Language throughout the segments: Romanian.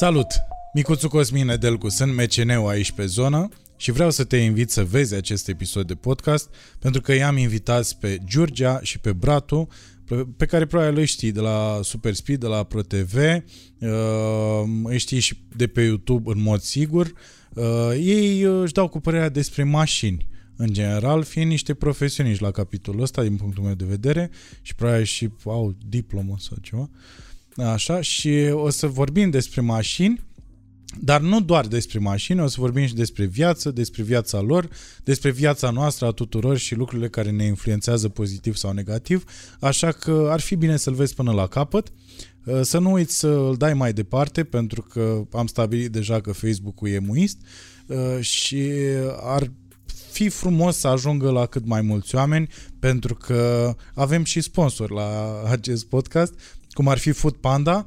Salut! Micuțu Cosmin Nedelcu, sunt meceneu aici pe zonă și vreau să te invit să vezi acest episod de podcast pentru că i-am invitați pe Giurgia și pe Bratu pe care probabil îi știi de la Super Speed, de la ProTV, uh, îi știi și de pe YouTube în mod sigur. Uh, ei uh, își dau cu părerea despre mașini în general, fiind niște profesioniști la capitolul ăsta, din punctul meu de vedere, și probabil și au diplomă sau ceva. Așa, și o să vorbim despre mașini, dar nu doar despre mașini, o să vorbim și despre viață, despre viața lor, despre viața noastră a tuturor și lucrurile care ne influențează pozitiv sau negativ, așa că ar fi bine să-l vezi până la capăt. Să nu uiți să îl dai mai departe, pentru că am stabilit deja că Facebook-ul e muist și ar fi frumos să ajungă la cât mai mulți oameni, pentru că avem și sponsori la acest podcast, cum ar fi Food Panda,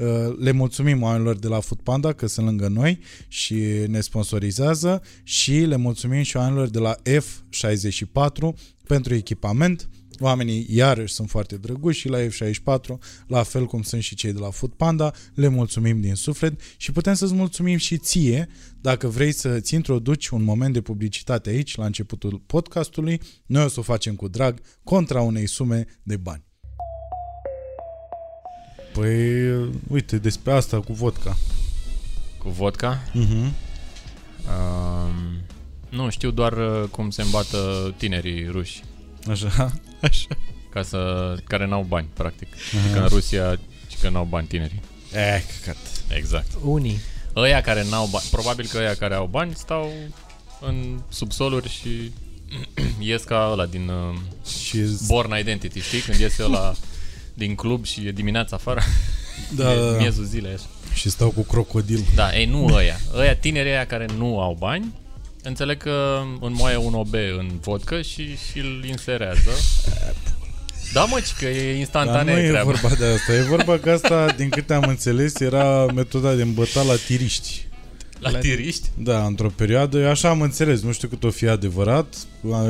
Uh, le mulțumim oamenilor de la Food Panda că sunt lângă noi și ne sponsorizează și le mulțumim și oamenilor de la F64 pentru echipament. Oamenii iarăși sunt foarte drăguși și la F64, la fel cum sunt și cei de la Food Panda, le mulțumim din suflet și putem să-ți mulțumim și ție dacă vrei să-ți introduci un moment de publicitate aici, la începutul podcastului. Noi o să o facem cu drag contra unei sume de bani. Păi, uite, despre asta cu vodka. Cu vodka? Uh-huh. Uh, nu, știu doar uh, cum se îmbată tinerii ruși. Așa, așa. Ca să, care n-au bani, practic. Aha. Că în Rusia, și că n-au bani tinerii. Eh, căcat. Exact. Unii. Ăia care n-au bani, probabil că ăia care au bani stau în subsoluri și ies ca ăla din uh, Și Born Identity, știi? Când iese ăla din club și e dimineața afară, da, e da, da. miezul zilei așa. și stau cu crocodil. Da, ei, nu ăia. Ăia tinerii ăia care nu au bani, înțeleg că înmoaie un OB în vodcă și, și îl inserează. Da, mă, ci că e Dar nu instantanee e treaba. vorba de asta. E vorba că asta, din câte am înțeles, era metoda de îmbăta la tiriști. La tiriști? Da, într-o perioadă, eu așa am înțeles, nu știu cât o fi adevărat,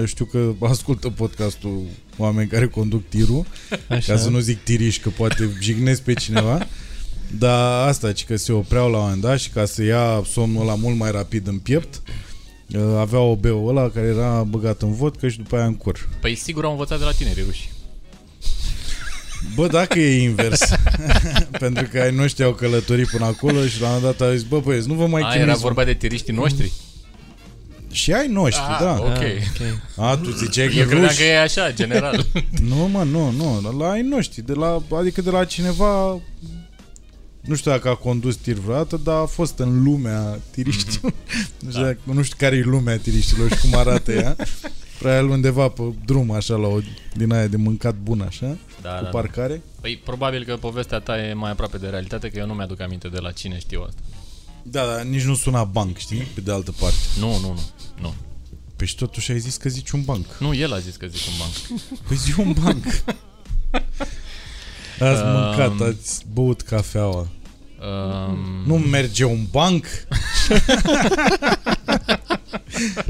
știu că ascultă podcastul oameni care conduc tirul, Așa. ca să nu zic tiriști, că poate jignesc pe cineva, dar asta, ci că se opreau la un moment dat și ca să ia somnul ăla mult mai rapid în piept, uh, avea o beu ăla care era băgat în vodcă și după aia în cur. Păi sigur au învățat de la tinerii ruși. Bă, dacă e invers, pentru că ai noștri au călătorit până acolo și la un moment dat au zis, bă, băieți, nu vă mai A, era chinuiți. vorba de tiriștii noștri? Și ai noștri, Ah, da. ok. Ah, ok. A, tu ziceai că Eu credeam ruși. că e așa, general. Nu, mă, nu, nu, la ai noștri, de la, adică de la cineva, nu știu dacă a condus tir vreodată, dar a fost în lumea tiriștilor. Nu, știu, Da. dacă, nu știu care e lumea tiriștilor și cum arată ea. Probabil undeva pe drum, așa, la o din aia de mâncat bun, așa, Da, cu da. parcare. Păi probabil că povestea ta e mai aproape de realitate, că eu nu mi-aduc aminte de la cine știu asta. Da, dar nici nu suna banc, știi, pe de altă parte. Nu, nu, nu. Nu, Păi și totuși ai zis că zici un banc. nu el a zis că zic un banc. Păi zi un banc. Ați Um, mâncat, ați băut cafeaua. Um, Nu merge un banc?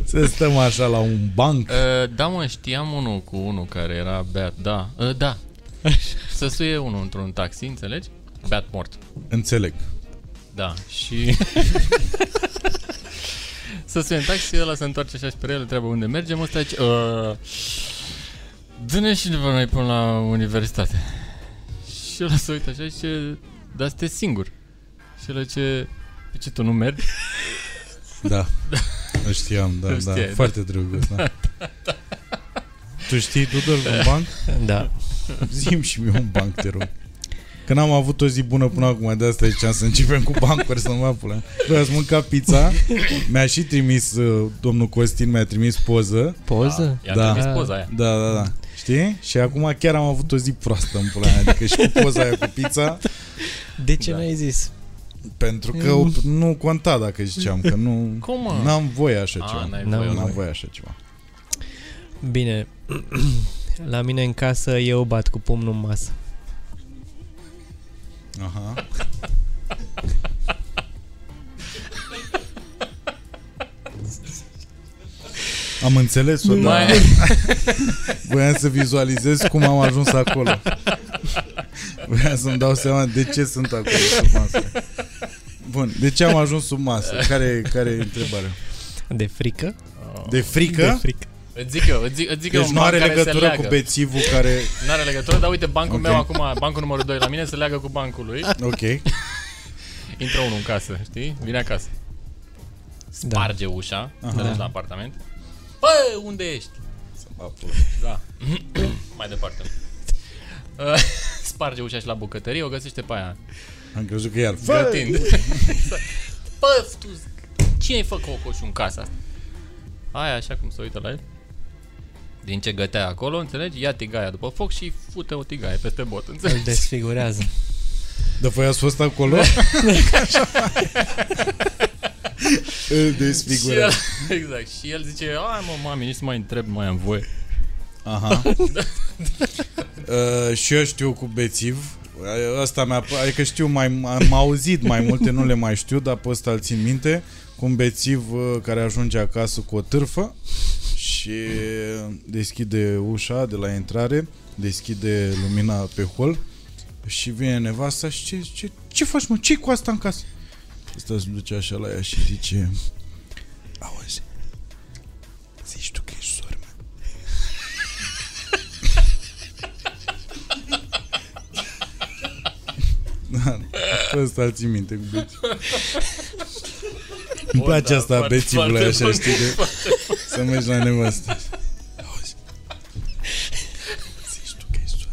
Să stăm așa la un banc? Uh, da, mă, știam unul cu unul care era beat, da, uh, da. Să suie unul într-un taxi, înțelegi? Beat mort. Înțeleg. Da, și... să suie în taxi, ăla se întoarce așa spre el, întreabă unde mergem, ăsta zice, uh, dă-ne și de noi până la universitate. Și ăla se uită așa și zice, dar sunteți singur. Și el zice, pe ce, tu nu mergi? Da. O știam, da, Îl da. știai, da. Foarte drăguț, da. Tu știi, Tudor, un banc? Da. Zim și mie un banc, te rog. Că n-am avut o zi bună până acum, de asta ziceam să începem cu bancuri, să nu mă apulă. Bă, ați mâncat pizza, mi-a și trimis, uh, domnul Costin mi-a trimis poză. Poză? I-a Da. trimis poza aia. Da, da, da. Știi? Și acum chiar am avut o zi proastă în pula mea, adică și cu poza aia cu pizza, De ce Da. n-ai zis? pentru că nu conta dacă ziceam, că nu... Cum, mă? N-am voie așa A, ceva. n-ai N-am voie, N-am n-ai voie așa ceva. Bine. La mine în casă eu bat cu pumnul în masă. Aha. Am înțeles-o, Nu dar mai- voiam să vizualizez cum am ajuns acolo. Voiam să-mi dau seama de ce sunt acolo sub masă. Bun, Bun, de ce am ajuns sub masă? Care, care e întrebarea? De frică? De frică? De frică. Îți zic eu, îți zic, îți zic eu Deci un nu banc are care se legătură leagă. cu bețivul care... Nu are legătură, dar uite, bancul Ok. meu acum, bancul numărul 2 la mine se leagă cu bancul lui. Ok. Intră unul în casă, știi? Vine acasă. Sparge ușa, Aha. înțelegi, la apartament. Bă, unde ești? Da. Mai departe. Uh, Sparge ușa și la bucătărie, o găsește pe aia. Am crezut că iar... Gătind. Bă, tu, cine-i fă cocoșul în casa asta? Aia așa cum se uită la el. Din ce gătea acolo, înțelegi? Ia tigaia după foc și fute o tigaie peste bot, înțelegi? Îl desfigurează. Dar voi ați fost acolo? Îl Și el, desfigurează. exact. Și el zice, ai mă, mami, nici să mai întreb, nu mai am voie. Aha. uh, și eu știu cu bețiv. Asta mi-a, adică știu mai, am auzit mai multe, nu le mai știu, dar pe ăsta îl țin minte. Cu un bețiv uh, care ajunge acasă cu o târfă și deschide ușa de la intrare, deschide lumina pe hol și vine nevasta și ce, ce, ce faci mă? ce cu asta în casă? Ăsta se duce așa la ea și zice Auzi, zici tu că ești sora mea. Da, pe ăsta îl țin minte cu beții. Îmi Bun, place da, asta foarte, bețivului foarte așa, bun. știi, de, să mergi la nevastă. Auzi, zici tu că ești sora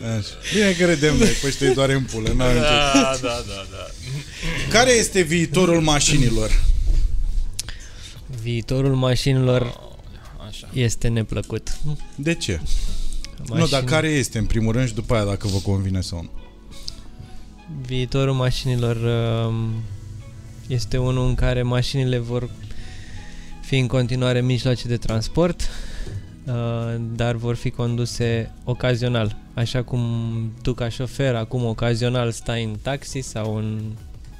mea. Așa. Bine că râdem noi, pe ăștia îi doare în pulă. n-au nicio- Da, da, da, da. Care este viitorul mașinilor? Viitorul mașinilor Așa. este neplăcut. De ce? Mașini... Nu, dar care este în primul rând și după aia dacă vă convine sau nu? Viitorul mașinilor um, este unul în care mașinile vor fi în continuare mijloace de transport, uh, dar vor fi conduse ocazional. Așa cum tu ca șofer acum ocazional stai în taxi sau în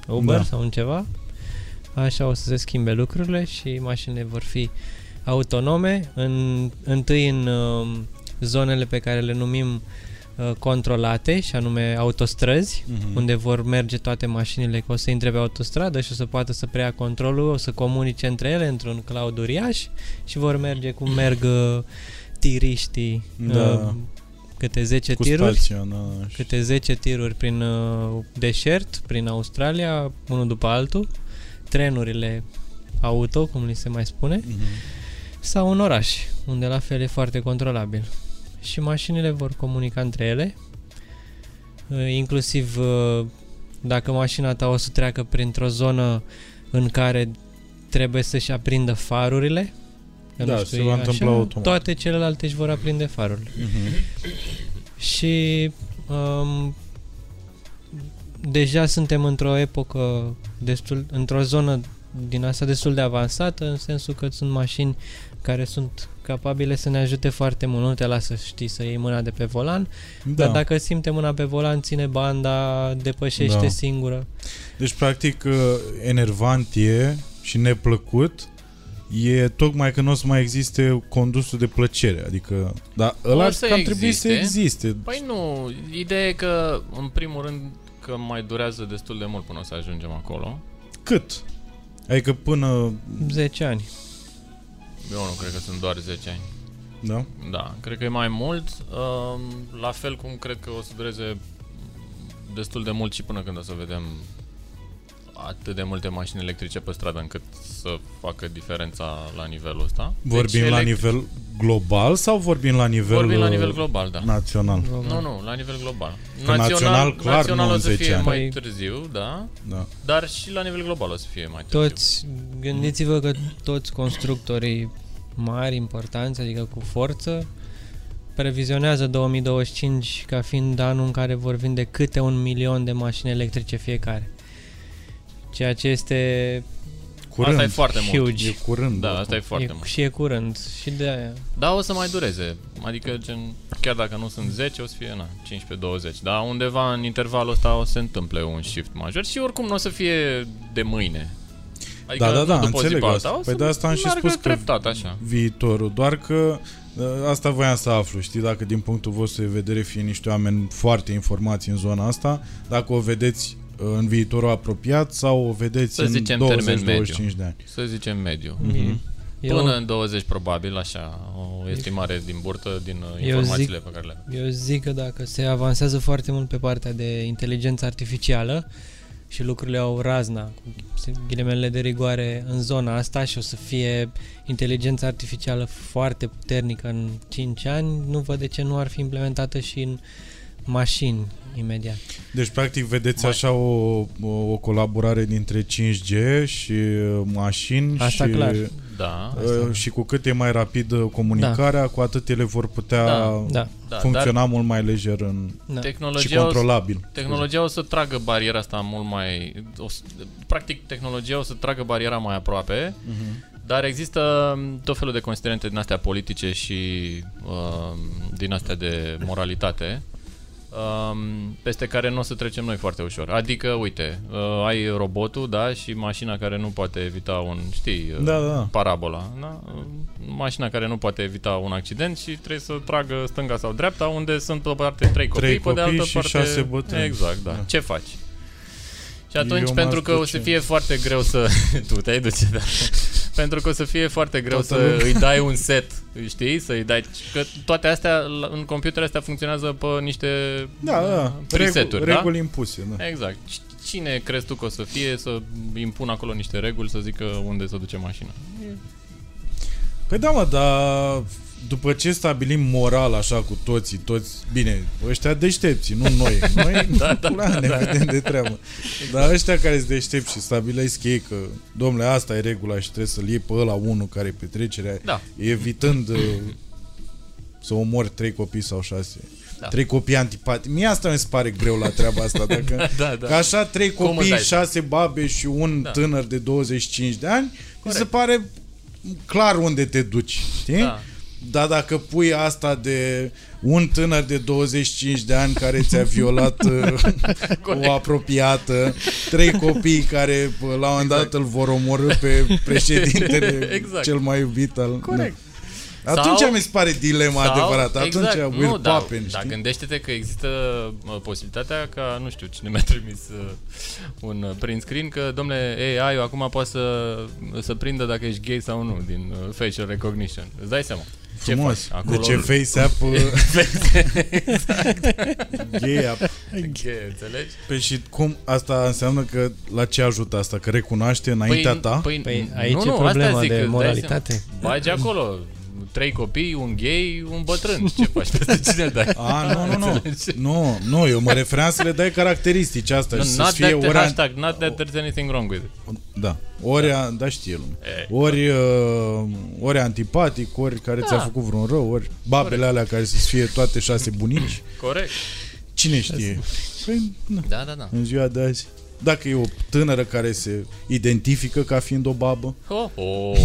Uber Da. sau în ceva, așa o să se schimbe lucrurile și mașinile vor fi autonome, în, întâi în um, zonele pe care le numim uh, controlate, și anume autostrăzi, Mhm. unde vor merge toate mașinile, că o să intre pe autostradă și o să poată să preia controlul, o să comunice între ele într-un cloud uriaș și vor merge cum merg uh, tiriștii, Da. uh, câte 10 Cu tiruri, staționaj. câte 10 tiruri prin uh, deșert, prin Australia, unul după altul, trenurile auto, cum li se mai spune, Mhm. sau în oraș, unde la fel e foarte controlabil. Și mașinile vor comunica între ele, uh, inclusiv uh, dacă mașina ta o să treacă printr-o zonă în care trebuie să-și aprindă farurile, că Da, nu se știu, va e întâmpla automat. toate celelalte își vor aprinde farurile. Mhm. Și um, deja suntem într-o epocă destul, într-o zonă din asta destul de avansată, în sensul că sunt mașini care sunt capabile să ne ajute foarte mult. Nu te lasă, știi, să iei mâna de pe volan, Da. dar dacă simte mâna pe volan, ține banda, depășește Da. singură. Deci, practic, uh, enervant e și neplăcut e tocmai că nu o să mai existe condusul de plăcere. Adică, dar ăla O să cam trebuie să existe. existe. Păi nu, ideea e că, în primul rând, că mai durează destul de mult până o să ajungem acolo. Cât? Adică până... 10 ani. Eu nu cred că sunt doar 10 ani. Da? Da, cred că e mai mult. Um, la fel cum cred că o să dureze destul de mult și până când o să vedem atât de multe mașini electrice pe stradă încât să facă diferența la nivelul ăsta. Vorbim Deci la elec- nivel global sau vorbim la nivel, Vorbim la uh, nivel global, da. național? Nu, nu, la nivel global. Că național, clar, național nu o în să 10 fie ani. mai Păi- târziu, da, Da. dar și la nivel global o să fie mai târziu. Toți, gândiți-vă că toți constructorii mari, importanți, adică cu forță, previzionează 2025 ca fiind anul în care vor vinde câte un milion de mașini electrice fiecare. Ceea ce este Curând. Asta e foarte mult. huge. E curând. Da, oricum. asta e foarte e, mult. și e curând. Și de aia. Da, o să mai dureze. Adică, gen, chiar dacă nu sunt 10, o să fie, na, 15-20. Dar undeva în intervalul ăsta o să se întâmple un shift major și oricum nu o să fie de mâine. Adică Da, da, da, nu după o zi înțeleg pe alta, asta. o Păi să de asta am și meargă spus că treptat, așa. viitorul, doar că Asta voiam să aflu, știi, dacă din punctul vostru de vedere fie niște oameni foarte informați în zona asta, dacă o vedeți uh, în viitorul apropiat sau o vedeți Să în zicem termen 20-25 mediu. de ani. Să zicem mediu. Mhm. Eu, Până în 20 probabil, așa, o estimare din burtă, din uh, Eu informațiile pe care le avem. eu zic că dacă se avansează foarte mult pe partea de inteligență artificială și lucrurile au razna, cu ghilimele de rigoare în zona asta și o să fie inteligența artificială foarte puternică în 5 ani, nu văd de ce nu ar fi implementată și în mașini imediat. Deci, practic, vedeți Mai- așa o, o, o colaborare dintre 5G și uh, mașini Asta și, clar. Da, uh, și cu cât e mai rapid uh, comunicarea, cu atât ele vor putea Da, Da, da funcționa dar mult mai lejer în, da. și tehnologia, o, să- controlabil. tehnologia o să tragă bariera asta mult mai... O să, practic, tehnologia o să tragă bariera mai aproape, Mhm. Dar există mm, tot felul de considerente din astea politice și uh, din astea de moralitate um, peste care nu o să trecem noi foarte ușor. Adică, uite, uh, ai robotul, da, și mașina care nu poate evita un, știi, uh, Da, da. parabola, da? Uh, Mașina care nu poate evita un accident și trebuie să tragă stânga sau dreapta, unde sunt pe o parte trei copii, Trei pe de copii altă și parte... șase bătrâni. Exact, da. Da. Ce faci? Și atunci, Eu pentru m-aș că o să duce. fie foarte greu să... tu te-ai duce, da. Pentru că o să fie foarte greu Toată să lumea. îi dai un set, știi? Să-i dai... Că toate astea, la- în computere astea funcționează pe niște Da, da. preseturi, Regu- da? reguli impuse, da. Exact. C- Cine crezi tu că o să fie să impun acolo niște reguli să zică unde să duce mașina? Păi da, mă, dar după ce stabilim moral așa cu toții, toți, bine, ăștia deștepți, nu noi. Noi Da, da, da, ne da. vedem de treabă. Dar ăștia care sunt deștepți și stabilesc ei că, domnule, asta e regula și trebuie să-l iei pe ăla unul care e petrecerea, Da. evitând uh, să omori trei copii sau șase. Da. Trei copii antipati. Mie asta mi se pare greu la treaba asta. Dacă, Da, da. Că așa trei Cum îți copii, dai șase babe și un Da. tânăr de 25 de ani, mi Corect. se pare clar unde te duci, știi? Da. Dar dacă pui asta de un tânăr de 25 de ani care ți-a violat uh, o apropiată, trei copii care uh, la un moment dat îl vor omorâ pe președintele Exact. cel mai iubit al... Corect. Da. Atunci Sau- mi se pare dilema adevărată. Atunci exact, we're nu, dar, popping, dar știi? gândește-te că există uh, posibilitatea ca, nu știu, cine mi-a trimis uh, un uh, print screen, că, domnule, AI-ul acum poate să, să prindă dacă ești gay sau nu din uh, facial recognition. Îți dai seama? Frumos. Ce faci? Acolo... De ce face app uh, gay app. Gay, înțelegi? Păi și cum asta înseamnă că la ce ajută asta? Că recunoaște înaintea ta? Păi, Păi nu, aici nu, e asta problema zic, de îți dai moralitate. seama. Bagi acolo trei copii, un gay, un bătrân. Ce faci? Peste cine îl dai? A, nu, nu, nu. Înțelegi? Nu, nu, eu mă refeream să le dai caracteristici asta No, și să not fie that, ori... hashtag, not that there's anything wrong with it. Da, ori, a- da știe lumea. E, Ori, uh, ori antipatic, ori care Da. ți-a făcut vreun rău, ori babele alea care să fie toate șase bunici. corect. Cine știe? Păi, na, Da, da, da. în ziua de azi. Dacă e o tânără care se identifică ca fiind o babă, Oh, oh.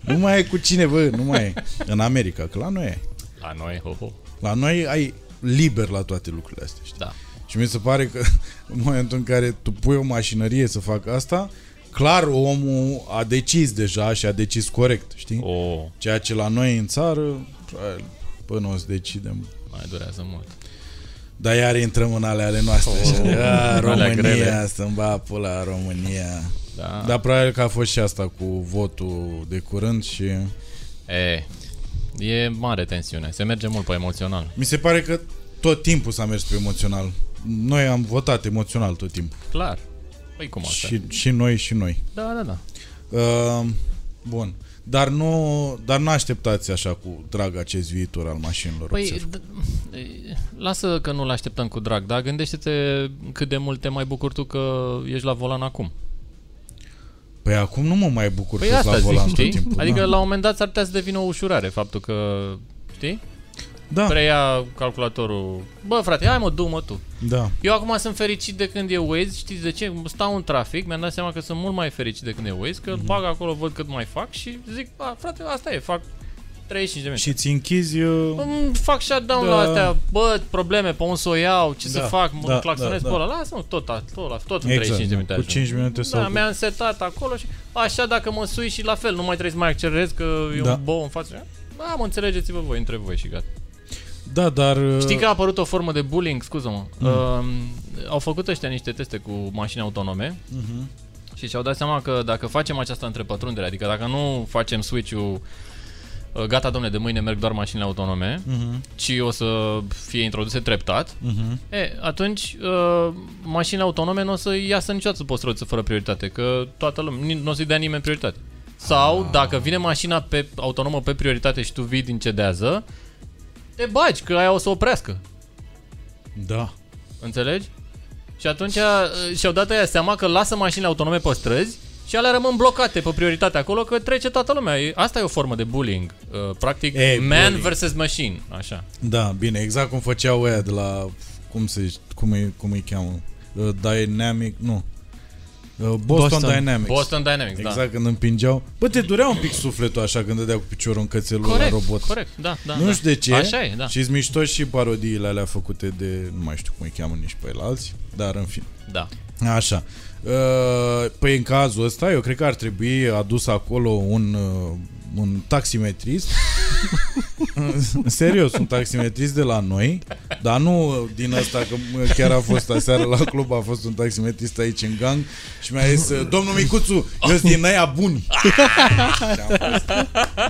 nu mai ai cu cine, bă, nu mai ai. În America, că la noi ai. La noi, ho, ho. La noi ai liber la toate lucrurile astea, știi? Da. Și mi se pare că în momentul în care tu pui o mașinărie să facă asta, clar omul a decis deja și a decis corect, știi? Oh, Ceea ce la noi în țară, probabil, până o să decidem. mai durează mult. Dar iar intrăm în ale ale noastre. Oh, Oh, a, în alea grele. România, să-mi ba pula România. Da. Dar probabil că a fost și asta cu votul de curând și E, e mare tensiune. Se merge mult pe emoțional. mi se pare că tot timpul s-a mers pe emoțional. Noi am votat emoțional tot timpul. Clar. Păi cum asta? Și, și noi și noi. Da, da, da. Uh, bun. Dar nu, dar nu așteptați așa cu drag acest viitor al mașinilor. Păi, observ. d- e, lasă că nu-l așteptăm cu drag, dar gândește-te cât de mult te mai bucuri tu că ești la volan acum. păi acum nu mă mai bucur Păi că asta la zic, volan știi? tot timpul. adică da. la un moment dat s-ar putea să devină o ușurare faptul că, știi? Da, Preia calculatorul. Bă, frate, hai mă, du-mă tu. da. Eu acum sunt fericit de când e Waze, știți de ce? Stau în trafic, mi-am dat seama că sunt mult mai fericit de când e Waze, că Mhm. mm-hmm. bag acolo, văd cât mai fac și zic, a, frate, asta e, fac 35 de minute. Și ți închizi... Uh, Îmi fac shutdown Da. la astea, bă, probleme, pe un să o iau, ce Da, să fac, mă da, claxonez da, pe da. ăla, lasă-mă, tot, tot, tot, tot în exact, 35 de minute cu ajung. 5 minute sau Da, cu... mi-am setat acolo și Așa dacă mă sui și la fel, nu mai trebuie să mai accelerez că e Da. un bou în față. Da, mă înțelegeți-vă voi între voi și gata. Da, dar... Știi că a apărut o formă de bullying, scuză-mă. Mm. Uh, au făcut ăștia niște teste cu mașini autonome Mhm. și și-au dat seama că dacă facem această întrepătrundere, adică dacă nu facem switch-ul uh, gata domne, de mâine merg doar mașinile autonome, Mhm. ci o să fie introduse treptat, Mhm. e, atunci uh, mașinile autonome nu o să iasă niciodată pe străzi fără prioritate, că toată lumea, nu o să-i dea nimeni prioritate. Sau Ah. dacă vine mașina pe autonomă pe prioritate și tu vii din cedează, te bagi, că aia o să oprească. Da. Înțelegi? Și atunci uh, și-au dat aia seama că lasă mașinile autonome pe străzi și alea rămân blocate pe prioritate acolo că trece toată lumea. E- Asta e o formă de bullying. Uh, practic, E, man bullying. versus machine. Așa. Da, bine, exact cum făceau ăia de la... Cum se cum îi, cum îi cheamă? Uh, Dynamic, nu. Uh, Boston, Boston. Dynamics. Boston Dynamics, Exact da. când împingeau. Bă, te durea un pic sufletul așa când dădea cu piciorul în cățelul Corect, la robot. corect, da, da. nu da. știu de ce. Așa e, da. Și-s mișto și parodiile alea făcute de... Nu mai știu cum îi cheamă nici pe el alții, dar în fine. da. Așa. Uh, Păi în cazul ăsta, eu cred că ar trebui adus acolo un, uh, un taximetrist. Serios, un taximetrist de la noi, dar nu din ăsta, că mă, chiar a fost aseară la club, a fost un taximetrist aici în gang și mi-a zis, domnul Micuțu, eu sunt din aia buni. Și am fost,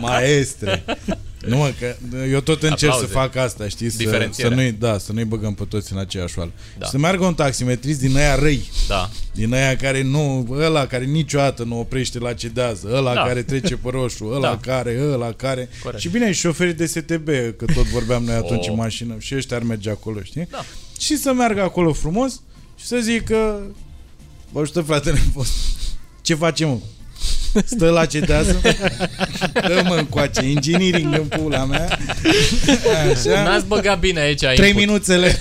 Maestre. Nu mă, că eu tot încerc Aplauze. să fac asta, știi? Să, să Diferențierea. nu-i, da, să nu-i băgăm pe toți în aceeași oală. Da. Să meargă un taximetrist din aia răi. Da. Din aia care nu, ăla care niciodată nu oprește la cedează, ăla Da. care trece pe roșu, ăla Da. care, ăla care. Corect. Și bine, și șoferii de STB, că tot vorbeam noi atunci Oh. în mașină, și ăștia ar merge acolo, știi? Da. Și să meargă acolo frumos și să zică, vă ajută fratele fost. Ce facem, mă? Stă la cedează? Dă-mă încoace, engineering în pula mea. Așa. N-ați băgat bine aici Trei input. minuțele.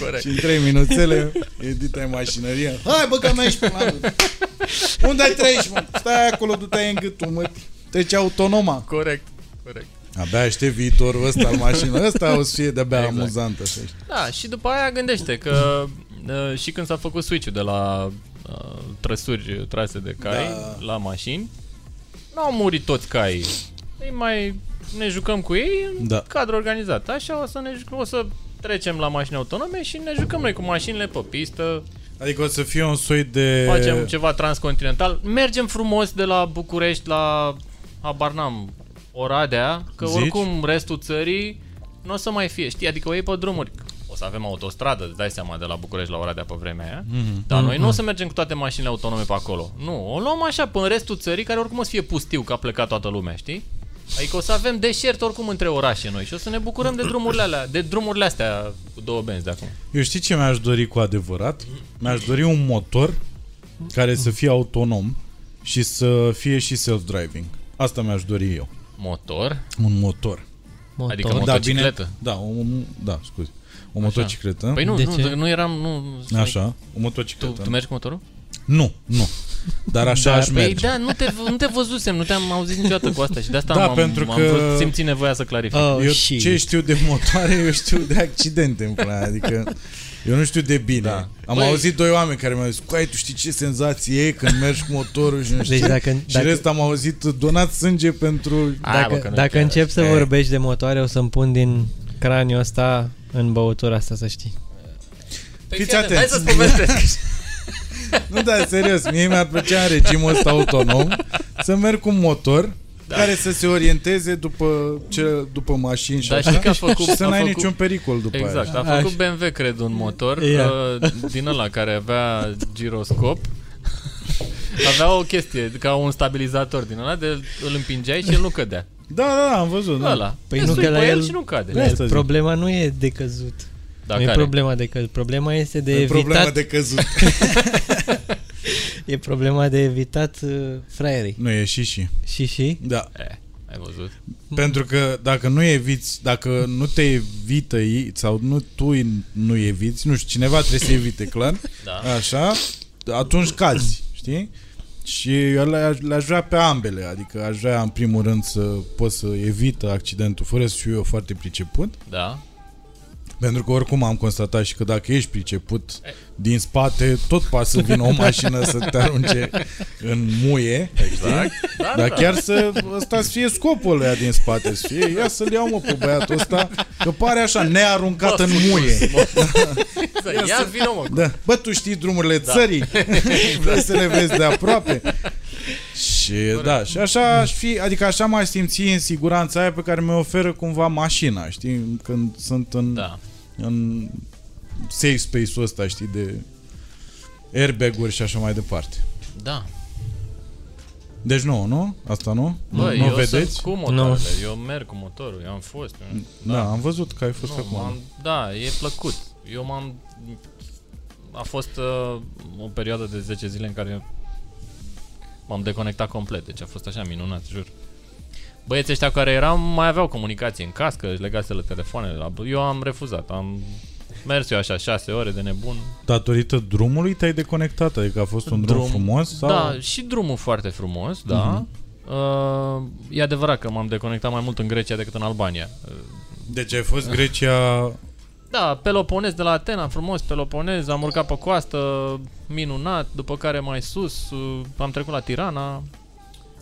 Corect. Și în 3 minuțele editai mașinăria. Hai bă că mai ești până la Unde ai treci, mă? Stai acolo, du-te în gâtul, mă. Trece autonoma. Corect. Corect. Abia aștept viitorul ăsta al mașină. Ăsta o să fie de-abia Exact. amuzant. Așa. știi? Da, și după aia gândește că uh, și când s-a făcut switch-ul de la uh, trăsuri trase de cai Da. la mașini, nu au murit toți caii. Ei mai ne jucăm cu ei în Da. cadru organizat. Așa o să ne jucăm, o să trecem la mașini autonome și ne jucăm noi cu mașinile pe pistă, Adică o să fie un soi de... facem ceva transcontinental, mergem frumos de la București la habar n-am, Oradea, că Zici? oricum restul țării nu o să mai fie, știi, adică o iei pe drumuri. O să avem autostradă, îți dai seama, de la București la Oradea pe vremea aia. Mhm. Dar noi nu o să mergem cu toate mașinile autonome pe acolo. Nu, o luăm așa până în restul țării, care oricum o să fie pustiu, că a plecat toată lumea, știi? Adică o să avem deșert oricum între orașe noi și o să ne bucurăm de drumurile alea, de drumurile astea cu două benzi de acum. Eu știi ce mi-aș dori cu adevărat? Mi-aș dori un motor care să fie autonom și să fie și self-driving. Asta mi-aș dori eu. Motor, Un motor. Motor. Adică Da, Motocicletă? bine. Da, o, da, scuze. O motocicletă. Păi nu, De nu, ce? nu eram, nu... nu- Așa, o Tu, motocicletă. tu mergi cu motorul? Nu, nu. Dar așa Dar, aș Păi merge. da, nu te, nu te văzusem, nu te-am auzit niciodată cu asta și de asta Da, am, pentru am că- vrut, simțit nevoia să clarific. Oh, eu shit. ce știu de motoare, eu știu de accidente în plan. Adică eu nu știu de bine. Da. Am Băi- auzit doi oameni care mi-au zis, Coai, tu știi ce senzație e când mergi cu motorul și nu știu Deci ce?" dacă, Și dacă, rest am auzit donat sânge pentru... Hai, bă, dacă, că nu dacă chiar. încep să E. vorbești de motoare, o să-mi pun din craniul ăsta în băutura asta, să știi. Păi fiți fii atent, Hai atenți. să-ți povestesc. Nu, da, serios, mie mi-ar plăcea în regimul ăsta autonom să merg cu un motor da. care să se orienteze după, ce, după mașini și Dar așa știi că a făcut... și să a n-ai făcut, niciun pericol după Exact, aia. a făcut Așa. BMW, cred, un motor Ia. uh, din ăla care avea giroscop. Avea o chestie, ca un stabilizator din ăla, de îl împingeai și el nu cădea. Da, da, da, am văzut. Da. Ăla. Păi Te nu sui că la pe el el- și nu cade. Da. Asta zic. Problema nu e de căzut. Dar nu e care? problema de căzut. Problema este de E evitat. problema de căzut. E problema de evitat uh, fraierii. nu, e și și. Și și? Da. Eh, ai văzut? Pentru că dacă nu eviți, dacă nu te evită ei, sau nu tu nu eviți, nu știu, cineva trebuie să evite, clar, Da. așa, atunci cazi, știi? Și eu le-aș, le-aș vrea pe ambele, adică aș vrea în primul rând să pot să evită accidentul fără să fiu eu foarte priceput Da. Pentru că oricum am constatat și că dacă ești priceput din spate, tot poate să vină o mașină să te arunce în muie. Exact. Da, Dar da. chiar să ăsta să fie scopul ăia din spate, să fie, ia să-l iau mă pe băiatul ăsta, că pare așa nearuncat în muie. Exact. Ia vină mă. Da. Bă, tu știi drumurile da. țării? Vrei să le vezi de aproape? Și da, și așa aș fi, adică așa m-aș simți în siguranța aia pe care mi oferă cumva mașina, știi? Când sunt în, Da. în safe space-ul ăsta, știi, de airbag-uri și așa mai departe. Da. Deci nu, nu? Asta nu? Bă, nu, nu eu vedeți? sunt cu motoarele. Eu merg cu motorul. Eu am fost. Da, am văzut că ai fost Nu, acum. m-am, da, e plăcut. Eu m-am... A fost uh, o perioadă de 10 zile în care m-am deconectat complet. Deci a fost așa minunat, jur. Băieții ăștia care eram mai aveau comunicație în cască, își legaseră telefoanele. La... Eu am refuzat. Am mers eu așa 6 ore de nebun. Datorită drumului te-ai deconectat, adică a fost un drum, Drum. frumos? Sau? Da, și drumul foarte frumos, da. Uh, e adevărat că m-am deconectat mai mult în Grecia decât în Albania. Uh, Deci ai fost Grecia Da, Peloponez de la Atena, frumos Peloponez, am urcat pe coastă, minunat, după care mai sus, uh, am trecut la Tirana.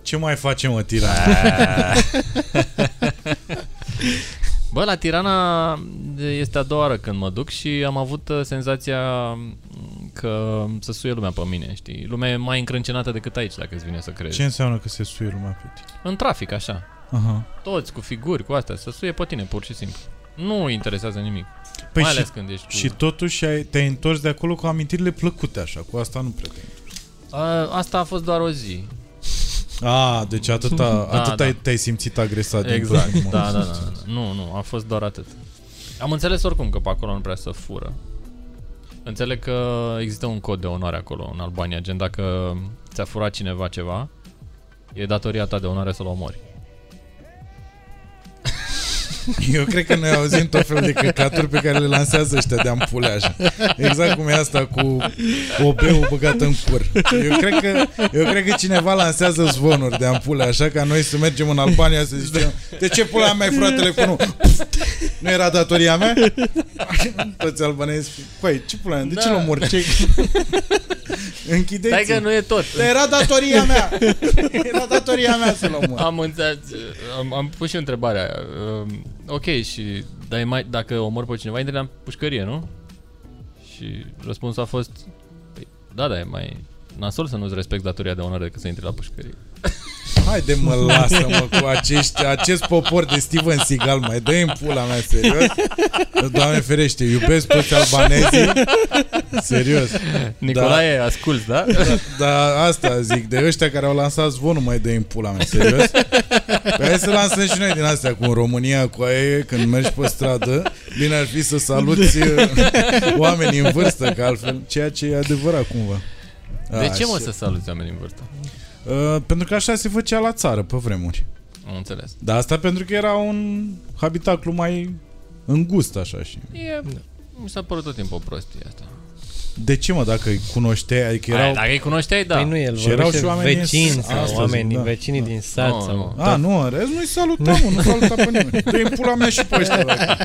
Ce mai facem, mă, Tirana? Bă, la Tirana este a doua oară când mă duc și am avut uh, senzația mm, că să suie lumea pe mine, știi? Lumea e mai încrâncenată decât aici, dacă îți vine să crezi. Ce înseamnă că se suie lumea pe tine? În trafic, așa. Aha. Toți cu figuri, cu astea, să suie pe tine, pur și simplu. Nu interesează nimic. Păi mai și, ales când ești cu... și totuși ai, te-ai întors de acolo cu amintirile plăcute așa, cu asta nu prea te A, asta a fost doar o zi. A, deci atâta, Da, atât da. ai, te-ai simțit agresat din Exact, primul da, moment. da, da, da. Nu, nu, a fost doar atât. Am înțeles oricum că pe acolo nu prea să fură. Înțeleg că există un cod de onoare acolo în Albania, gen dacă ți-a furat cineva ceva, e datoria ta de onoare să-l omori. Eu cred că noi auzim tot felul de căcaturi pe care le lansează ăștia de ampule așa. Exact cum e asta cu OB-ul băgat în cur. Eu cred, că, eu cred că cineva lansează zvonuri de ampule așa ca noi să mergem în Albania să zicem de ce pula mea ai furat telefonul? Nu era datoria mea? Toți albanezi. Păi, ce pula mea? De ce Da. l omori? Ce... Închideți Stai că nu e tot. Dar era datoria mea! Era datoria mea să-l omor. Am înțeles, am, am pus și întrebarea. Um, ok, și dar e mai, dacă omor pe cineva, intri la pușcărie, nu? Și răspunsul a fost, păi, da, da, e mai nasol să nu-ți respecti datoria de onoare decât să intri la pușcărie. Haide mă, lasă-mă cu acești, acest popor de Steven Seagal, mai dă în pula mea, serios? Doamne ferește, iubesc toți albanezii, serios. Nicolae, da. asculți, da? Dar asta zic, de ăștia care au lansat zvonul, mai dă în pula mea, serios? Păi hai să lansăm și noi din astea, cu în România, cu aia, când mergi pe stradă, bine ar fi să saluți uh, oamenii în vârstă, că altfel, ceea ce e adevărat cumva. De ce mă Așa. să saluți oamenii în vârstă? Uh, pentru că așa se făcea la țară pe vremuri. Am înțeles. Dar asta pentru că era un habitaclu mai îngust așa și... E, mi s-a părut tot timpul o prostie asta. De ce mă, dacă îi cunoșteai, adică Erau... erau... Aia, dacă îi cunoșteai, da. Păi nu el, Și erau vorbește și oameni vecini din sau astăzi, oameni, da. vecinii Da. din sat Nu, sau... nu. A, nu, în rest nu-i salutam, mă, nu saluta pe nimeni. dă pula mea și pe ăștia. Dacă...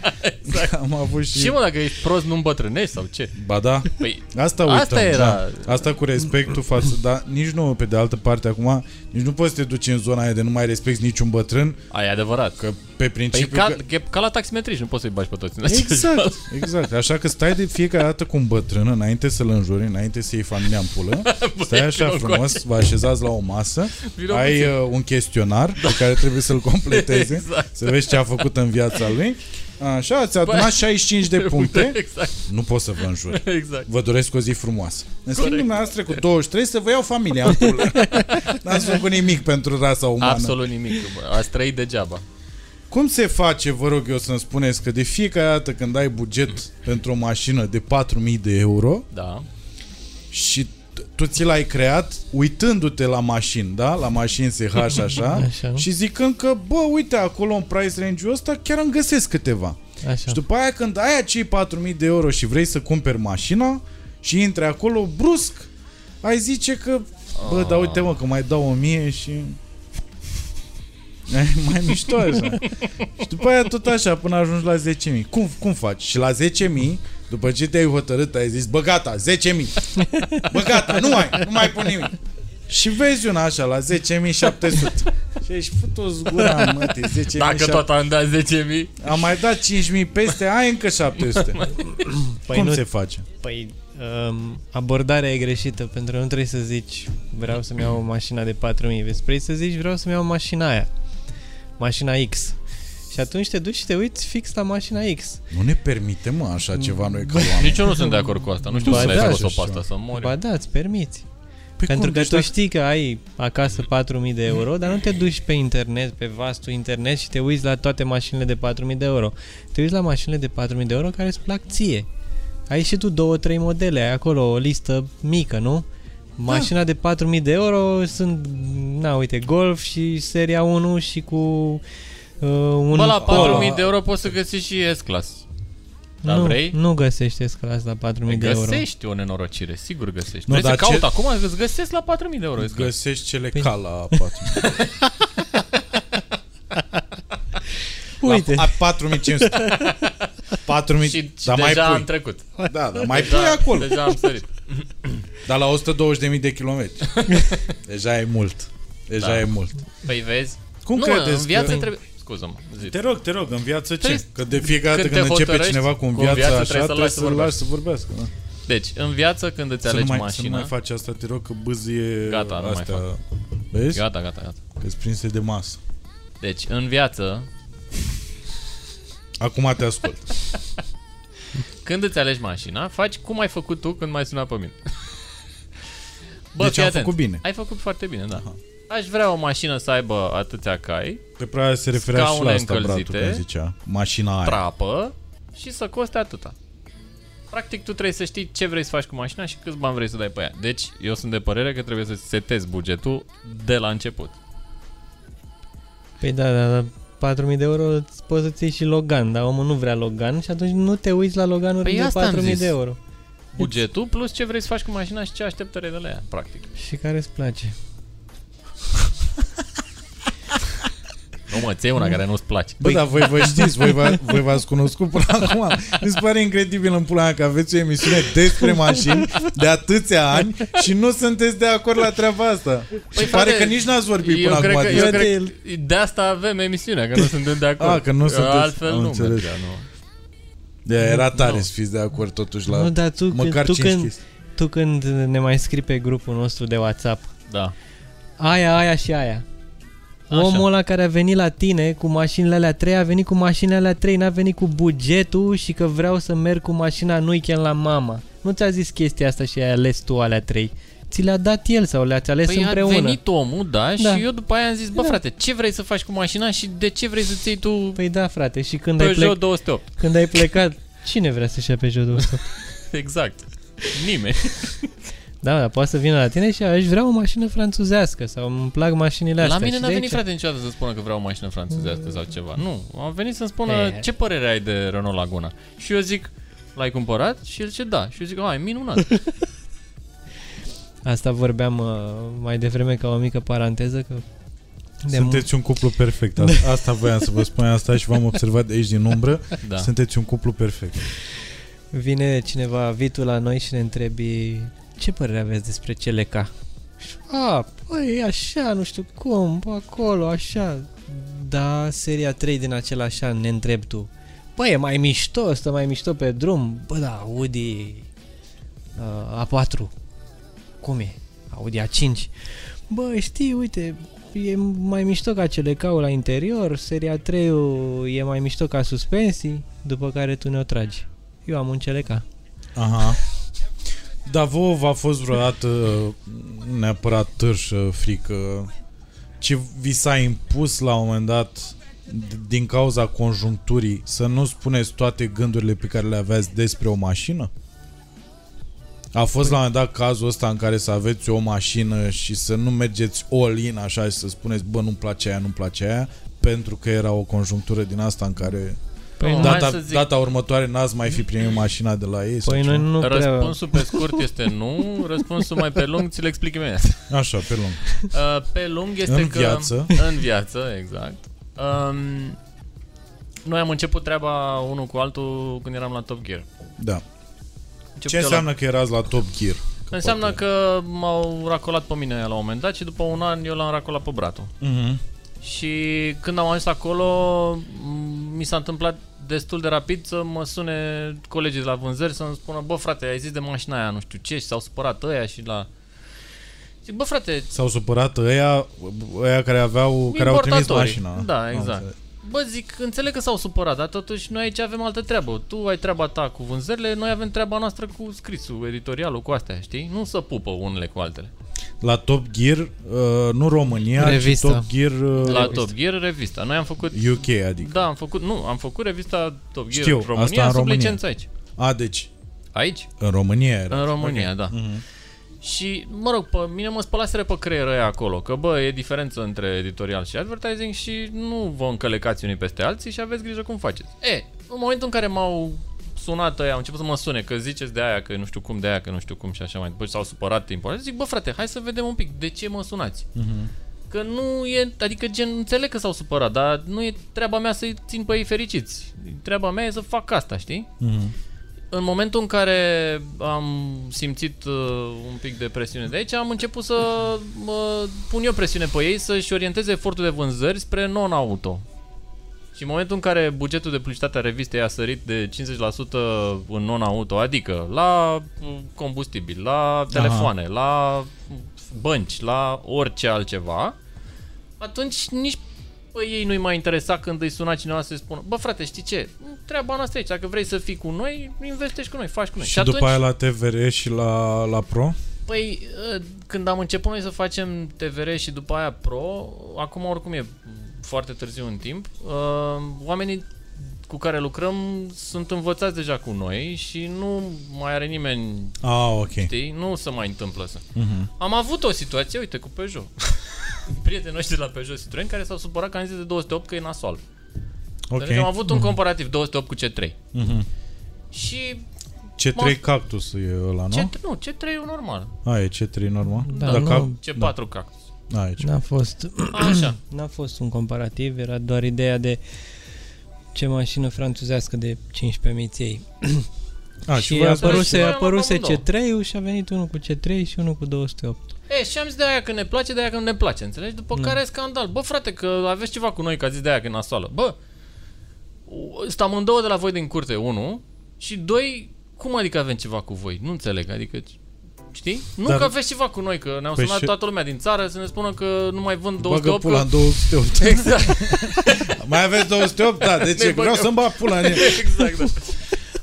Exact. Am avut și... Și mă, dacă ești prost, nu îmbătrânești sau ce? Ba da, Păi, asta uităm. Asta era. Da. Asta cu respectul față, dar nici nu, pe de altă parte, acum, nici nu poți să te duci în zona aia de nu mai respecti niciun bătrân, aia e adevărat. că pe Păi principiu... ca, că... e ca la taximetriști, nu poți să-i bagi pe toți în același Exact, val. exact. Așa că stai de fiecare dată cu un bătrân înainte să-l înjuri, înainte să iei familia în pulă. Stai așa vino frumos, încoace. vă așezați la o masă, Vino ai puțin. uh, un chestionar pe care trebuie să-l completeze, Exact. să vezi ce a făcut în viața lui. Așa, ți-a adunat 65 de puncte. Exact, Nu pot să vă înjur. exact. Vă doresc o zi frumoasă. În schimb, Corect. dumneavoastră cu 23 să vă iau familia în pulă. N-ați făcut nimic pentru rasa umană. Absolut nimic. bă. Ați trăit degeaba. Cum se face, vă rog eu să-mi spuneți, că de fiecare dată când ai buget pentru o mașină de 4.000 de euro Da. și t- tu ți l-ai creat uitându-te la mașini, da? La mașini SH așa, Așa. și zicând că, bă, uite, acolo în price range-ul ăsta chiar îmi găsesc câteva. Așa. Și după aia când ai acei 4.000 de euro și vrei să cumperi mașina și intri acolo brusc, ai zice că, bă, Ah. da uite mă, că mai dau 1000 și... mai mișto așa. și după aia tot așa, până ajungi la 10.000. Cum, cum faci? Și la 10.000, după ce te-ai hotărât, ai zis, bă, gata, 10.000. Bă, gata, nu mai, nu mai pun nimic. Și vezi una așa, la 10.700. și ești futus gura, mă, 10.000. Dacă tot am dat 10.000, Am mai dat 5.000 peste, ai încă 700. Păi Cum nu, se face? Păi, um, abordarea e greșită, pentru că nu trebuie să zici vreau să-mi iau o mașină de 4.000, vezi, vrei să zici vreau să-mi iau mașina aia, mașina X. Și atunci te duci și te uiți fix la mașina X. Nu ne permitem, mă, așa ceva noi ca oameni. nici eu nu sunt de acord cu asta. Nu știu Ba să da, le-ai scos-o și pe asta, să mori. Ba da, îți permiți. Păi Pentru cum? că Deci tu dacă- știi că ai acasă 4.000 de euro, dar nu te duci pe internet, pe vastul internet și te uiți la toate mașinile de 4.000 de euro. Te uiți la mașinile de 4.000 de euro care îți plac ție. Ai și tu două, trei modele, ai acolo o listă mică, nu? Mașina de 4.000 de euro sunt, na, uite, Golf și seria 1 și cu uh, un Bă, la Polo. 4.000 de euro poți să găsești și S-Class. Dar nu, vrei? nu găsești S-Class la 4.000 de euro. Găsești o nenorocire, sigur găsești. Nu, Vrei să dar caut ce- acum, îți găsesc la 4.000 de euro S-Class. Găsești cele Păi- ca la 4.000. Uite, La, a 4500. 4000, Și, și dar mai deja am pui. trecut. Da, dar mai pui Deja, acolo. deja am sărit. Dar la 120.000 de kilometri. Deja e mult. Deja Da. e mult. Păi vezi? Cum nu, credeți în viață că... trebuie... Scuză-mă, zi. Te rog, te rog, în viață ce? Trebuie- Că de fiecare dată când când te începe hotărăști cineva cu în cu în viața viață, așa, trebuie să-l trebuie lași să să-l lași să vorbească. Da. Deci, în viață, când îți Să nu, alegi mai, să nu mașina... mai faci asta, te rog, că bâzie Gata, nu mai astea. fac. Vezi? Gata, gata, gata. Că-s prinse de masă. Deci, în viață, Acum te ascult. când îți alegi mașina, faci cum ai făcut tu când m-ai sunat pe mine. Deci fii am atent. făcut bine. Ai făcut foarte bine, da. Aș vrea o mașină să aibă atâția cai, Pe prea se referea și la Scaune asta, bratul, încălzite, când zicea. Mașina aia. trapă și să coste atâta. Practic, tu trebuie să știi ce vrei să faci cu mașina și câți bani vrei să dai pe ea. Deci, eu sunt de părere că trebuie să setezi bugetul de la început. Păi da, da, la 4.000 de euro îți poți să-ți iei și Logan, dar omul nu vrea Logan și atunci nu te uiți la Loganuri Păi de asta am 4.000 zis. de euro. Bugetul plus ce vrei să faci cu mașina și ce așteptări ai de la ea, practic. Și care îți place. Nu mă, ți una care nu-ți place. Bă, dar voi vă știți, voi, v- voi v-ați cunoscut până acum. Mi se pare incredibil în pula mea că aveți o emisiune despre mașini de atâția ani și nu sunteți de acord la treaba asta. Păi și pare frate, că nici n-ați vorbit eu până cred acum. că, de eu asta. cred, de asta avem emisiunea, că nu suntem de acord. Ah, că nu sunteți- Altfel am nu înțeles. mergea, nu. De era tare Nu. să fiți de acord totuși la nu, dar tu, măcar când, tu, 5 când, chestii. tu când ne mai scrii pe grupul nostru de WhatsApp, Da. aia, aia și aia. Așa. Omul ăla care a venit la tine cu mașinile alea 3 a venit cu mașinile alea 3, n-a venit cu bugetul și că vreau să merg cu mașina în weekend la mama. Nu ți-a zis chestia asta și ai ales tu alea 3. Ți le-a dat el sau le-ați ales Păi împreună. a venit omul, da, Da. și eu după aia am zis, bă Da. frate, ce vrei să faci cu mașina și de ce vrei să-ți iei tu Păi da, frate, și când ai, Peugeot plec, 208? când ai plecat, cine vrea să-și ia Peugeot 200? Exact. Nimeni. Da, dar poate să vină la tine și aș vrea o mașină franțuzească sau îmi plac mașinile astea. La mine Și n-a de venit aici- frate niciodată să spună că vreau o mașină franțuzească sau ceva. Nu, a venit să-mi spună E. ce părere ai de Renault Laguna. Și eu zic, l-ai cumpărat? Și el zice, da. Și eu zic, ai, minunat. Asta vorbeam uh, mai devreme ca o mică paranteză că de Sunteți un cuplu perfect. Asta, asta voiam să vă spun asta și v-am observat de aici din umbră. Da. Sunteți un cuplu perfect. vine cineva vitul la noi și ne întrebi ce părere aveți despre CLK? Și, A, păi e așa, nu știu cum, pe acolo, așa. Da, seria 3 din același an, ne întreb tu. Băi, e mai mișto, stă mai mișto pe drum. Bă, da, Audi uh, A4. Cum e? Audi A5. Bă, știi, uite, e mai mișto ca CLK-ul la interior, seria 3 e mai mișto ca suspensii, după care tu ne-o tragi. Eu am un CLK. Aha. Dar vouă v-a fost vreodată nu neapărat târșă, frică, ci vi s-a impus la un moment dat d- din cauza conjuncturii să nu spuneți toate gândurile pe care le aveați despre o mașină? A fost la un moment dat cazul ăsta în care să aveți o mașină și să nu mergeți all-in așa și să spuneți bă nu-mi place aia, nu-mi place aia pentru că era o conjunctură din asta în care Păi Oh, nu- hai Data, să zic. data următoare n-ați mai fi primit mașina de la ei? sau Păi ceva? noi nu prea... Răspunsul pe scurt este nu, răspunsul mai pe lung ți-l explic imediat. Așa, pe lung. Uh, pe lung este În că... viață. În viață, exact. Um, noi am început treaba unul cu altul când eram la Top Gear. Da. Încep Ce eu la- înseamnă că erați la Top Gear? Că Înseamnă poate- că m-au racolat pe mine la un moment dat și după un an eu l-am racolat pe bratul. Mhm. Și când am ajuns acolo, m- mi s-a întâmplat destul de rapid să mă sune colegii de la vânzări să-mi spună Bă frate, ai zis de mașina aia, nu știu ce, și s-au supărat ăia și la... Zic, bă frate, S-au supărat ăia, ăia care aveau, care au trimis Importatorii. mașina. Da, Am exact. înțeles. Bă, zic, înțeleg că s-au supărat, dar totuși noi aici avem altă treabă. Tu ai treaba ta cu vânzările, noi avem treaba noastră cu scrisul, editorialul, cu astea, știi? Nu să pupă unele cu altele. La Top Gear, uh, nu România, Revista. ci Top Gear uh, La Top Gear, revista. Noi am făcut... UK, adică. Da, am făcut, nu, am făcut revista Top Gear Știu, România asta în sub România. licență aici. A, deci, Aici? în România era. În România, da. Mhm. Și, mă rog, pe mine mă spălaseră pe creier ăia acolo, că bă, e diferență între editorial și advertising și nu vă încălecați unii peste alții și aveți grijă cum faceți. E, în momentul în care m-au sunat ăia, au început să mă sune, că ziceți de aia, că nu știu cum, de aia, că nu știu cum și așa mai departe, și s-au supărat timpul. Zic, bă frate, hai să vedem un pic, de ce mă sunați? Mhm. Că nu e, adică gen, înțeleg că s-au supărat, dar nu e treaba mea să-i țin pe ei fericiți. Treaba mea e să fac asta, știi? Mhm. În momentul în care am simțit uh, un pic de presiune de aici, am început să mă pun eu presiune pe ei să-și orienteze efortul de vânzări spre non-auto. Și în momentul în care bugetul de publicitate a revistei a sărit de 50% în non-auto, adică la uh, combustibil, la telefoane, la bănci, la orice altceva, atunci nici pe ei nu-i mai interesa când îi suna cineva să-i spună Bă frate, știi ce? Treaba noastră aici, dacă vrei să fii cu noi, investești cu noi, faci cu noi. Și, după aia la TVR și la, la Pro? Păi, ă, când am început noi să facem TVR și după aia Pro, acum oricum e foarte târziu în timp, ă, oamenii cu care lucrăm sunt învățați deja cu noi și nu mai are nimeni, Ah, ok. știi, nu se mai întâmplă să. Mhm. Am avut o situație, uite, cu Peugeot. Prietenii noștri de la Peugeot Citroen care s-au supărat că am zis de 208 că e nasol. Ok. Deci am avut un comparativ 208 cu C3. Mhm. Și C3 M-am- Cactus e ăla, nu? C3, nu, C3 e normal. A, e C3 normal? Da, Dar nu. Cac- C4 cactus. Da, aici. N-a fost, Așa. n-a fost un comparativ, era doar ideea de ce mașină franțuzească de 15.000 ții. A, și voi a ați- apăruse, Noi a am apăruse avut două. C3-ul și a venit unul cu C3 și unul cu 208. E, și am zis de aia că ne place, de aia că nu ne place, înțelegi? După Da. care scandal. Bă, frate, că aveți ceva cu noi, că a zis de aia că e nasoală. Bă, ăsta amândouă de la voi din curte, unu, și doi, cum adică avem ceva cu voi? Nu înțeleg, adică... Știi? Nu Dar- că aveți ceva cu noi, că ne-au Păi sunat și- toată lumea din țară să ne spună că nu mai vând Bagă 208. pula că... în 208. Exact, Mai aveți 208? Da, de Ne ce? Vreau băgăm. să-mi bag pula în el. exact, da.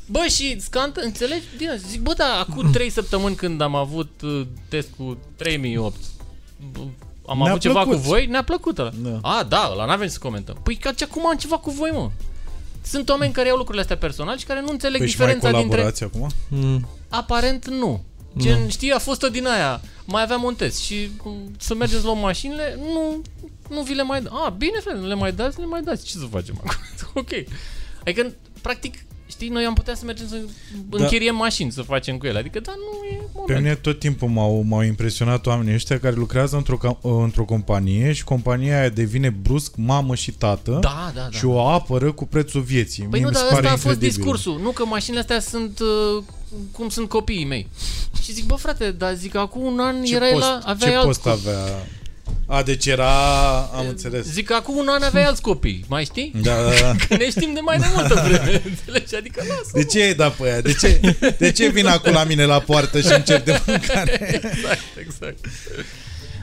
Bă, și scant, înțelegi? Bine, zic, bă, da, acum 3 săptămâni când am avut uh, test cu 3008, bă, am Ne-a avut ceva plăcut. cu voi, ne-a plăcut ăla. Da. A, da, ăla n-avem să comentăm. Păi că acum am ceva cu voi, mă. Sunt oameni care iau lucrurile astea personal și care nu înțeleg Păi și mai diferența dintre... colaborați acum? Mm. Aparent nu. Gen, știi, a fost o din aia. Mai aveam un test și m, să mergem să luăm mașinile, nu, nu vi le mai da. A, bine, frate, nu le mai dați, le mai dați. Ce să facem acum? ok. Adică, practic, știi, noi am putea să mergem să Da. închiriem mașini să facem cu ele. Adică, da, nu e Pe moment. mine tot timpul m-au, m-au impresionat oamenii ăștia care lucrează într-o, ca- într-o companie și compania aia devine brusc mamă și tată Da, da, da. și o apără cu prețul vieții. Păi Mie nu, mi se dar ăsta pare a fost incredibil. discursul. Nu că mașinile astea sunt uh, cum sunt copiii mei. Și zic, bă frate, dar zic, acum un an Ce erai post, la... Aveai ce alți post copii. avea? A, deci era... Am înțeles. Zic că acum un an aveai alți copii, mai știi? Da, da, da. Că ne știm de mai de multă vreme, înțelegi? Adică lasă De ce ai dat pe aia? De ce, de ce vin acum la mine la poartă și încep de mâncare? Exact, exact.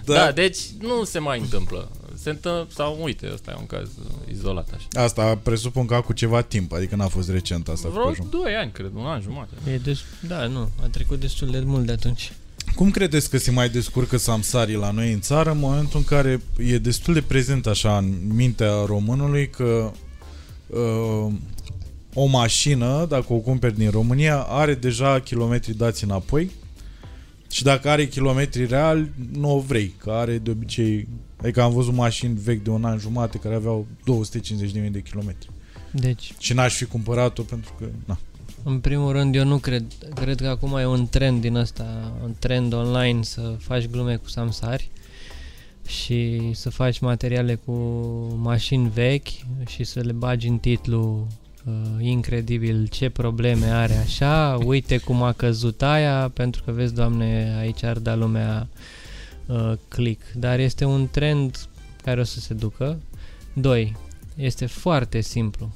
Da. Da. da, deci nu se mai întâmplă. Se întâmplă, sau uite, ăsta e un caz uh, izolat așa. Asta presupun că cu ceva timp, adică n-a fost recent asta cu Vreo Peugeot. 2 ani, cred, un an jumate. E des... Da, nu, a trecut destul de mult de atunci. Cum credeți că se mai descurcă Samsari la noi în țară în momentul în care e destul de prezent așa în mintea românului că uh, o mașină, dacă o cumperi din România, are deja kilometri dați înapoi și dacă are kilometri real, nu o vrei, că are de obicei... Adică am văzut mașini vechi de un an jumate care aveau 250.000 de kilometri. Deci, Și n-aș fi cumpărat-o pentru că... Na. În primul rând, eu nu cred. Cred că acum e un trend din ăsta, un trend online să faci glume cu samsari și să faci materiale cu mașini vechi și să le bagi în titlu uh, incredibil ce probleme are așa, uite cum a căzut aia, pentru că vezi, doamne, aici ar da lumea uh, click. Dar este un trend care o să se ducă. 2. Este foarte simplu.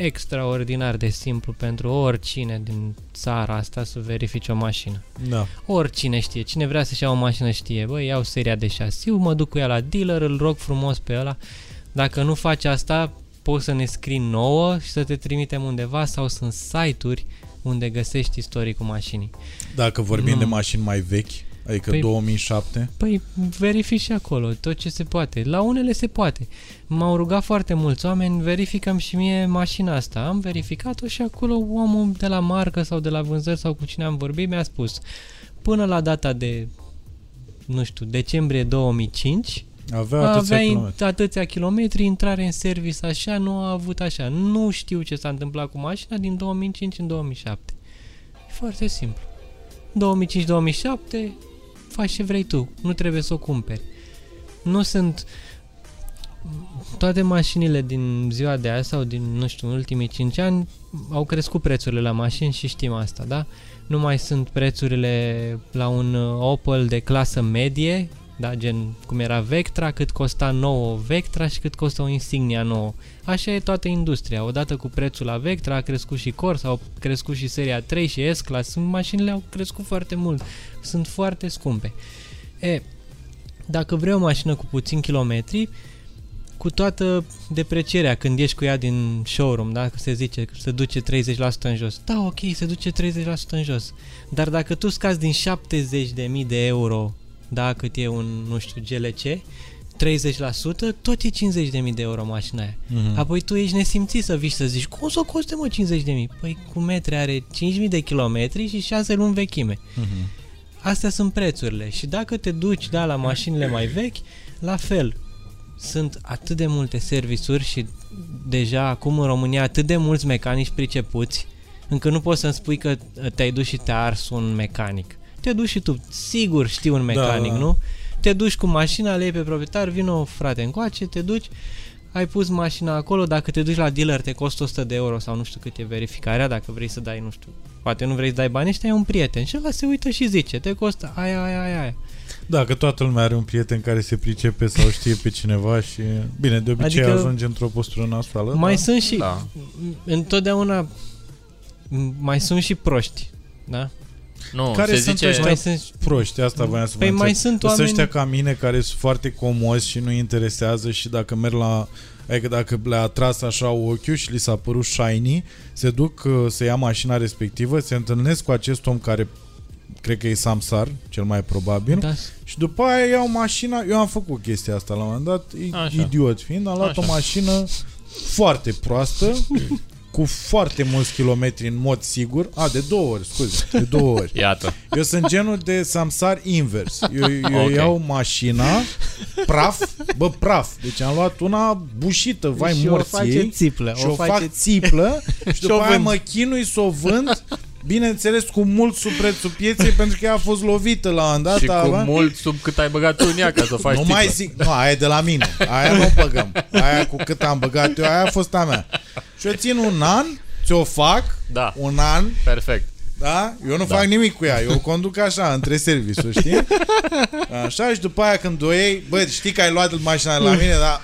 Deci extraordinar de simplu pentru oricine din țara asta să verifice o mașină. Da. Oricine știe, cine vrea să-și ia o mașină știe, băi, iau seria de șasiu, mă duc cu ea la dealer, îl rog frumos pe ăla. Dacă nu faci asta, poți să ne scrii nouă și să te trimitem undeva sau sunt site-uri unde găsești istoricul mașinii. Dacă vorbim Nu. de mașini mai vechi, adică Păi- 2007, Păi verifici și acolo tot ce se poate. La unele se poate. M-au rugat foarte mulți oameni, verificăm și mie mașina asta. Am verificat-o și acolo omul de la marcă sau de la vânzări sau cu cine am vorbit mi-a spus până la data de nu știu, decembrie 2005 avea atâția aveai kilometri. atâția kilometri, intrare în service așa, nu a avut așa. Nu știu ce s-a întâmplat cu mașina din 2005 în 2007. E foarte simplu. 2005-2007 faci ce vrei tu, nu trebuie să o cumperi. Nu sunt toate mașinile din ziua de azi sau din, nu știu, în ultimii 5 ani au crescut prețurile la mașini și știm asta, da? Nu mai sunt prețurile la un uh, Opel de clasă medie, da, gen cum era Vectra, cât costa nouă Vectra și cât costă o Insignia nouă. Așa e toată industria. Odată cu prețul la Vectra a crescut și Corsa, au crescut și seria 3 și S-Class. Sunt mașinile au crescut foarte mult. Sunt foarte scumpe. E, dacă vrei o mașină cu puțin kilometri, cu toată deprecierea când ești cu ea din showroom, da? Că se zice că se duce 30% în jos. Da, ok, se duce 30% în jos. Dar dacă tu scazi din 70.000 de euro, da, cât e un, nu știu, GLC, 30%, tot e 50.000 de euro mașina aia. Mhm. Apoi tu ești nesimțit să vii și să zici, cum să o coste mă 50.000? Păi cu metri are 5.000 de kilometri și 6 luni vechime. Mhm. Astea sunt prețurile și dacă te duci da, la mașinile mai vechi, la fel. Sunt atât de multe servisuri și deja acum în România atât de mulți mecanici pricepuți încă nu poți să-mi spui că te-ai dus și te-a ars un mecanic. Te duci și tu, sigur știi un mecanic, Da. nu? Te duci cu mașina, le iei pe proprietar, vino frate încoace, te duci, ai pus mașina acolo, dacă te duci la dealer te costă 100 de euro sau nu știu cât e verificarea, dacă vrei să dai, nu știu, poate nu vrei să dai bani, ăștia ai un prieten și ăla se uită și zice, te costă aia, aia, aia, aia. Da, că toată lumea are un prieten care se pricepe sau știe pe cineva și... Bine, de obicei Adică- ajunge într-o postură nasoală. Mai da? sunt și, Da. întotdeauna, m- mai sunt și proști, da? Nu, Care se sunt zice... ăștia? Mai sunt, proști, asta voiam să vă păi mai întreb. sunt Sunt oameni... ăștia ca mine care sunt foarte comozi și nu interesează și dacă merg la Adică dacă le-a tras așa ochiul și li s-a părut shiny, se duc uh, să ia mașina respectivă, se întâlnesc cu acest om care cred că e Samsar, cel mai probabil, Da, și după aia iau mașina, eu am făcut chestia asta la un moment dat, i- Așa. idiot fiind, am luat Așa. o mașină foarte proastă, cu foarte mulți kilometri în mod sigur, a, de două ori, scuze, de două ori. Iată. Eu sunt genul de samsar invers. Eu, eu Ok. iau mașina, praf, bă, praf. Deci am luat una bușită, vai și o morții face ei, țiplă. și o, fac țiplă și după o aia vând. mă chinui să o vând Bineînțeles cu mult sub prețul pieței pentru că ea a fost lovită la un dat și cu avea- mult sub cât ai băgat tu în ea ca să faci Nu tiplă. mai zic, nu, aia e de la mine Aia nu o băgăm Aia cu cât am băgat eu, aia a fost a mea Și o țin un an, ți-o fac Da, Un an, perfect. da? Eu nu Da. fac nimic cu ea Eu o conduc așa, între serviciuri, știi? Așa și după aia când o iei Bă, știi că ai luat mașina de la mine, dar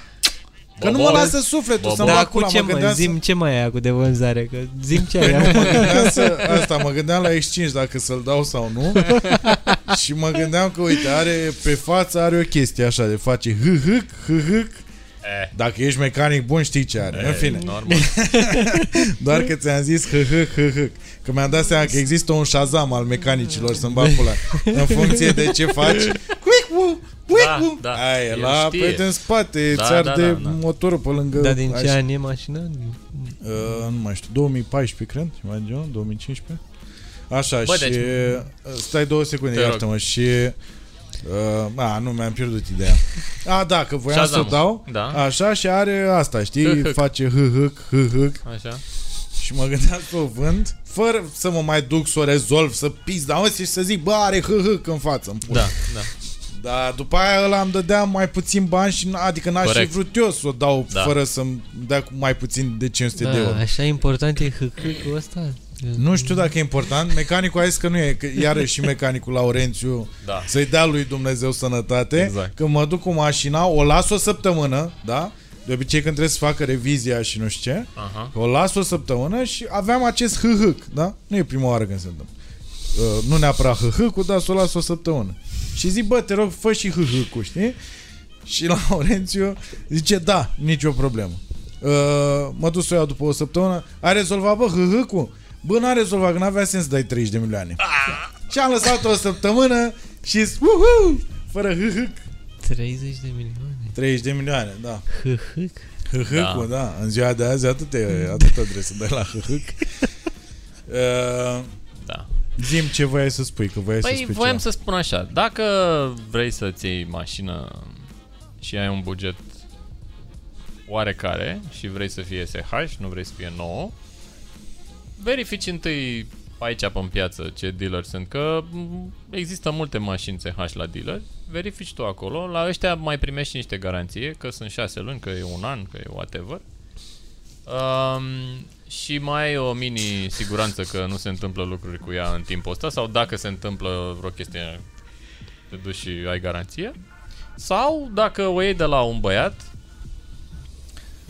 Că nu mă Bobor. lasă sufletul să-mi Da, bag cu pula, ce mă mă? gândeam să... Zim ce mai ai cu de vânzare, că zim ce Păi ai nu, mă gândeam să, asta, mă gândeam la exchange dacă să-l dau sau nu. Și mă gândeam că, uite, are pe față are o chestie așa de face hâhâc, hâhâc. Eh, Dacă ești mecanic bun știi ce are, în fine. Normal. Doar că ți-am zis hâhâc, hâhâc. Că mi-am dat seama că există un Shazam al mecanicilor să-mi bag pula. În funcție de ce faci Quick, Da, da. Aia, e El la, știe. păi în spate, Da, ți ar da, de da, da. motorul pe lângă Dar din ce așa. an e mașina? Uh, nu mai știu, 2014, cred, ceva de genul, 2015. Așa, Bă, și... deci- uh, Stai două secunde, Te rog. iartă-mă, și... Uh, a, nu, mi-am pierdut ideea. A, da, că voiam să o Shazam. dau. Da. Așa și are asta, știi? Hâhâc. Face hâhâc, hâhâc. Așa. Și mă gândeam să o vând fără să mă mai duc să o rezolv, să pizda mă, și să zic, bă, are hâhâc în față. În pula. Da, da. Dar după aia ăla îmi dădea mai puțin bani și adică n-aș fi Corect. vrut eu să o dau Da. fără să-mi dea cu mai puțin de 500 de Da, euro. așa important e hâhâcul ăsta? Nu știu dacă e important. Mecanicul a zis că nu e, că iarăși și mecanicul Laurențiu Da. să-i dea lui Dumnezeu sănătate. Exact. Când mă duc cu mașina, o las o săptămână, da? De obicei când trebuie să facă revizia și nu știu ce, Aha. o las o săptămână și aveam acest hâhâc, da? Nu e prima oară când se întâmplă. Uh, nu neapărat hâhâcul, dar să o las o săptămână. Și zic, bă, te rog, fă și hâhâcul, știi? Și Laurențiu zice, da, nicio problemă. Uh, mă duc să o iau după o săptămână, a rezolvat, bă, hâhâcul? Bă, n-a rezolvat, că n-avea sens să dai 30 de milioane. Și am lăsat o săptămână și uhu, fără hâhâc. 30 de milioane. 30 de milioane, da. Hâhâc? Hâhâcul, da. da. În ziua de azi atât, e, atât trebuie să dai la hâhâc. Uh, Da. Zim ce voiai să spui, că voiai să Păi spui voiam ceva. să spun așa, dacă vrei să-ți iei mașină și ai un buget oarecare și vrei să fie SH, nu vrei să fie nouă, verifici întâi aici pe în piață ce dealer sunt, că m, există multe mașini SH la dealer, verifici tu acolo, la ăștia mai primești și niște garanție, că sunt 6 luni, că e un an, că e whatever. Um, și mai ai o mini siguranță că nu se întâmplă lucruri cu ea în timpul ăsta sau dacă se întâmplă vreo chestie te duci și ai garanție. Sau dacă o iei de la un băiat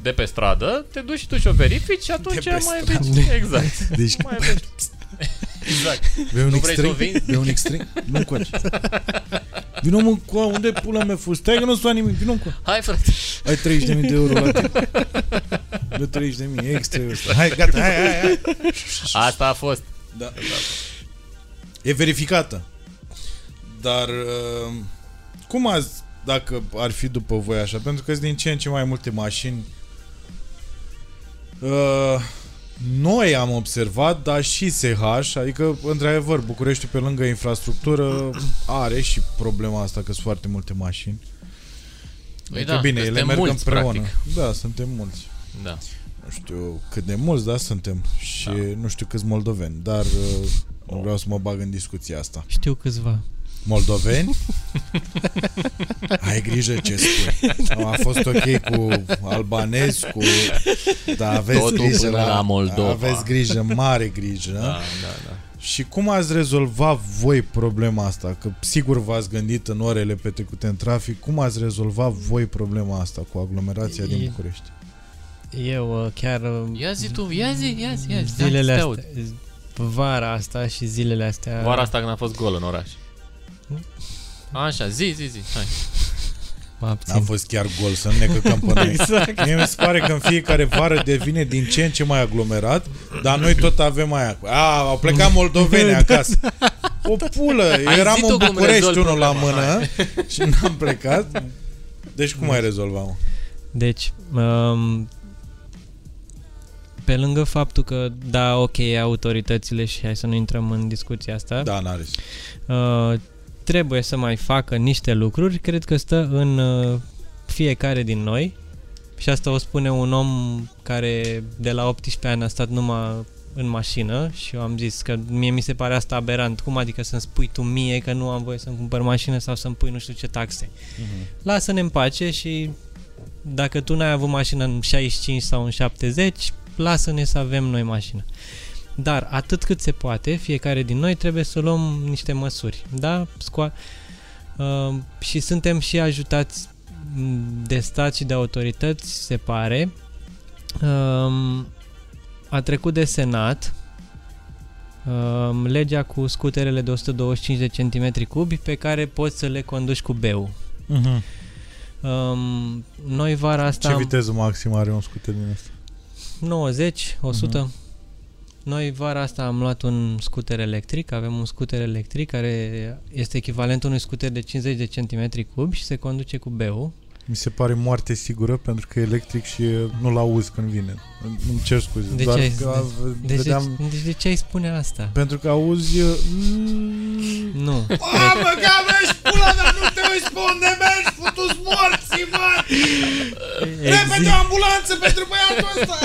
de pe stradă, te duci și tu și o verifici și atunci pe mai stradă. vezi. Exact. Deci, Mai vezi. Exact. vei un Nu vrei să o extrem? vinzi? Vei un extrem? Nu încoace. Vino mă cu unde pula mea fost? Stai că nu sta nimic, vino cu Hai frate. Ai 30.000 de euro la tine. De 30.000, e extra ăsta. Hai, gata, hai, hai, hai. Asta a fost. Da. E verificată. Dar uh, cum azi, dacă ar fi după voi așa? Pentru că sunt din ce în ce mai multe mașini. Uh, noi am observat, dar și SH, adică, într-adevăr, Bucureștiul pe lângă infrastructură are și problema asta că sunt foarte multe mașini. Păi Adică da, bine, că ele suntem merg mulți, împreună. practic. Da, suntem mulți. Da. Nu știu cât de mulți, da, suntem. Și Da. nu știu câți moldoveni, dar uh, nu vreau să mă bag în discuția asta. Știu câțiva. Moldoveni? Ai grijă ce spui. A fost ok cu albanezi, cu... Da, aveți Totul grijă până la Moldova. Aveți grijă, mare grijă. Da, da, da. Și cum ați rezolvat voi problema asta? Că sigur v-ați gândit în orele petrecute în trafic. Cum ați rezolvat voi problema asta cu aglomerația din E- București? Eu uh, chiar uh, Ia zi tu, ia zi, ia zi, ia zi. zilele Hai să te astea, vara asta și zilele astea... aud. Vara asta când a fost gol în oraș. Așa, zi, zi, zi. Hai. Mă abțin. Am fost chiar gol, să nu ne căcăm pe noi. Exact. Mie mi se pare că în fiecare vară devine din ce în ce mai aglomerat, dar noi tot avem aia. A, au plecat moldoveni acasă. O pulă, Ai eram zi tu în cum București rezolvi unul la problema, mână și n-am plecat. Deci cum ai rezolvat? mă? Deci, um, pe lângă faptul că, da, ok, autoritățile și hai să nu intrăm în discuția asta, Da, n-are. uh, trebuie să mai facă niște lucruri, cred că stă în uh, fiecare din noi și asta o spune un om care de la 18 ani a stat numai în mașină și eu am zis că mie mi se pare asta aberant. Cum adică să-mi spui tu mie că nu am voie să-mi cumpăr mașină sau să-mi pui nu știu ce taxe? Lasă-ne în pace și dacă tu n-ai avut mașină în 65 sau în 70, lasă-ne să avem noi mașină. Dar atât cât se poate, fiecare din noi trebuie să luăm niște măsuri. Da? Scoa- uh, și suntem și ajutați m, de stat și de autorități, se pare. Um, a trecut de Senat um, legea cu scuterele de 125 de centimetri cubi pe care poți să le conduci cu beu. Mhm. Um, noi vara asta Ce am viteză maximă are un scuter din asta? 90, 100. Noi vara asta am luat un scuter electric, avem un scuter electric care este echivalentul unui scuter de 50 de centimetri cubi și se conduce cu beu. Mi se pare moarte sigură pentru că e electric și nu-l auzi când vine. Îmi cer scuze. De doar ce ai- că Deci, vedeam... de, deci de ce ai spune asta? Pentru că auzi... Nu. A, mă, că aveți pula, dar nu nu-i spun unde mergi, futu-ți morții, mă! Repede o ambulanță pentru băiatul ăsta!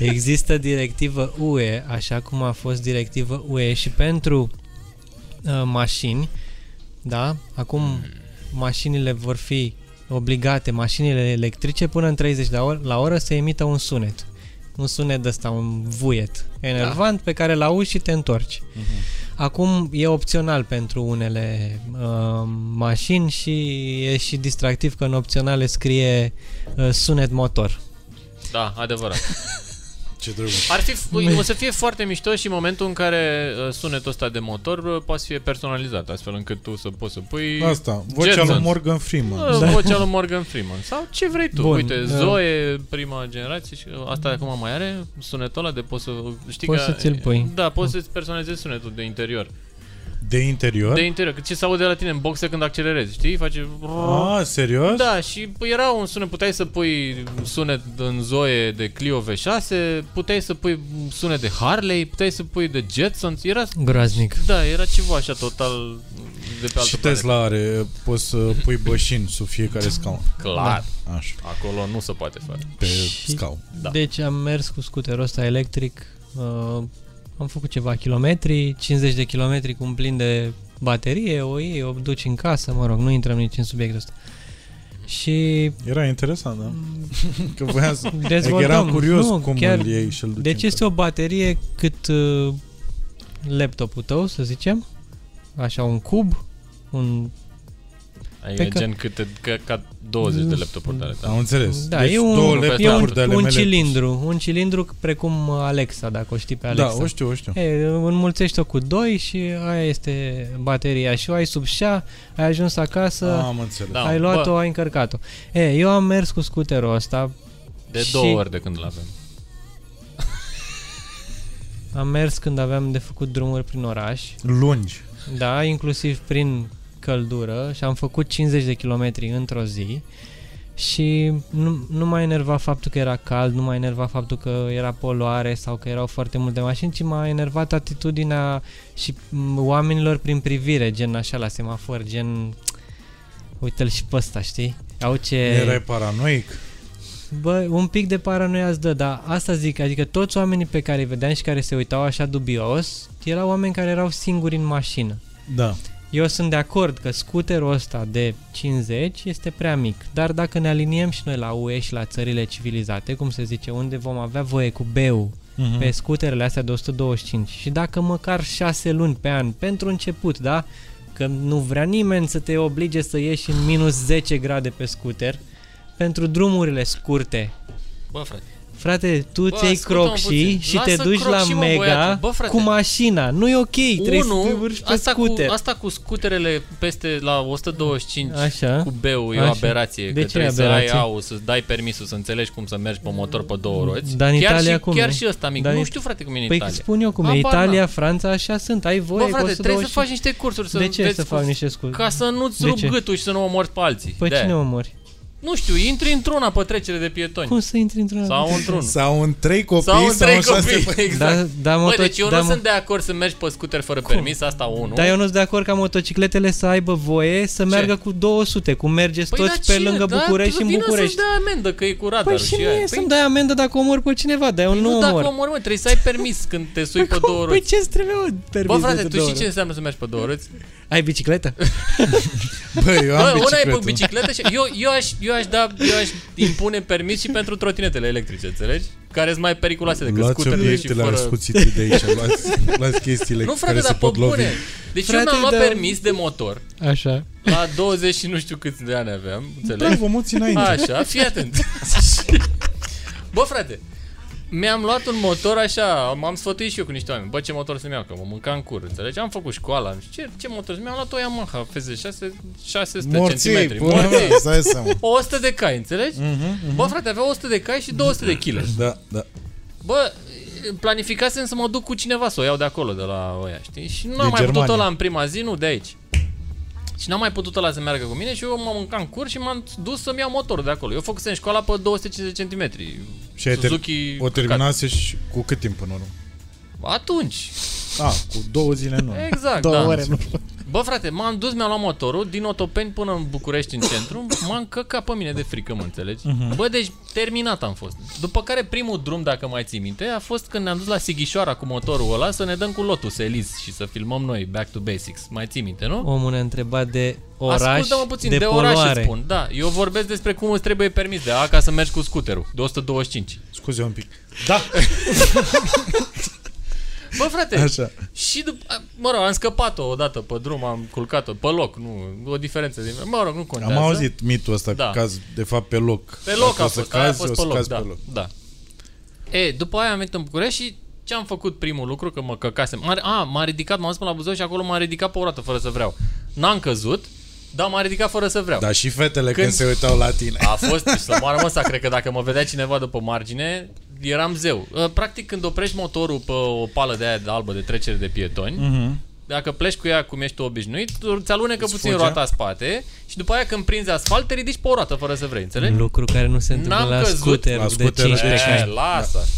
Există directivă UE, așa cum a fost directivă UE și pentru uh, mașini, da? Acum mașinile vor fi obligate, mașinile electrice, până în 30 de or- la oră să emită un sunet. Un sunet ăsta, un vuiet enervant da. pe care l auzi și te întorci. Acum e opțional pentru unele uh, mașini și e și distractiv că în opționale scrie uh, sunet motor. Da, adevărat. Ce drăguț. Ar fi, o să fie foarte mișto și în momentul în care uh, sunetul ăsta de motor uh, poate să fie personalizat, astfel încât tu să poți să pui Asta, vocea Jetsons. lui Morgan Freeman. uh, vocea lui Morgan Freeman sau ce vrei tu. Bun, Uite, da. Zoe, prima generație și asta acum mai are sunetul ăla de poți să știi Poți că, să ți-l pui. Da, poți să-ți personalizezi sunetul de interior. De interior? De interior, că ce se aude la tine în boxe când accelerezi, știi? Face Ah, serios? Da, și păi, era un sunet, puteai să pui sunet în Zoe de Clio V6, puteai să pui sunet de Harley, puteai să pui de Jetsons, era... Groaznic. Da, era ceva așa total de pe altă Și planetă. Tesla are, poți să pui bășini sub fiecare scaun. Clar, Așa, acolo nu se poate face. pe Și- scaun. Da. Deci am mers cu scuterul ăsta electric, uh, am făcut ceva kilometri, 50 de kilometri cu un plin de baterie, o iei, o duci în casă, mă rog, nu intrăm nici în subiectul ăsta. Și Era interesant, da? Că voiam să... Adică dezvoltăm. eram curios nu, cum chiar, îl iei și îl duci Deci în este o baterie cât uh, laptopul tău, să zicem, așa un cub, un Adică Pe că- gen câte, ca, ca 20 de laptopuri de ale casă. tale. Am înțeles. Da, deci e un, două e e laptopuri un, de ale un mele. cilindru, un cilindru precum Alexa, dacă o știi pe Alexa. Da, o știu, o știu. E, înmulțești-o cu 2 și aia este bateria și o ai sub șa, ai ajuns acasă, Ah, am înțeles. Da. ai luat-o, bă. ai încărcat-o. E, eu am mers cu scuterul ăsta, De Și- două ori de când îl avem. am mers când aveam de făcut drumuri prin oraș, Lungi. da, inclusiv prin căldură și am făcut 50 de kilometri într-o zi și nu, nu m-a enervat faptul că era cald, nu m-a enervat faptul că era poluare sau că erau foarte multe mașini, ci m-a enervat atitudinea și m, oamenilor prin privire, gen așa la semafor, gen uite-l și pe ăsta, știi? Au ce... Erai paranoic? Bă, un pic de paranoia îți dă, dar asta zic, adică toți oamenii pe care îi vedeam și care se uitau așa dubios, erau oameni care erau singuri în mașină. Da. Eu sunt de acord că scuterul ăsta de 50 este prea mic, dar dacă ne aliniem și noi la UE și la țările civilizate, cum se zice, unde vom avea voie cu BEU Mhm. pe scuterele astea de 125 și dacă măcar 6 luni pe an, pentru început, da? Că nu vrea nimeni să te oblige să ieși în minus 10 grade pe scuter, pentru drumurile scurte. Bă, frate. Frate, tu Bă, ți iei ascultă-mă croxii puțin. și Lasă te duci la croxii, mă, Mega băiatul. Bă, frate. cu mașina. Nu e ok, trebuie să te Unu, urci pe asta cu, scuter. asta cu scuterele peste la 125 Așa. cu beu e o Așa. aberație. De că ce trebuie e să ai aberație? au, să dai permisul, să înțelegi cum să mergi pe motor pe două roți. Dar în chiar Italia și, cum chiar e? și ăsta mic. Dar nu în- știu, frate, cum e în Păi Italia. spun eu cum e. Habar Italia, n-am. Franța, așa sunt. Ai voie Bă, cu frate, trebuie să 125. faci niște cursuri să De ce înveți să cum- fac niște scuze? Ca să nu-ți De rup ce? gâtul și să nu omori pe alții. Păi De-aia. cine omori? Nu știu, intri într-una pe trecere de pietoni. Cum să intri într-un Sau într-un. Sau în trei copii Sau în trei șase copii, exact. Da, da, Bă, moto- deci eu da, nu mo- sunt de acord să mergi pe scooter fără Cum? permis, asta unul. Dar eu nu sunt de acord ca motocicletele să aibă voie să meargă cu 200, cum mergeți toți dar pe Păi ce? lângă Da, București și în vină București. să-ți dea amendă că e cu radarul Păi și nu aia. e să-mi dai amendă dacă omori pe cineva, dar eu Păi nu nu dacă omor. omori, mă, trebuie să ai permis când te sui pe două Păi roți. ce-ți trebuie, mă, permis Bă, de frate, tu două știi ce ore? înseamnă să mergi pe două roți? Ai bicicletă? Bă, eu am Bă, una e pe bicicletă. bicicletă și eu, eu, aș, eu, aș da, eu aș impune permis și pentru trotinetele electrice, înțelegi? Care sunt mai periculoase decât Luați scuterele și obiectele fără... ascuțite de aici, luați, luați chestiile Nu, frate, care se dar pe pot lovi. bune. Deci eu Frate, mi-am luat dar- permis de motor Așa. la 20 și nu știu câți de ani aveam, înțelegi? Bravo, moți înainte. Așa, fii atent. Bă, frate, mi-am luat un motor așa, m-am sfătuit și eu cu niște oameni. Bă, ce motor să-mi iau, că mă mânca în cur, înțelegi? Am făcut școala, nu știu ce, ce motor să-mi iau, am luat o Yamaha FZ6, 600 Morții, cm. până mea, stai seama. 100 de cai, înțelegi? Mhm, Bă, frate, avea 100 de cai și 200 de kg. Da, da. Bă, planificasem să mă duc cu cineva să o iau de acolo, de la oia, știi? Și nu am De mai putut Germania. ăla în prima zi, nu de aici. Și n-am mai putut ăla să meargă cu mine și eu m-am mâncat în cur și m-am dus să-mi iau motorul de acolo. Eu făcusem școala pe 250 cm. Și ai ter- Suzuki o terminase și cu cât timp până la urmă? Atunci. A, cu două zile nu. Exact, Două da. ore, nu. Bă, frate, m-am dus, mi-am luat motorul din Otopeni până în București, în centru. M-am căcat pe mine de frică, mă înțelegi? Mhm. Bă, deci terminat am fost. După care primul drum, dacă mai ții minte, a fost când ne-am dus la Sighișoara cu motorul ăla să ne dăm cu Lotus Elise și să filmăm noi Back to Basics. Mai ții minte, nu? Omul ne-a întrebat de oraș, Ascultă-mă puțin, de, de, poluare. oraș îți spun. Da, eu vorbesc despre cum îți trebuie permis de A ca să mergi cu scuterul, de 125. Scuze un pic. Da, Bă, frate, așa. Și după, a, mă rog, am scăpat-o odată pe drum, am culcat-o pe loc, nu, o diferență din, mă rog, nu contează. Am auzit mitul ăsta Da. că caz de fapt pe loc. Pe loc Dacă a o să fost, aia a cazi, fost o pe să loc, cazi da, pe loc. da. E, după aia am venit în București și ce am făcut primul lucru, că mă căcasem. M-a, a, m-a ridicat, m-am dus până la Buzău și acolo m-a ridicat pe o roată fără să vreau. N-am căzut, dar m-a ridicat fără să vreau. Dar și fetele când, Când- se uitau la tine. A fost și să moară măsa, cred că dacă mă vedea cineva după margine, eram zeu. Uh, Practic când oprești motorul pe o pală de aia de albă de trecere de pietoni, Mhm. dacă pleci cu ea cum ești tu obișnuit, ți alunecă Îți puțin fuge? roata în spate și după aia când prinzi asfalt, te ridici pe o roată fără să vrei, înțelegi? Lucru care nu se întâmplă N-am la căzut. scooter La de scooter, 15 E, ani. lasă.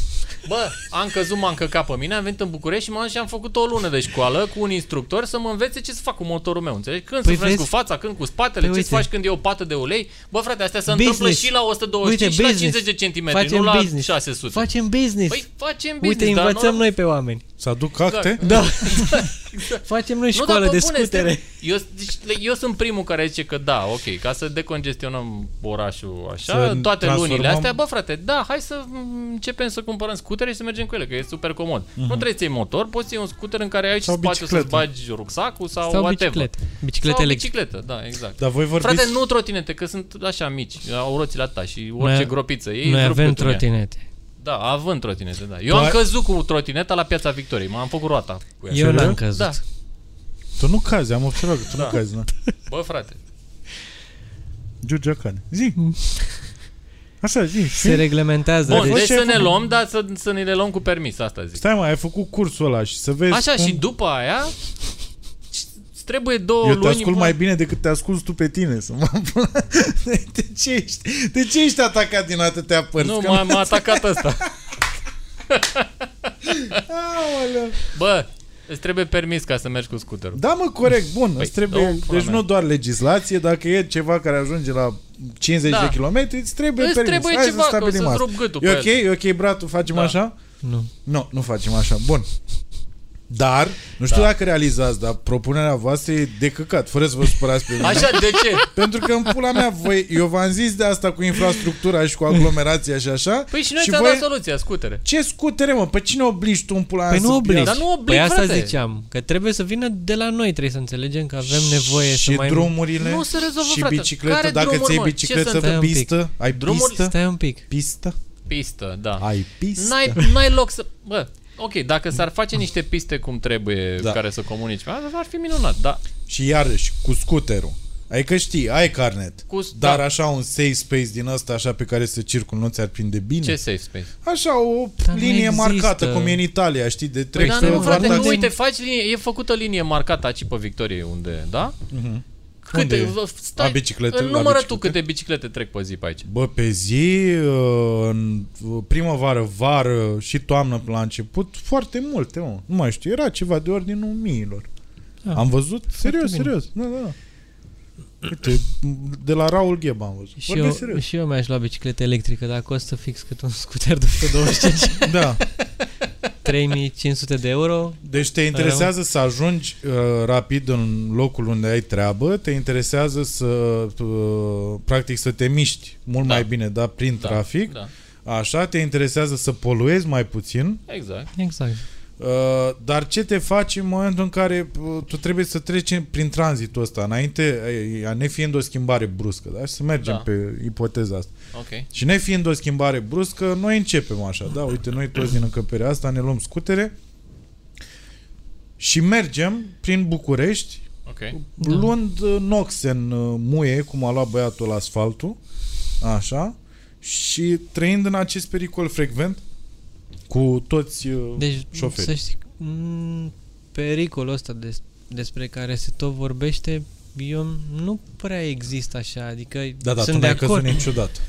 Bă, am căzut, m-am căcat pe mine, am venit în București și m-am și am făcut o lună de școală cu un instructor să mă învețe ce să fac cu motorul meu, înțelegi? Când Păi să freci cu vezi? fața, când cu spatele, Păi ce uite. să faci când e o pată de ulei. Bă, frate, astea se Business. întâmplă și la 125 Uite, și la business. 50 de centimetri, Facem nu la business. 600. Facem business. Păi facem business, Uite, dar învățăm nu- noi pe oameni. Să aduc acte? Da. Exact. Facem noi Nu, școală dar pe de bune, scutere. suntem- Eu, deci, eu sunt primul care zice că da, ok, ca să decongestionăm orașul așa, Să toate transformăm- lunile astea, bă frate, da, hai să mm, începem să cumpărăm scutere și să mergem cu ele, că e super comod. Nu trebuie să iei motor, poți să iei un scuter în care ai aici Sau spațiu să-ți bicicletă. bagi rucsacul sau, Sau whatever. biciclete. Biciclete sau electrice. bicicletă, da, exact. Dar voi vorbiți... Frate, nu trotinete, că sunt așa mici, au roțile atâta și orice Noi- gropiță. Ei Noi rup avem cât în ea. trotinete. Da, având trotinete, da. Eu Tu am ai- căzut cu trotineta la Piața Victoriei, m-am făcut roata cu ea. Eu n-am Serios? căzut. Da. Tu nu cazi, am observat că tu Da. nu cazi, nu? Bă, frate. Giurgia Cane. Zi. Așa, zi. Se reglementează. Bun, deci, deci ce ai să ne făcut? luăm, dar să, să ne le luăm cu permis, asta zic. Stai mă, ai făcut cursul ăla și să vezi Așa, cum... și după aia îți trebuie două Eu te luni. ascult bă. mai bine decât te asculti tu pe tine. Să mă... de, ce ești, de ce ești atacat din atâtea părți? Nu, Că m-a, m-a atacat ăsta. Aoleu. Bă, îți trebuie permis ca să mergi cu scuterul. Da, mă, corect, bun. Păi, îți trebuie, dă-o pula deci mea. nu doar legislație, dacă e ceva care ajunge la 50 Da. de kilometri, îți trebuie Îți permis. trebuie Hai ceva, să că o stabilim să-ți asta. rup gâtul E pe ok? el. E ok, bratul, facem Da. așa? Nu. Nu, nu facem așa. Bun. Dar, nu știu Da. dacă realizați, dar propunerea voastră e de căcat, fără să vă supărați pe mine. Așa, de ce? Pentru că în pula mea, voi, eu v-am zis de asta cu infrastructura și cu aglomerația și așa. Păi și noi și ți-am voi, dat soluția, scutere. ce scutere, mă? Pe cine obligi tu în pula mea Păi să nu obligi. Dar nu oblig, Păi asta frate. ziceam, că trebuie să vină de la noi, trebuie să înțelegem că avem nevoie și să mai... drumurile Nu se rezolvă, și frate. bicicletă, Care dacă drumuri, ți-ai mă? Ce bicicletă să pe întâmplă? Stai un pic. pistă, ai Drumuri- pistă, Stai un pic. pistă, Pistă, da. ai pistă. N-ai, n-ai loc să... Bă, ok, dacă s-ar face niște piste cum trebuie Da. care să comunici, asta ar fi minunat, da. Și iarăși, cu scuterul. Adică știi, ai carnet. Cu, Dar da. așa un safe space din ăsta, așa pe care să circul, nu ți-ar prinde bine? Ce safe space? Așa, o Dar nu linie există. marcată, cum e în Italia, știi, de Păi trei da, să nu, frate, vartați- uite, faci linie, e făcută linie marcată aici pe Victorie, unde, da? Mhm. Câte, Unde e? vă- stai, La biciclete, la Numără tu biciclete? câte biciclete trec pe zi pe aici. Bă, pe zi, uh, în primăvară, vară și toamnă la început, foarte multe, mă. Nu mai știu, era ceva de ordinul miilor. Da. Am văzut? Serios, bine. serios. Da, da. Uite, de la Raul Gheba am văzut. Și Vorbesc eu, serios. și eu mi-aș lua bicicletă electrică, dar costă fix cât un scooter de 125. Da. 3500 de euro. Deci te interesează să ajungi uh, rapid în locul unde ai treabă, te interesează să, uh, practic, să te miști mult Da. mai bine, da, prin Da, trafic. Da, Așa, te interesează să poluezi mai puțin, exact. Exact. Uh, dar ce te faci în momentul în care uh, tu trebuie să treci prin tranzitul ăsta, înainte, uh, nefiind o schimbare bruscă, da? Și să mergem Da. pe ipoteza asta. Ok. Și nefiind o schimbare bruscă, noi începem așa, da? Uite, noi toți din încăperea asta ne luăm scutere și mergem prin București, Ok. Da. luând uh, noxe în uh, muie, cum a luat băiatul la asfaltul, așa, și trăind în acest pericol frecvent cu toți uh, Deci, șoferii. să știi, m, pericolul ăsta des, despre care se tot vorbește, eu nu prea există așa, adică Da, da, tu sunt de n-ai căzut acord. niciodată.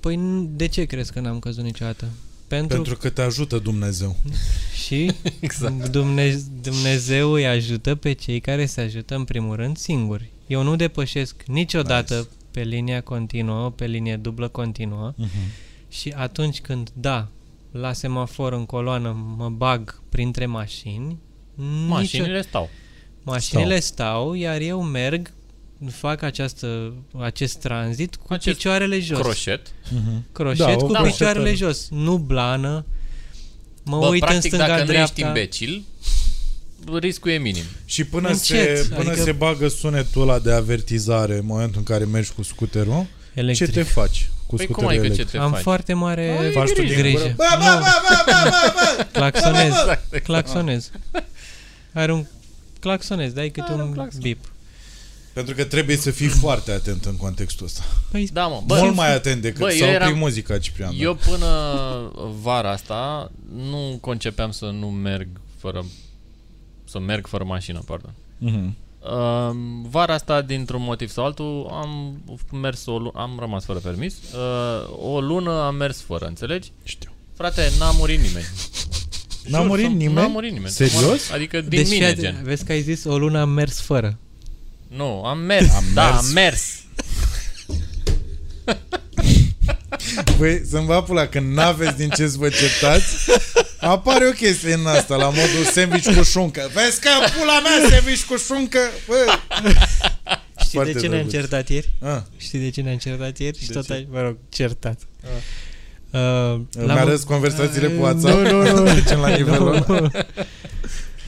Păi n- de ce crezi că n-am căzut niciodată? Pentru, Pentru că te ajută Dumnezeu. Și Exact. Dumne- Dumnezeu îi ajută pe cei care se ajută în primul rând singuri. Eu nu depășesc niciodată Nice. pe linia continuă, pe linie dublă continuă Uh-huh. și atunci când, da, la semafor în coloană mă bag printre mașini, nicio- Mașinile stau. mașinile stau. stau, iar eu merg, fac această, acest tranzit cu Acest picioarele jos. Croșet. Uh-huh. Croșet Da, o cu da, picioarele croșetă. jos, nu blană. Mă Bă, uit în practic, stânga dacă nu ești dreapta. imbecil, riscul e minim. Și până, Încet, se, până adică- se bagă sunetul ăla de avertizare în momentul în care mergi cu scuterul, Electric. ce te faci cu Păi cum scuterul adică ce electric? te Am faci? foarte mare Ai Faci tu din grijă. gură? Bă, bă, Nu, bă, bă, bă, bă, bă! claxonez. Exact. Claxonez. Are un claxonez, dai câte Are un un claxon. bip. Pentru că trebuie să fii foarte atent în contextul ăsta. Păi, Da, mă. Bă, Bă, Mult mai atent decât bă, să eu opri eram- muzica, Ciprian. da. eu până vara asta nu concepeam să nu merg fără să merg fără mașină, pardon. Mhm. Uh, vara asta, dintr-un motiv sau altul, am mers o lună, am rămas fără permis. Uh, o lună am mers fără, înțelegi? Știu. Frate, n-a murit nimeni. N-a Jur, murit sunt- nimeni? N-a murit nimeni. Serios? Adică din deci mine, fii gen. atent, vezi că ai zis o lună am mers fără. Nu, am mers. Am da, mers. am mers. Băi, să-mi va pula, când n-aveți din ce să vă certați, apare o chestie în asta, la modul sandwich cu șuncă. Vezi că pula mea sandwich cu șuncă? Bă. Știi Foarte de ce ne-am drăguț. certat ieri? Ah, Știi de ce ne-am certat ieri? Și De tot ce? ai, mă rog, certat. Ah. Uh, îmi arăți conversațiile pe WhatsApp? Nu, nu, nu. Trecem la nivelul ăla. Nu.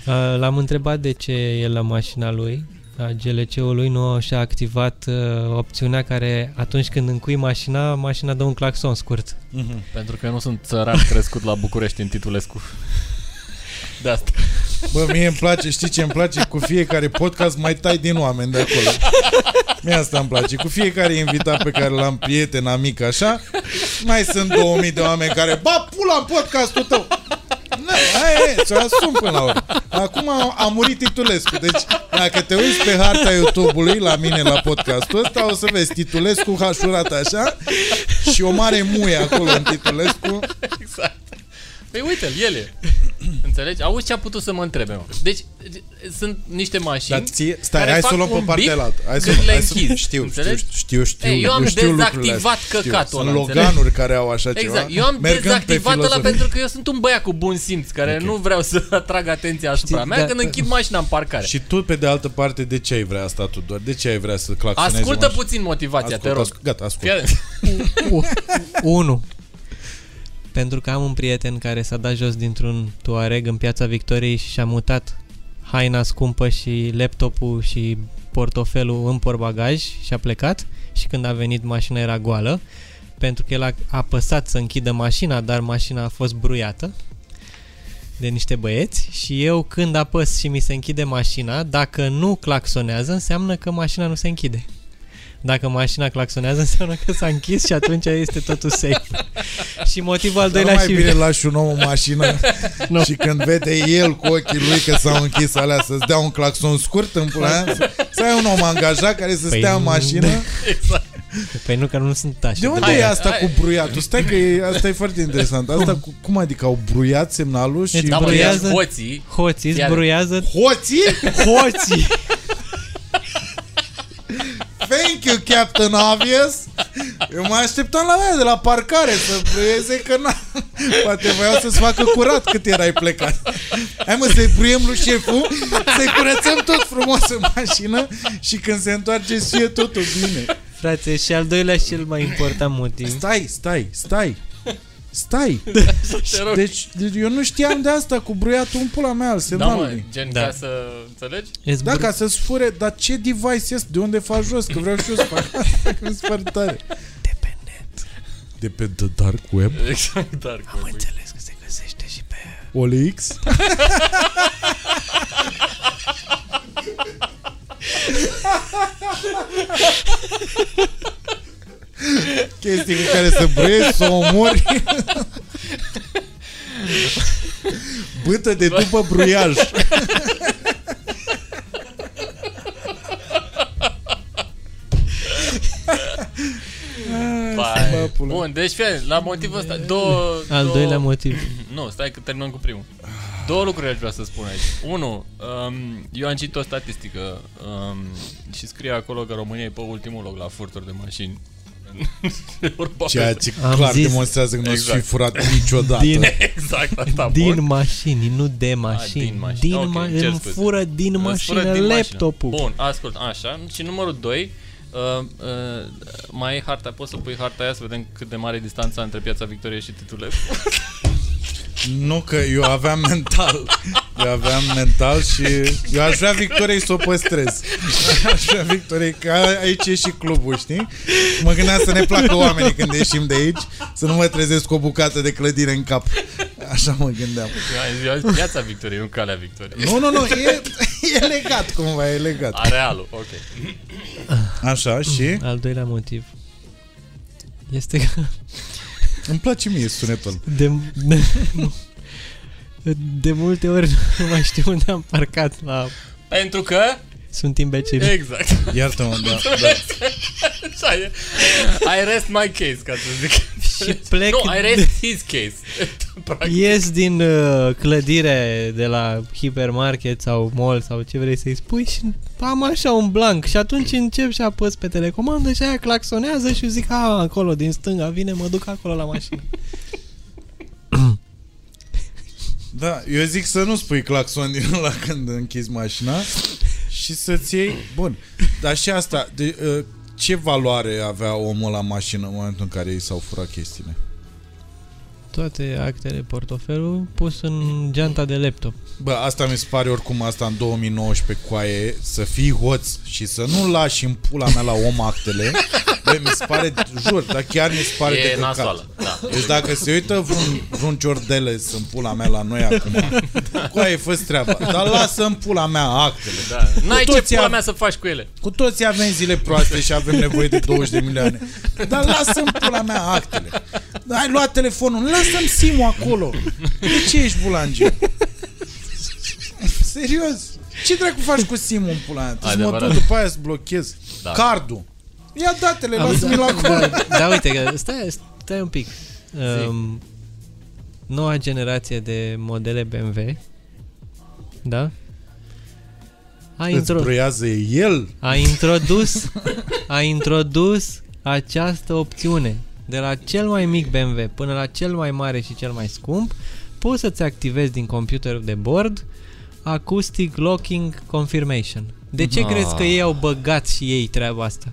Uh, L-am întrebat de ce el la mașina lui, a GLC-ului, nu și-a activat uh, opțiunea care atunci când încui mașina, mașina dă un claxon scurt. Mhm. Pentru că eu nu sunt țăran crescut la București în Titulescu. De asta. Bă, mie îmi place, știi ce îmi place? Cu fiecare podcast mai tai din oameni de acolo. Mie asta îmi place. Cu fiecare invitat pe care l-am prieten, amic, așa, mai sunt 2000 de oameni care, ba, pula în podcastul tău! Na, aia e, ți-o asum până la urmă. Acum a, a murit Titulescu. Deci, dacă te uiți pe harta YouTube-ului la mine la podcastul ăsta, o să vezi Titulescu hașurat așa și o mare muie acolo în Titulescu. Exact. Păi uite-l, el e. Înțelegi? Auzi ce a putut să mă întrebe, mă. Deci, sunt niște mașini Dar ție, stai, care hai să fac o luăm pe un partea bip altă. Hai să, când le hai să, închizi. știu, știu, Înțelegi? știu, știu, Ei, eu am știu lucrurile dezactivat astea. Știu. căcatul ăla, Sunt înțelegi? loganuri care au așa ceva. Exact. Eu am mergând pe dezactivat ăla filozofie. pentru că eu sunt un băiat cu bun simț care Ok. nu vreau să atrag atenția asupra Știi, mea da- când închid mașina în parcare. Și tu, pe de altă parte, de ce ai vrea asta tu doar? De ce ai vrea să claxonezi Ascultă mașina? puțin motivația, Ascult, te rog. ascult, Gata, ascult. Fii atent. 1. Pentru că am un prieten care s-a dat jos dintr-un Tuareg în piața Victoriei și și-a mutat haina scumpă și laptopul și portofelul în portbagaj și a plecat și când a venit mașina era goală pentru că el a apăsat să închidă mașina, dar mașina a fost bruiată de niște băieți și eu când apăs și mi se închide mașina, dacă nu claxonează, înseamnă că mașina nu se închide. Dacă mașina claxonează, înseamnă că s-a închis și atunci este totul safe. și motivul al Dar nu doilea mai și... bine lași un om în mașină Nu. și când vede el cu ochii lui că s-au închis alea să-ți dea un claxon scurt în pula aia, să, să ai un om angajat care să Păi stea în nu. mașină. Exact. Păi nu, că nu sunt așa. De unde Hai, e asta hai. cu bruiatul? Stai că e, asta e foarte interesant. Asta cu, cum adică au bruiat semnalul și... Îți Da, mă, Bruiază- ia hoții. Hoții Iar- zbruiază... Hoții? Hoții! Thank you, Captain Obvious! Eu mă așteptam la aia de la parcare să bruieze că na, poate voiau să-ți facă curat cât erai plecat. Hai mă să-i bruiem lui șeful, să-i curățăm tot frumos în mașină și când se întoarce să fie totul bine. Frate, și al doilea și cel mai important motiv. Stai, stai, stai. Stai. Te rog. Deci, deci eu nu știam de asta cu bruiatul în pula mea al Da, mă, semnalului. gen Da. ca să înțelegi? Îți Da, br- ca să-ți fure, dar ce device este? De unde faci jos? Că vreau și eu să fac asta, că mi se pare tare. Dependent. De pe The Dark Web, Exact, dar Am înțeles că se găsește și pe... OLX. Chestii cu care să bruiești, să o omori. Bâtă de după bruiaj. Vai. Bă, pula. Bun, deci fie, la motivul ăsta, două... Al două... doilea motiv. Nu, stai că terminăm cu primul. Două lucruri aș vrea să spun aici. Unu, um, eu am citit o statistică um, și scrie acolo că România e pe ultimul loc la furturi de mașini. Europa Ceea peste- ce Am clar zis- demonstrează că nu o să fi Exact. furat niciodată. Din- Exact, asta din bun. mașini, nu de mașini. din mașini. Din Ok, ma- cer îmi scuze. fură din Îți mașină fură din mașină. laptopul. Bun, ascult, așa. Și numărul 2, uh, uh, mai ai harta, poți să pui harta aia să vedem cât de mare e distanța între Piața Victoriei și Titule. Nu că eu aveam mental. Eu aveam mental și eu aș vrea Victoriei să o păstrez. Aș vrea Victoriei, că aici e și clubul, știi? Mă gândeam să ne placă oamenii când ieșim de aici, să nu mă trezesc cu o bucată de clădire în cap. Așa mă gândeam. Eu am zis Piața Victoriei, nu Calea Victoriei. Nu, nu, nu, e, e legat cumva, e legat. Arealul, ok. Așa și Al doilea motiv este că îmi place mie sunetul. de, de, nu. de multe ori nu mai știu unde am parcat la... Pentru că... Sunt imbecil. Exact. Iartă-mă, da, da. Așa e. I rest my case, ca să zic. Și plec Nu, I rest his case. Practic. Ies din uh, clădire de la hipermarket sau mall sau ce vrei să-i spui și am așa un blank și atunci încep și apăs pe telecomandă și aia claxonează și zic, a, acolo din stânga vine, mă duc acolo la mașină. Da, eu zic să nu spui claxon din la când închizi mașina și să-ți iei... Bun, dar și asta, de, uh, ce valoare avea omul la mașină în momentul în care i s-au furat chestiile? Toate actele, portofelul pus în geanta de laptop. Bă, asta mi se pare oricum asta în 2019 coaie, să fii hoț și să nu lași în pula mea la om actele. Bă, mi se pare, jur, dar chiar mi se pare de E căcat. nasoală, da. Deci dacă se uită vreun, vreun ciordeles în pula mea la noi acum, coaie, fă treaba. Dar lasă în pula mea actele. Da. N-ai ce toții pula am- mea să faci cu ele. Cu toții avem zile proaste și avem nevoie de 20 de milioane. Dar lasă-mi pula mea actele. Ai luat telefonul, lasă-mi simul acolo. De ce ești bulangiu? Serios. Ce dracu faci cu simul în pula mea? Trebuie să mă Adevărat. duc după aia să blochez. Da. Cardul. Ia datele, Am- lasă-mi la acolo. Da, da, uite, că stai, stai un pic. Um, noua generație de modele BMW, da? A, Îți intro- broiază el? a introdus a introdus această opțiune. De la cel mai mic BMW până la cel mai mare și cel mai scump, poți să-ți activezi din computerul de bord Acoustic Locking Confirmation. De ce Ah. crezi că ei au băgat și ei treaba asta?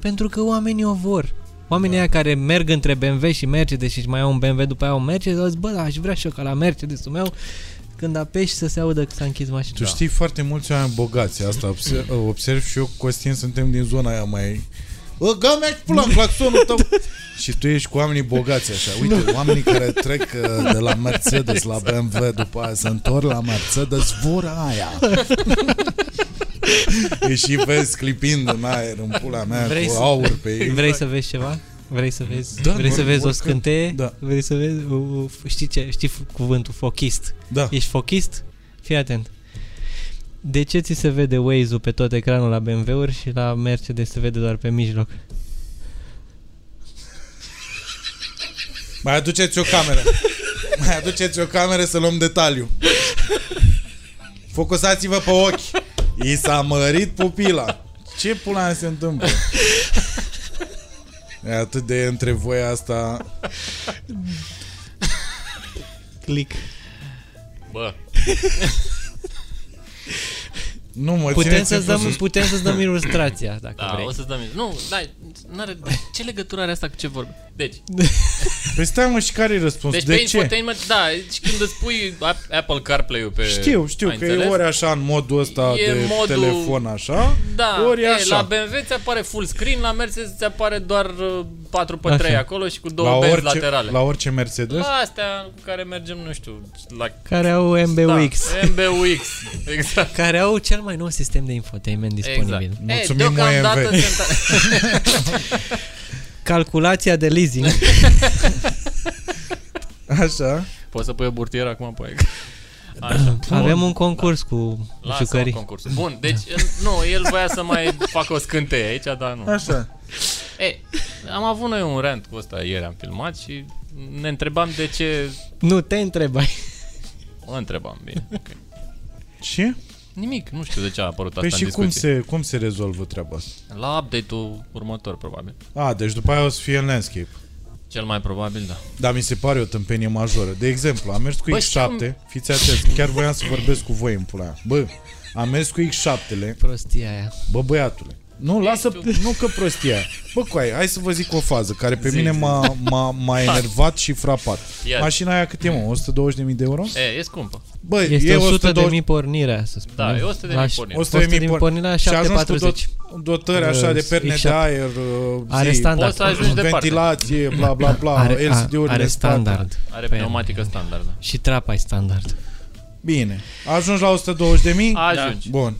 Pentru că oamenii o vor. Oamenii da. care merg între BMW și Mercedes și mai au un BMW după aia un Mercedes, au zis, bă, da, aș vrea și eu ca la Mercedesul meu când apeși să se audă că s-a închis mașina. Tu știi foarte mulți oameni bogați, asta observ, observ și eu, Costin, suntem din zona aia mai... Bă, gă mea pula în claxonul tău! și tu ești cu oamenii bogați așa. Uite, oamenii care trec uh, de la Mercedes la BMW, după aia se întorc la Mercedes, vor aia. e și vezi clipind în aer, în pula mea, Vrei cu să- aur pe ei. Vrei să vezi ceva? Vrei să vezi, Da, vrei să vor- vezi vor o că- scânteie? da. Vrei să vezi? O, o, știi, ce, știi f- cuvântul fochist? Da. Ești fochist? Fii atent. De ce ți se vede Waze-ul pe tot ecranul la BMW-uri și la Mercedes se vede doar pe mijloc? Mai aduceți o cameră. Mai aduceți o cameră să luăm detaliu. Focusați-vă pe ochi. I s-a mărit pupila. Ce pula mea se întâmplă? E atât de între voi asta... Click. Bă, Nu mă Putem țineți să-ți în dăm, sus. putem să-ți dăm ilustrația, dacă da, vrei. o să-ți dăm... Nu, da, n-are... Ce legătură are asta cu ce vorbi? Deci, Păi stai mă, și care e răspunsul? deci de pe ce? infotainment, da, și când îți pui Ap- Apple CarPlay-ul pe... Știu, știu ai că înțeles? e ori așa în modul ăsta E de modul- telefon așa, Da, ori e, așa. la BMW ți apare full screen, la Mercedes ți apare doar uh, 4 pe 3 Așa. acolo și cu două la benzi orice, laterale. la orice Mercedes. La astea cu care mergem, nu știu, la Care au MBUX. Da, MBUX, exact. Care au cel mai nou sistem de infotainment disponibil. Exact. Mulțumim, Ei, deocamdată OMV. sunt... Calculația de leasing. Așa. Poți să pui o burtieră acum pe Așa. Avem un concurs cu Lasă jucării. concursul. Bun, deci el- nu, el voia să mai facă o scânteie aici, dar nu. Așa. E, Am avut noi un rant cu ăsta ieri, am filmat și ne întrebam de ce... Nu te întrebai. Mă întrebam, bine. Okay. Ce? Nimic, nu știu de ce a apărut asta Păi și în cum discuție. se, cum se rezolvă treaba asta? La update-ul următor, probabil. A, deci după aia o să fie în landscape. Cel mai probabil, da. Dar mi se pare o tâmpenie majoră. De exemplu, am mers cu Bă, X7, știu- fiți atenți, chiar voiam să vorbesc cu voi în pula aia. Bă, am mers cu X7-le, Prostia aia. bă băiatule. Nu, lasă, nu că prostia. Bă, coaie, hai să vă zic o fază care pe Zi, mine zi. m-a, m-a, m-a enervat și frapat. Ia. Mașina aia cât e, mă? 120.000 de euro? E, e scumpă. Bă, Este e 100 de 120 mii pornirea, să spunem. Da, e 100 de La mii ș- pornirea. 100 de 100 de mii mii pornirea, și ajungi cu 740. dot, dotări așa de Uh, perne X7. de aer, uh, Are zi, standard. Poți să ajungi departe. ventilație, bla bla bla, Are, a, LCD-urile are în spate. standard. Are pe ea. pneumatică standard, da. Și trapa e standard. Bine, ajungi la 120 de mii? Ajungi. Bun.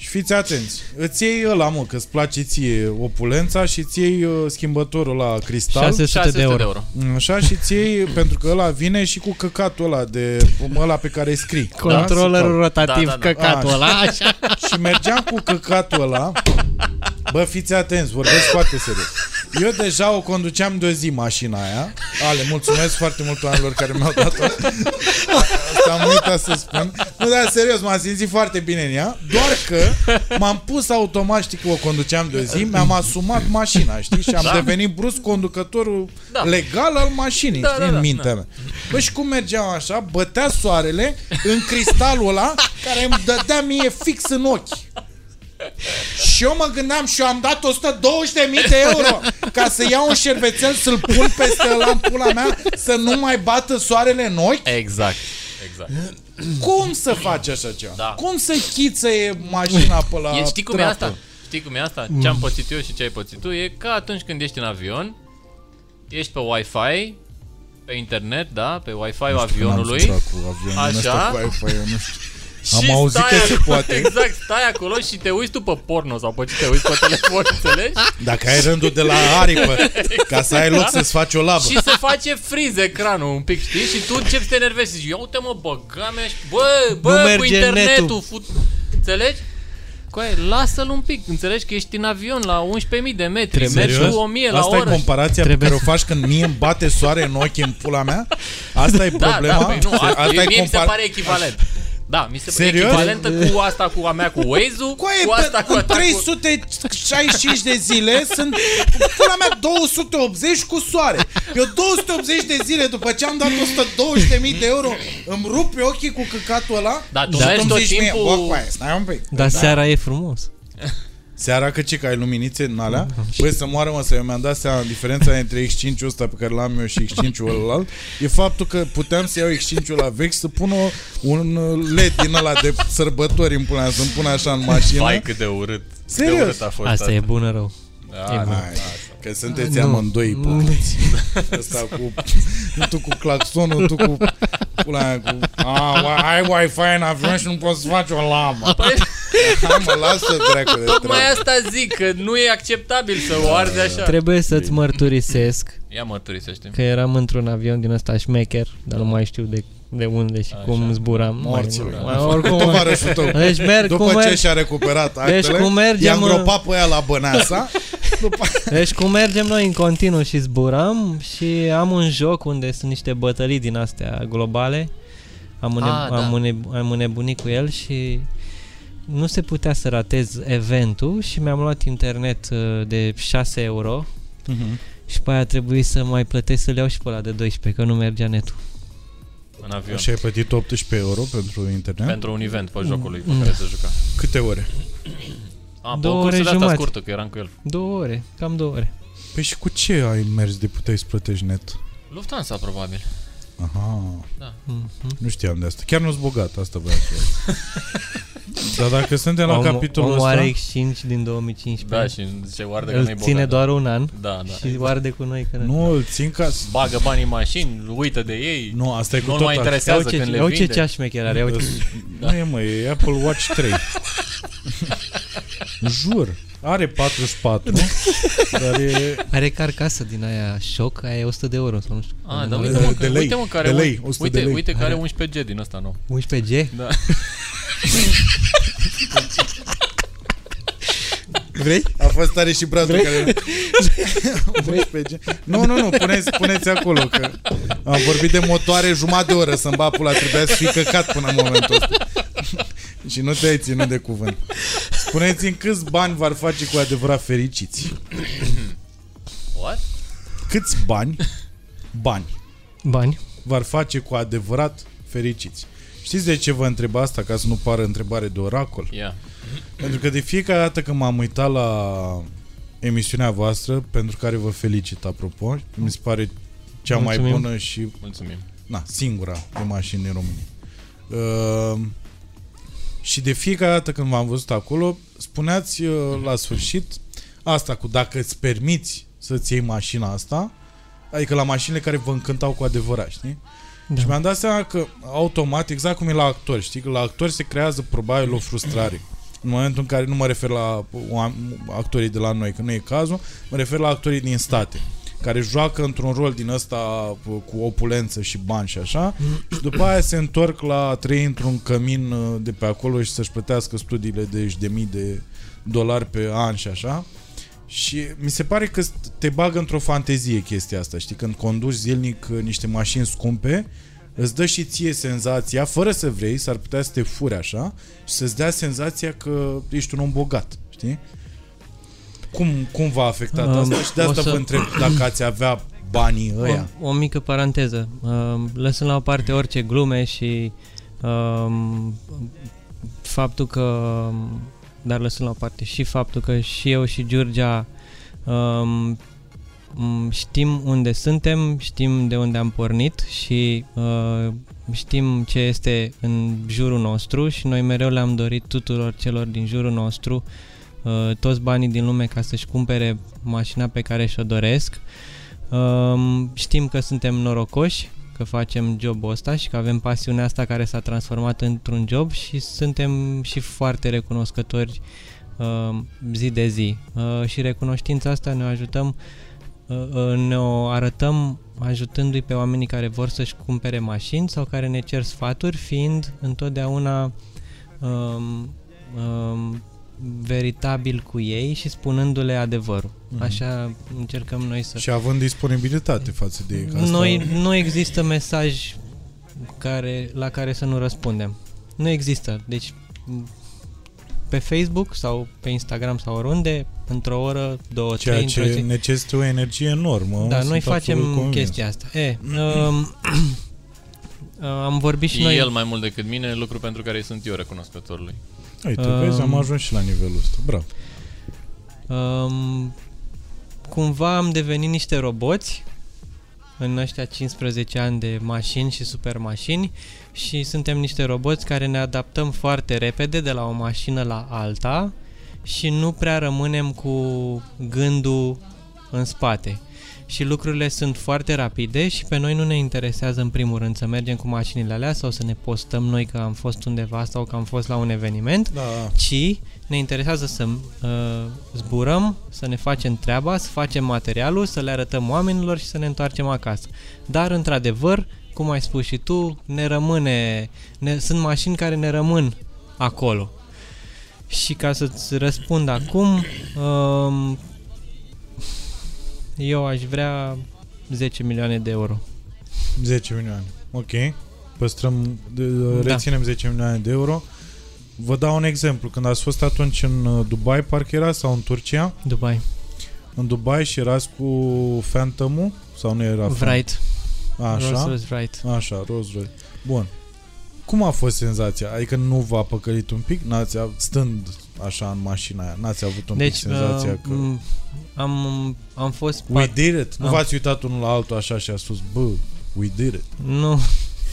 Și fiți atenți. Îți iei ăla, mă, că îți place ție opulența și îți iei uh, schimbătorul la cristal. 600 de euro. euro. Așa și ți iei, pentru că ăla vine și cu căcatul ăla de ăla pe care îi scrii. Controllerul Da? rotativ, Da, da, da. căcatul Așa. ăla, așa. Și mergeam cu căcatul ăla. Bă, fiți atenți, vorbesc foarte serios. Eu deja o conduceam de o zi mașina aia. Ale, mulțumesc foarte mult oamenilor care mi-au dat-o. Asta am uitat să spun. Nu, dar serios, m-am simțit foarte bine în ea. Doar că m-am pus automat, știi că o conduceam de o zi, mi-am asumat mașina, știi? Și am Da. devenit brusc conducătorul Da. legal al mașinii, Da, știi? da, în da, mintea da. mea. Bă, și cum mergeam așa, bătea soarele în cristalul ăla care îmi dădea mie fix în ochi. Și eu mă gândeam și eu am dat 120.000 de euro ca să iau un șervețel să-l pun peste ăla în pula mea să nu mai bată soarele în ochi? Exact. Exact. Cum să faci așa ceva? Da. Cum să chițăie mașina pe la E, știi cum e trapă? asta? Știi cum e asta? Ce am pățit eu și ce ai pățit tu e ca atunci când ești în avion, ești pe Wi-Fi, pe internet, da, pe Wi-Fi-ul Nu știu, avionului. n-am sutrat cu avionul Așa. ăsta cu Wi-Fi, eu nu știu. Am și auzit stai că se acolo- poate. Exact, stai acolo și te uiți tu pe porno sau pe ce te uiți pe telefon, înțelegi? Dacă ai rândul de la aripă, ca să ai loc să-ți faci o labă. Și se face freeze ecranul un pic, știi? Și tu începi să te enervezi și zici, ia uite mă, băga mea și bă, bă, Nu cu merge internetul, netul. fut... înțelegi? Coaie, lasă-l un pic, înțelegi că ești în avion la 11.000 de metri, Trebuie- mergi Serios? cu 1000 la Asta oră. e comparația Trebuie- pe care o faci când mie îmi bate soare în ochi în pula mea? Asta e Da, problema? da, păi nu, asta, asta mie e mi se compar- pare echivalent. Da, mi se pare Serios? echivalentă cu asta cu a mea cu Waze-ul, Coaie, cu asta cu în a ta cu... 365 de zile sunt pula mea 280 cu soare. Eu 280 de zile după ce am dat 120.000 de euro îmi rup pe ochii cu căcatul ăla. Da, tu și mergi îmi tot zici mie, timpul- Bă, coaie, stai un pic. Dar seara e frumos. Seara că ce, că ai luminițe în alea? Băi, să moară mă, să eu mi-am dat seama diferența între X5-ul ăsta pe care l-am eu și X5-ul ălalt e faptul că puteam să iau X5-ul la vechi să pun o, un LED din ăla de sărbători în pula mea, să-mi pun așa în mașină. Vai cât de urât. Serios? De urât a fost Asta e bună rău. Da, e da, bun. Hai, că sunteți Nu. amândoi ipocriți. Ăsta cu... Tu cu claxonul, tu cu... Pula aia cu... A, ai Wi-Fi în avion și nu poți să faci o lamă. Păi, Hai mă, lasă dracu de tocmai treabă. asta zic, că nu e acceptabil să o arzi așa. Trebuie să-ți mărturisesc Ia mărturisește că eram într-un avion din ăsta șmecher, dar nu mai știu de, de unde și Așa. cum zburam. Nu mai- Morților. nu mai- Oricum, Tovarășul tău. deci merg După cum ce merg, și-a recuperat actele, cum mergem, i-a mă. îngropat pe ea la băneasa. După... Deci cum mergem noi în continuu și zburăm și am un joc unde sunt niște bătălii din astea globale. Am, îne- Ah, da. am, îne- am înnebunit cu el și nu se putea să ratez eventul și mi-am luat internet uh, de 6 euro și pe aia a trebuit să mai plătesc să le iau și pe ăla de 12 că nu mergea netul. În avion. Și ai plătit 18 euro pentru internet? Pentru un event pe jocul lui pe Mm. care se juca. Câte ore? A, pe Două o ore cursă de asta jumate. scurtă, că eram cu el. Două ore, cam două ore. Păi și cu ce ai mers de puteai să plătești net? Lufthansa, probabil. Aha, Mhm. nu știam de asta. Chiar nu-s bogat, asta voiam să văd. Dar dacă suntem la Om- capitolul omul ăsta... are X5 din 2015. Da, și zice oarde că nu-i Îl bogat. ține doar un an Da, da. și oarde cu noi că Nu, îl țin ca... să- Bagă banii în mașini, uită de ei. Nu, asta e cu Nu tot mai alt- interesează Iau ce, când le iau ce vinde. ceaș șmecher are, iau ce. Nu e, mă, e Apple Watch 3. Jur. Are 44, dar e Are carcasă din aia șoc, aia e 100 de euro sau nu știu. Ah, De- dar uite mă, de că, lei, uite mă care de lei, un- 100 uite, de lei. uite care Are. 11G din ăsta nou. 11G? Da. Vrei? A fost tare și brațul care... 11. Nu, nu, nu, puneți, puneți acolo că am vorbit de motoare jumătate de oră să-mi bat pula, trebuia să fii căcat până în momentul ăsta. Și nu te-ai ținut de cuvânt. spuneți în câți bani v-ar face cu adevărat fericiți? What? Câți bani, bani, Bani. v-ar face cu adevărat fericiți? Știți de ce vă întreb asta, ca să nu pară întrebare de oracol? Yeah. Pentru că de fiecare dată când m-am uitat la emisiunea voastră, pentru care vă felicit, apropo, mi se pare cea mai Mulțumim. bună și, Mulțumim. na, singura de mașini din România. Uh, și de fiecare dată când v-am văzut acolo, spuneați uh, la sfârșit asta cu dacă îți permiți să-ți iei mașina asta, adică la mașinile care vă încântau cu adevărat, știi? Da. Și mi-am dat seama că automat, exact cum e la actori, știi? Că la actori se creează probabil o frustrare. În momentul în care nu mă refer la oam- actorii de la noi, că nu e cazul, mă refer la actorii din state care joacă într-un rol din ăsta cu opulență și bani și așa și după aia se întorc la a trăi într-un cămin uh, de pe acolo și să-și plătească studiile de de mii de dolari pe an și așa și mi se pare că te bagă într-o fantezie chestia asta, știi? Când conduci zilnic uh, niște mașini scumpe, îți dă și ție senzația, fără să vrei, s-ar putea să te furi așa și să-ți dea senzația că ești un om bogat, știi? Cum, cum v-a afectat Um, asta? Și de o asta să- vă întreb dacă ați avea banii ăia. O, o mică paranteză. Uh, lăsând la o parte orice glume și um, faptul că dar lăsând la o parte și faptul că și eu și Giurgia um, m, știm unde suntem, știm de unde am pornit și uh, știm ce este în jurul nostru și noi mereu le-am dorit tuturor celor din jurul nostru uh, toți banii din lume ca să-și cumpere mașina pe care și-o doresc. Um, știm că suntem norocoși, că facem jobul ăsta și că avem pasiunea asta care s-a transformat într-un job și suntem și foarte recunoscători uh, zi de zi. Uh, și recunoștința asta ne ajutăm uh, uh, ne o arătăm ajutându-i pe oamenii care vor să-și cumpere mașini sau care ne cer sfaturi, fiind întotdeauna um, um, veritabil cu ei și spunându-le adevărul. Mhm. Așa încercăm noi să... Și având disponibilitate față de ei. că Asta... Noi, nu există mesaj care, la care să nu răspundem. Nu există. Deci pe Facebook sau pe Instagram sau oriunde, într-o oră, două, Ceea trei, într-o ce zi. necesită o energie enormă. Da, sunt noi absolut facem convins. chestia asta. E, um, am vorbit și E noi... el mai mult decât mine, lucru pentru care sunt eu recunoscător lui. Uite, vezi, am Um, ajuns și la nivelul ăsta. Bravo. Um, cumva am devenit niște roboți în ăștia 15 ani de mașini și supermașini și suntem niște roboți care ne adaptăm foarte repede de la o mașină la alta și nu prea rămânem cu gândul în spate. Și lucrurile sunt foarte rapide și pe noi nu ne interesează în primul rând să mergem cu mașinile alea sau să ne postăm noi că am fost undeva sau că am fost la un eveniment, Da, ci ne interesează să uh, zburăm, să ne facem treaba, să facem materialul, să le arătăm oamenilor și să ne întoarcem acasă. Dar, într-adevăr, cum ai spus și tu, ne rămâne, ne, sunt mașini care ne rămân acolo. Și ca să-ți răspund acum, um, eu aș vrea 10 milioane de euro. 10 milioane. Ok. Păstrăm, de, Da. reținem 10 milioane de euro. Vă dau un exemplu. Când ați fost atunci în uh, Dubai, parcă era, sau în Turcia, Dubai. în Dubai și erați cu Phantom-ul? Sau nu era Phantom? Wright. Așa? Rolls-Royce Wright. Așa, Rolls Royce. Bun. Cum a fost senzația? Adică nu v-a păcălit un pic? N-ați, av- stând așa în mașina aia, n-ați avut un Deci, pic senzația uh, că... m- am, am fost... We pat- did it? Nu am- v-ați uitat unul la altul așa și a spus, bă, we did it. Nu,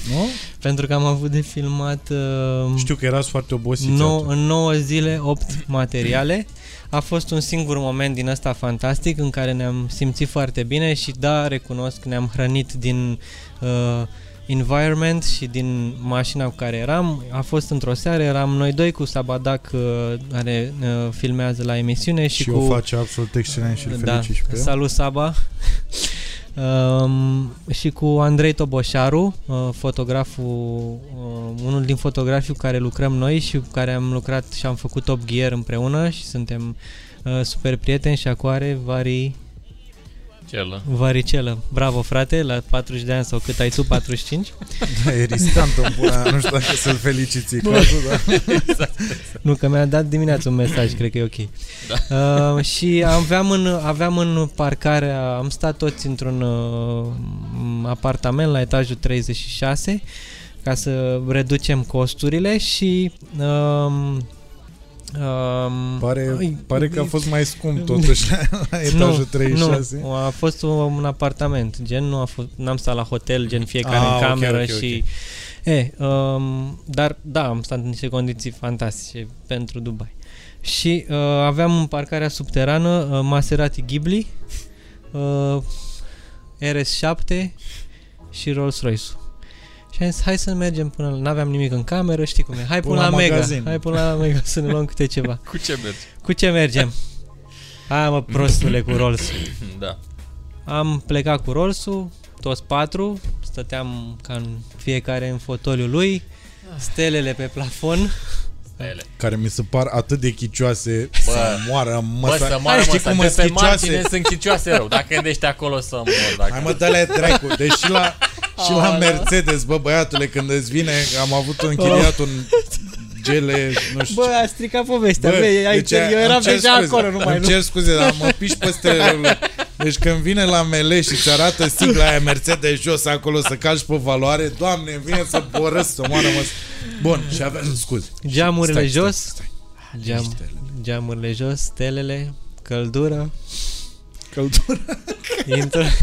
Nu? pentru că am avut de filmat uh, Știu că erați foarte obosiți nou, atunci. în 9 zile 8 materiale. A fost un singur moment din ăsta fantastic în care ne-am simțit foarte bine și da, recunosc, ne-am hrănit din uh, environment și din mașina cu care eram. A fost într-o seară, eram noi doi cu Sabadac uh, care uh, filmează la emisiune și, și cu o face absolut excelent și îl da, felicit și pe el. salut Saba um, și cu Andrei Toboșaru uh, fotograful uh, unul din fotografii cu care lucrăm noi și cu care am lucrat și am făcut Top Gear împreună și suntem Uh, super prieten și acum are vari, Celă. varicelă. Bravo, frate, la 40 de ani sau cât ai tu, 45? Da, e riscant în pula mea, nu știu dacă să-l feliciți, cazul, da. Nu, că mi-a dat dimineața un mesaj, cred că e ok. Da. Uh, și aveam în, aveam în parcarea, am stat toți într-un uh, apartament la etajul 36 ca să reducem costurile și um, um, Pare, pare că a fost mai scump totuși la, la etajul 36. Nu, a fost un apartament, gen, nu a fost, n-am stat la hotel, gen fiecare Ah, în ok, cameră ok, ok. și... E, um, dar da, am stat în niște condiții fantastice pentru Dubai. Și uh, aveam în parcarea subterană uh, Maserati Ghibli, uh, RS7 și Rolls-Royce. Și am zis, hai să mergem până la... N-aveam nimic în cameră, știi cum e. Hai până, Până la, la Mega. magazin. Hai până la Mega să ne luăm câte ceva. Cu ce mergi? Cu ce mergem? Hai mă, prostule, cu Rolls. da. Am plecat cu Rolls-ul, toți patru, stăteam ca în fiecare în fotoliul lui, stelele pe plafon. Ele. Care mi se par atât de chicioase Bă, să moară Bă, măsa. să moară, Știi mă, cum să sunt pe margine chicioase? sunt chicioase rău. Dacă gândești acolo să mor. Dacă... Hai mă, dă-le dracu. Deci și la, și la Aoleu. Mercedes, bă, băiatule, când îți vine, am avut închiriat un gele, nu știu Bă, a stricat povestea. Bă, Bă, ai, deci eu îmi eram cer deja scuze, acolo, nu mai Îmi nu. cer scuze, dar mă piși pe stelele. Deci când vine la mele și ți arată sigla aia Mercedes jos acolo să calci pe valoare, doamne, îmi vine să borăs, să moară mă. Bun, și avea, scuze. Geamurile Stai, stai, jos, stai. Geam, Stele. geamurile jos, stelele, căldură, Căldură. intră.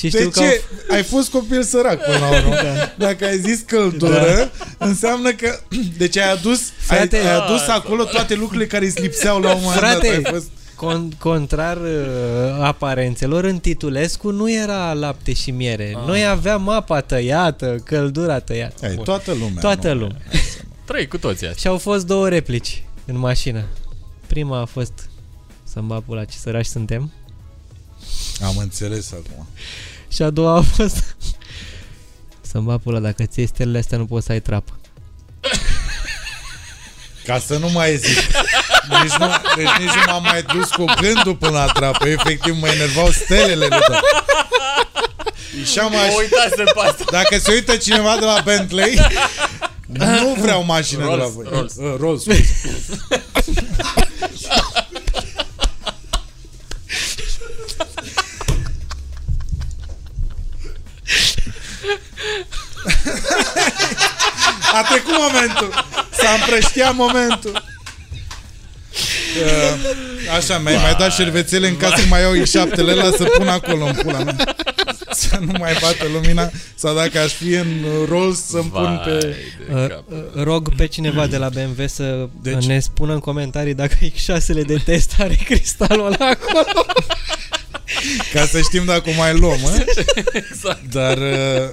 și De știu că au ce? Ai fost copil sărac până la urmă. Dacă ai zis căldură, înseamnă că... Deci ai adus, ai, Frate, ai adus da, acolo toate lucrurile care îți lipseau la un moment dat. Frate, Ai fost... Con- contrar uh, aparențelor, în Titulescu nu era lapte și miere. Ah. Noi aveam apa tăiată, căldura tăiată. Ai, Bun. toată lumea. Toată nu? lumea. Trei cu toții astea. Și au fost două replici în mașină. Prima a fost să-mi bag pula ce sărași suntem. Am înțeles acum. Și a doua a fost să-mi bag pula dacă ți stelele astea nu poți să ai trapă. Ca să nu mai zic. Nici nu, deci nici nu m-am mai dus cu gândul până la trapă. Efectiv mă enervau stelele de tot. Și am Mă aș... uitasem pe asta. Dacă se uită cineva de la Bentley, nu vreau mașină de la Rolls, voi. Rolls. Uh, Rolls. scuze. A trecut momentul. S-a împrăștiat momentul. Uh, așa, mi-ai mai dat șervețele în casă, mai iau șaptele la să pun acolo în pula mea. Să nu mai bată lumina sau dacă aș fi în Rolls să-mi pun pe... Vai Uh, de cap. uh, rog pe cineva de la BMW să Deci- deci... ne spună în comentarii dacă X6-le de test are cristalul ăla acolo. Ca să știm dacă o mai luăm, mă? Exact. Dar uh,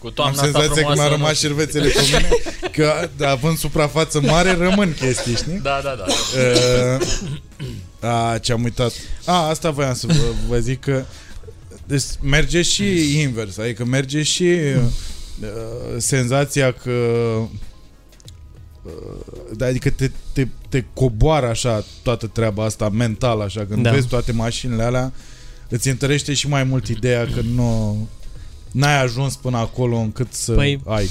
Cu am toamna asta senzația că mi-a frumoasă. rămas șervețele pe mine Că având suprafață mare rămân chestii, știi? Da, da, da. Uh, a, ce-am uitat A, asta voiam să vă, vă zic că deci merge și invers Adică merge și uh, senzația că uh, da, adică te, te, te coboară așa toată treaba asta mental așa când Da. vezi toate mașinile alea îți întărește și mai mult ideea că nu n-ai ajuns până acolo încât să Păi- ai.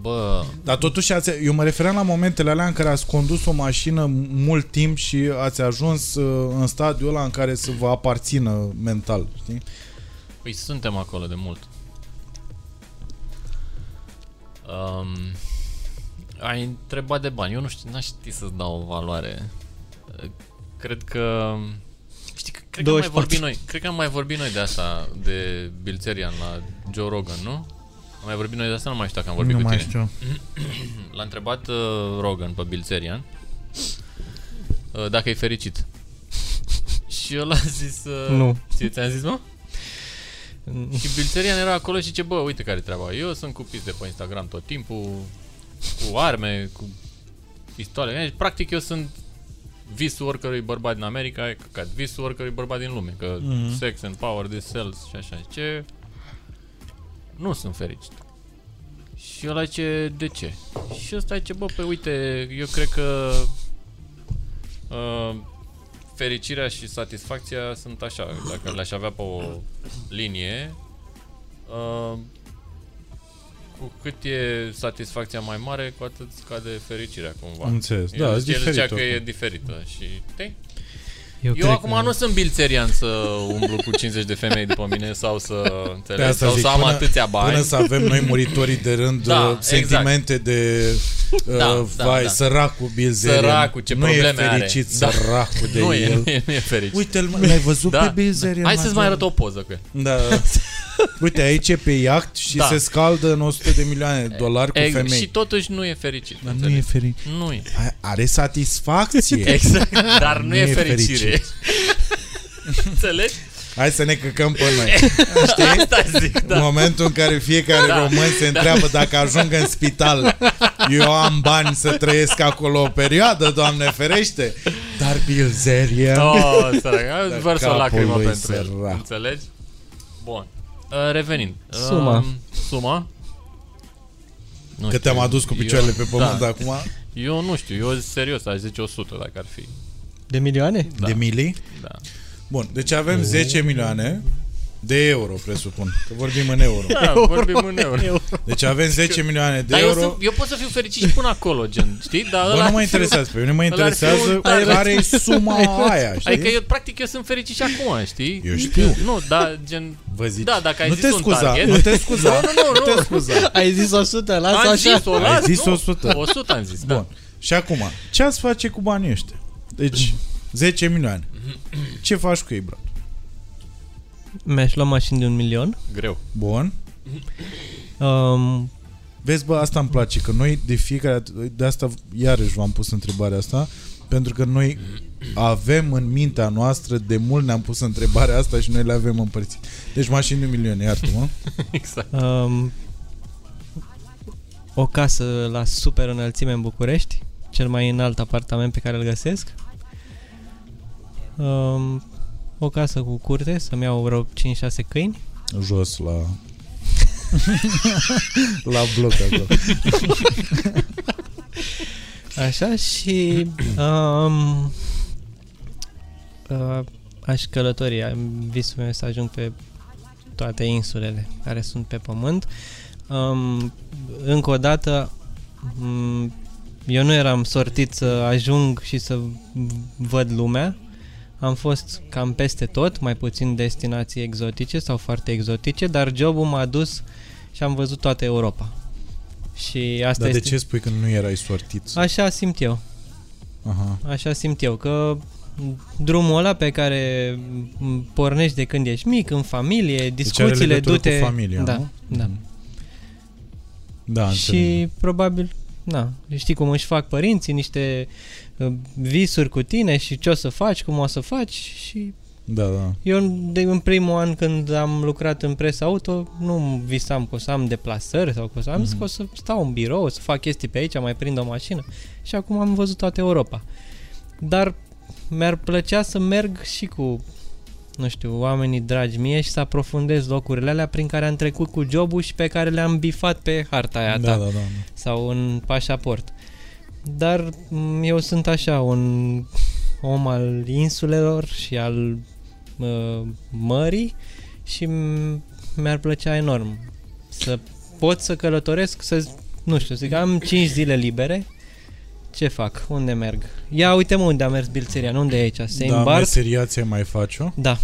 Bă, Dar totuși, ați, eu mă refeream la momentele alea în care ați condus o mașină mult timp și ați ajuns uh, în stadiul ăla în care să vă aparțină mental, știi? păi suntem acolo de mult. Um, ai întrebat de bani. Eu nu știu, n-aș ști să-ți dau o valoare. Cred că... Știi, că- cred că am mai 24. vorbit noi. Cred că am mai vorbit noi de asta, de Bilzerian la Joe Rogan, nu? Am mai vorbit noi de asta, nu mai știu dacă am vorbit nu cu mai tine. știu. L-a întrebat uh, Rogan pe Bilzerian uh, dacă e fericit. Și el a zis... Uh, Nu. Ție ți-am zis, nu? Și Bilzerian era acolo și zice, bă, uite care e treaba. Eu sunt cu piste pe Instagram tot timpul, cu arme, cu pistoale. Deci, practic eu sunt visul oricărui bărbat din America, e căcat, visul oricărui bărbat din lume, că Mhm. sex and power, this sells și așa. Ce nu sunt fericit. Și ăla zice, de ce? Și ăsta zice, bă, pe uite, eu cred că uh, fericirea și satisfacția sunt așa. Dacă le-aș avea pe o linie, uh, cu cât e satisfacția mai mare, cu atât scade fericirea cumva. Am înțeles. El Da, e zicea diferit. că e oricum. diferită și te Eu, eu cred acum că... nu sunt bilțerian să umblu cu 50 de femei după mine sau să Pe înțeleg, asta sau zic, să am până- atâția bani. Până să avem noi muritorii de rând Da, uh, sentimente de uh, Da, da, vai, da. săracul Bill Zerian. Săracul, ce nu e probleme are. fericit Da. săracul de nu, el. e, nu, e, nu e fericit. Uite-l, mă, l-ai văzut da, pe Bill da. Zerian? Hai să-ți mai Mateo? arăt o poză cu el. Da. Uite, aici e pe iaht și Da. se scaldă în 100 de milioane de dolari cu Ex- femei. Și totuși nu e fericit. Dar nu e înțelegi? fericit. Nu e. Are satisfacție. Exact, dar nu, Nu e, e fericire. fericit. Înțelegi? Hai să ne căcăm pe noi. Asta zic, În da. momentul în care fiecare Da. român se întreabă dacă ajung în spital, eu am bani să trăiesc acolo o perioadă, Doamne ferește, dar Bilzeria... Oh, sărac, vărs o capul lacrimă lui pentru el. sărac. Înțelegi? Bun. Uh, revenind. Suma. Uh, suma? Nu Că știu. te-am adus cu picioarele pe pământ da. acum, Eu nu știu, eu serios aș zice 100 dacă ar fi. De milioane? Da. de mili. Da. Bun, deci avem 10 milioane de euro, presupun, că vorbim în euro. Da, vorbim în euro. Deci avem 10 milioane de Dar eu, euro. sunt, eu pot să fiu fericit și până acolo, gen, știi? Dar Bă, ăla nu ar mă fi- interesează pe mine, mă ăla ar fi interesează un target. care e suma aia, știi? Adică eu, practic, eu sunt fericit și acum, știi? Eu știu. Nu, da, gen... Vă zic. Da, dacă ai nu zis te un scuza, target... nu te scuza, Nu, nu, nu, nu te nu. scuza. Ai zis 100, lasă Am așa. zis, o Ai las, zis nu. 100. 100 am zis, Bun. da. Și acum, ce ați face cu banii ăștia? Deci, 10 milioane. Ce faci cu ei, bro? Mi-aș lua mașini de un milion. Greu. Bun. Um, Vezi, bă, asta îmi place, că noi de fiecare dată- de asta iarăși v-am pus întrebarea asta, pentru că noi avem în mintea noastră, de mult ne-am pus întrebarea asta și noi le avem împărțit. Deci mașini de un milion, iartă-mă. Exact. um, o casă la super înălțime în București, cel mai înalt apartament pe care îl găsesc. Um, o casă cu curte, să-mi iau vreo 5-6 câini. Jos la... la bloc acolo. Așa și um, uh, aș călători. Am- Visul meu este să ajung pe toate insulele care sunt pe pământ. Um, încă o dată, um, eu nu eram sortit să ajung și să văd lumea. Am fost cam peste tot, mai puțin destinații exotice sau foarte exotice, dar jobul m-a dus și am văzut toată Europa. Și asta Dar de este... ce spui că nu erai sortit? Așa simt eu. Aha. Așa simt eu, că drumul ăla pe care m, pornești de când ești mic, în familie, Deci are discuțiile legătură du-te... cu familia, da, nu? da. Mhm. Da, înțeleg. Și probabil, na, știi cum își fac părinții, niște uh, visuri cu tine și ce o să faci, cum o să faci și Da, da. eu de, în primul an când am lucrat în presă auto nu visam că o să am deplasări sau că o să am, mm-hmm. că o să stau în birou, o să fac chestii pe aici, mai prind o mașină și acum am văzut toată Europa. Dar mi-ar plăcea să merg și cu nu știu, oamenii dragi mie și să aprofundez locurile alea prin care am trecut cu jobul și pe care le-am bifat pe harta aia Da, ta da, da. da. sau în pașaport. Dar m, eu sunt așa, un om al insulelor și al uh, mării și m- mi-ar plăcea enorm să pot să călătoresc, să, nu știu, să zic, am 5 zile libere, ce fac? Unde merg? Ia uite-mă unde a mers Bilțerian, unde e aici? Se da, îmbarc? meseria ți mai faci-o? Da,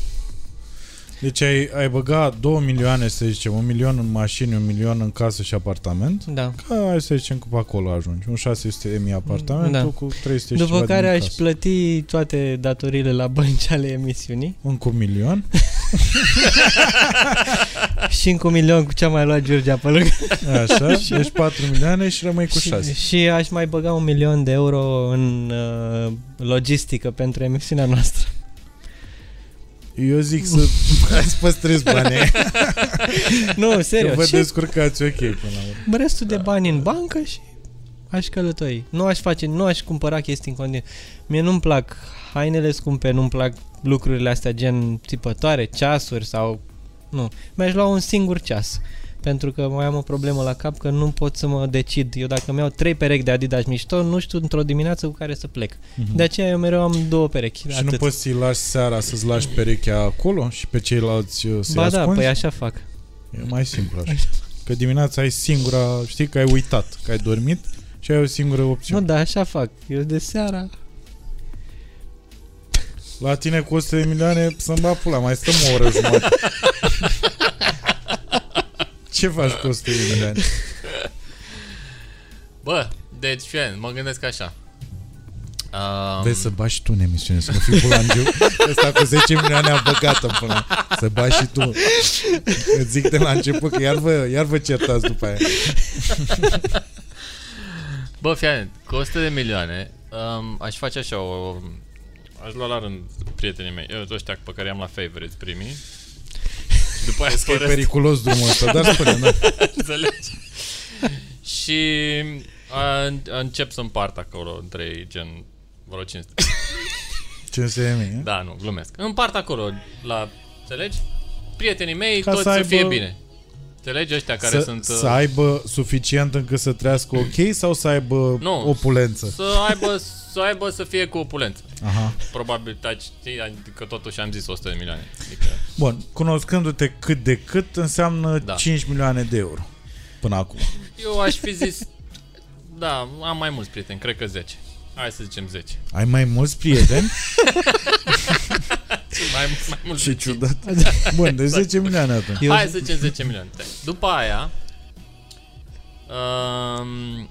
Deci ai, ai băga 2 milioane, să zicem, un milion în mașini, un milion în casă și apartament. da. Ca hai să zicem că pe acolo ajungi. Un 600 de mii apartament Da. cu 300 și După ceva care din aș casă. plăti toate datoriile la bănci ale emisiunii Încă un milion. și încă un milion cu ce a mai luat Georgia pe lângă. Așa. deci 4 milioane și rămâi cu și, 6. și aș mai băga un milion de euro în uh, logistică pentru emisiunea noastră. Eu zic să îți păstrezi banii. nu, Că serios. vă Și descurcați ok până la urmă. restul de bani în bancă și aș călători. Nu aș face, nu aș cumpăra chestii în continuu. Mie nu-mi plac hainele scumpe, nu-mi plac lucrurile astea gen țipătoare, ceasuri sau... Nu. Mi-aș lua un singur ceas pentru că mai am o problemă la cap că nu pot să mă decid. Eu dacă mi iau trei perechi de Adidas mișto, nu știu într-o dimineață cu care să plec. Mhm. De aceea eu mereu am două perechi. Și atât. nu poți să-i lași seara să-ți lași perechea acolo și pe ceilalți uh, să-i Ba da, ascunzi? păi așa fac. E mai simplu așa. Că dimineața ai singura, știi că ai uitat, că ai dormit și ai o singură Nu, opțiune. da, așa fac. Eu de seara... La tine cu 100 de milioane să-mi bat pula, mai stăm o oră jumătate. Ce faci cu 100 de milioane? Bă, deci, fie, mă gândesc așa. Um, Vezi să bași tu în emisiune, să nu fii bulangiu. Ăsta cu 10 milioane a băgat în până. Să bași și tu. Îți zic de la început că iar vă, iar vă certați după aia. Bă, fii atent, cu 100 de milioane um, aș face așa o... Aș lua la rând prietenii mei, eu ăștia pe care i-am la favorites primii. După aia Că e spărăsc, periculos drumul ăsta, dar spune, da. înțelegi? Și a, încep să împart acolo între ei, gen, vreo 500. 500 de mii, Da, nu, glumesc. Împart acolo la, înțelegi? Prietenii mei, Ca toți să să, aibă- fie bine. Înțelegi ăștia care să, sunt... uh, să aibă suficient încât să trăiască ok sau să aibă Nu. opulență? să aibă, să aibă să fie cu opulență. Aha. Probabil, știi, adică totuși am zis 100 de milioane. Adică, Bun, cunoscându-te cât de cât înseamnă Da. 5 milioane de euro până acum. eu aș fi zis, da, am mai mulți prieteni, cred că 10. Hai să zicem 10. Ai mai mulți prieteni? Mai, mai mulți Ce de cinci. ciudat. Bun, de 10 milioane atunci. Eu, Hai să zicem 10 milioane. După aia, um,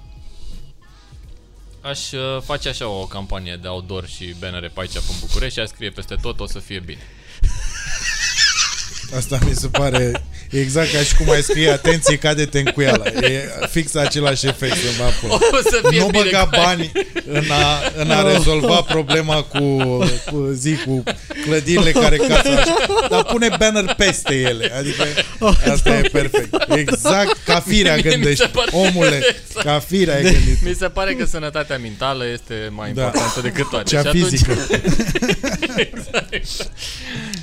aș uh, face așa o campanie de outdoor și bannere pe aici, pe București și aș scrie peste tot, o să fie bine. Asta mi se pare exact ca și cum ai scrie atenție, cade-te în cuială. E fix același efect să va pula. O să fie Nu bine băga cu aia. bani în a, în a rezolva problema cu, cu zi, cu clădirile care casă așa. Dar pune banner peste ele. Adică asta e perfect. Exact ca firea Mie mi se gândești. pare- Omule, ca firea ai gândit. Mi se pare că sănătatea mentală este mai Da. importantă decât toate. Cea Și atunci- fizică.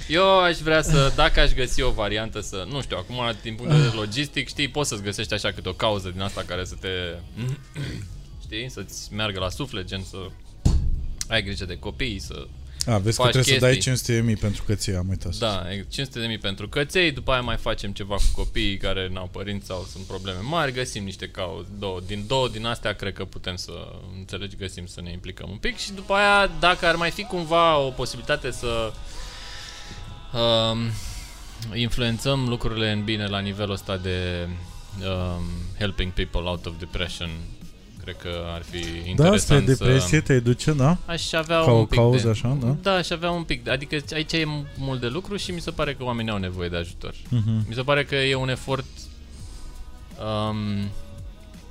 Eu aș vrea să, dacă aș găsi o variantă să, nu știu, acum din punct de vedere logistic, știi, poți să-ți găsești așa câte o cauză din asta care să te, știi, să-ți meargă la suflet, gen să ai grijă de copii, să, A, vezi că Faci trebuie să dai chestii. 500 de mii pentru că ți am uitat. să da, 500 de mii pentru căței, după aia mai facem ceva cu copiii care n-au părinți sau sunt probleme mari, găsim niște cauze, două, din două din astea cred că putem să, înțelegi, găsim să ne implicăm un pic și după aia, dacă ar mai fi cumva o posibilitate să um, influențăm lucrurile în bine la nivelul ăsta de um, helping people out of depression, cred că ar fi Da, spre interesant depresie să... te duce, da? Aș avea Ca un o pic cauză de... așa, da? Da, aș avea un pic. de- Adică aici e mult de lucru și mi se pare că oamenii au nevoie de ajutor. Mhm. Mi se pare că e un efort um,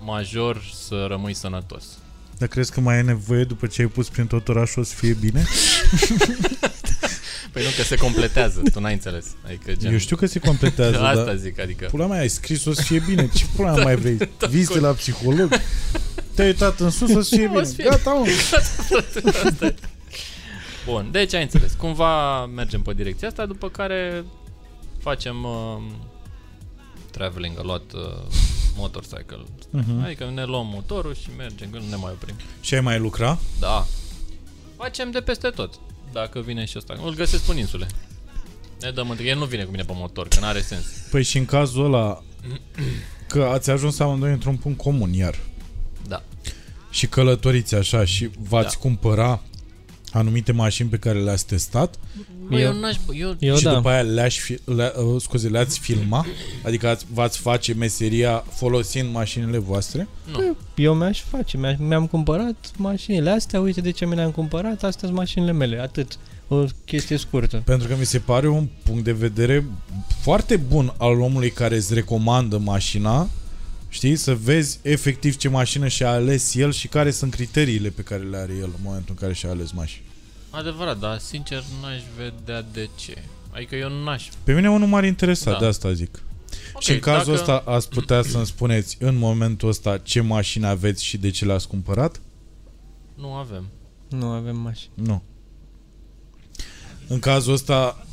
major să rămâi sănătos. Dar crezi că mai ai nevoie după ce ai pus prin tot orașul o să fie bine? Păi nu, că se completează, tu n-ai înțeles. Adică gen... Eu știu că se completează, Asta dar zic, adică... pula mea ai scris o să fie bine. Ce pula mea mai vrei? Vizite la psiholog? Te-ai uitat în sus o să fie O bine. să fie Gata, mă. Bun, deci ai înțeles. Cumva mergem pe direcția asta, după care facem um, traveling a lot uh, motorcycle. Mhm. Adică ne luăm motorul și mergem, că nu ne mai oprim. Și ai mai lucra? Da. Facem de peste tot. Dacă vine și ăsta. Îl găsesc pe insule. Ne dăm între... El nu vine cu mine pe motor, că n-are sens. Păi și în cazul ăla că ați ajuns amândoi într-un punct comun iar Da. și călătoriți așa și v-ați Da. cumpăra anumite mașini pe care le-ați testat Bă, eu, Eu- n-aș... Eu, Eu și da. după aia le-aș fi, le, uh, scuze, le-ați filma? Adică ați, v-ați face meseria folosind mașinile voastre? nu. eu mi-aș face, mi-aș, mi-am cumpărat mașinile astea, uite de ce mi le-am cumpărat, astea sunt mașinile mele, atât. O chestie scurtă. Pentru că mi se pare un punct de vedere foarte bun al omului care îți recomandă mașina, știi, să vezi efectiv ce mașină și-a ales el și care sunt criteriile pe care le are el în momentul în care și-a ales mașina. Adevărat, dar sincer n-aș vedea de ce. Adică eu n-aș... Pe mine unul m-ar interesa, Da. de asta zic. Ok, și în cazul dacă... ăsta ați putea să-mi spuneți în momentul ăsta ce mașină aveți și de ce le-ați cumpărat? Nu avem. Nu avem mașini. Nu. În cazul ăsta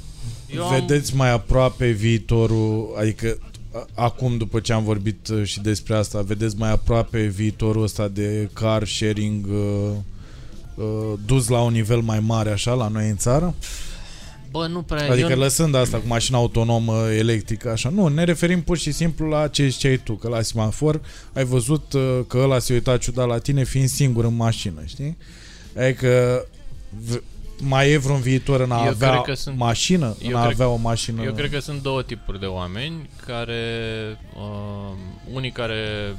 Eu am- vedeți mai aproape viitorul, adică a- acum, după ce am vorbit uh, și despre asta, vedeți mai aproape viitorul ăsta de car sharing uh, uh, dus la un nivel mai mare, așa, la noi în țară? Bă, nu prea... Adică eu, lăsând asta cu mașina autonomă electrică, așa, nu, ne referim pur și simplu la ce ziceai tu, că la semafor ai văzut uh, că ăla se uita ciudat la tine fiind singur în mașină, știi? Adică v- mai e vreun viitor în a Eu avea cred că sunt- mașină? eu în a cred- avea o mașină? Eu cred că sunt două tipuri de oameni care... Uh, unii care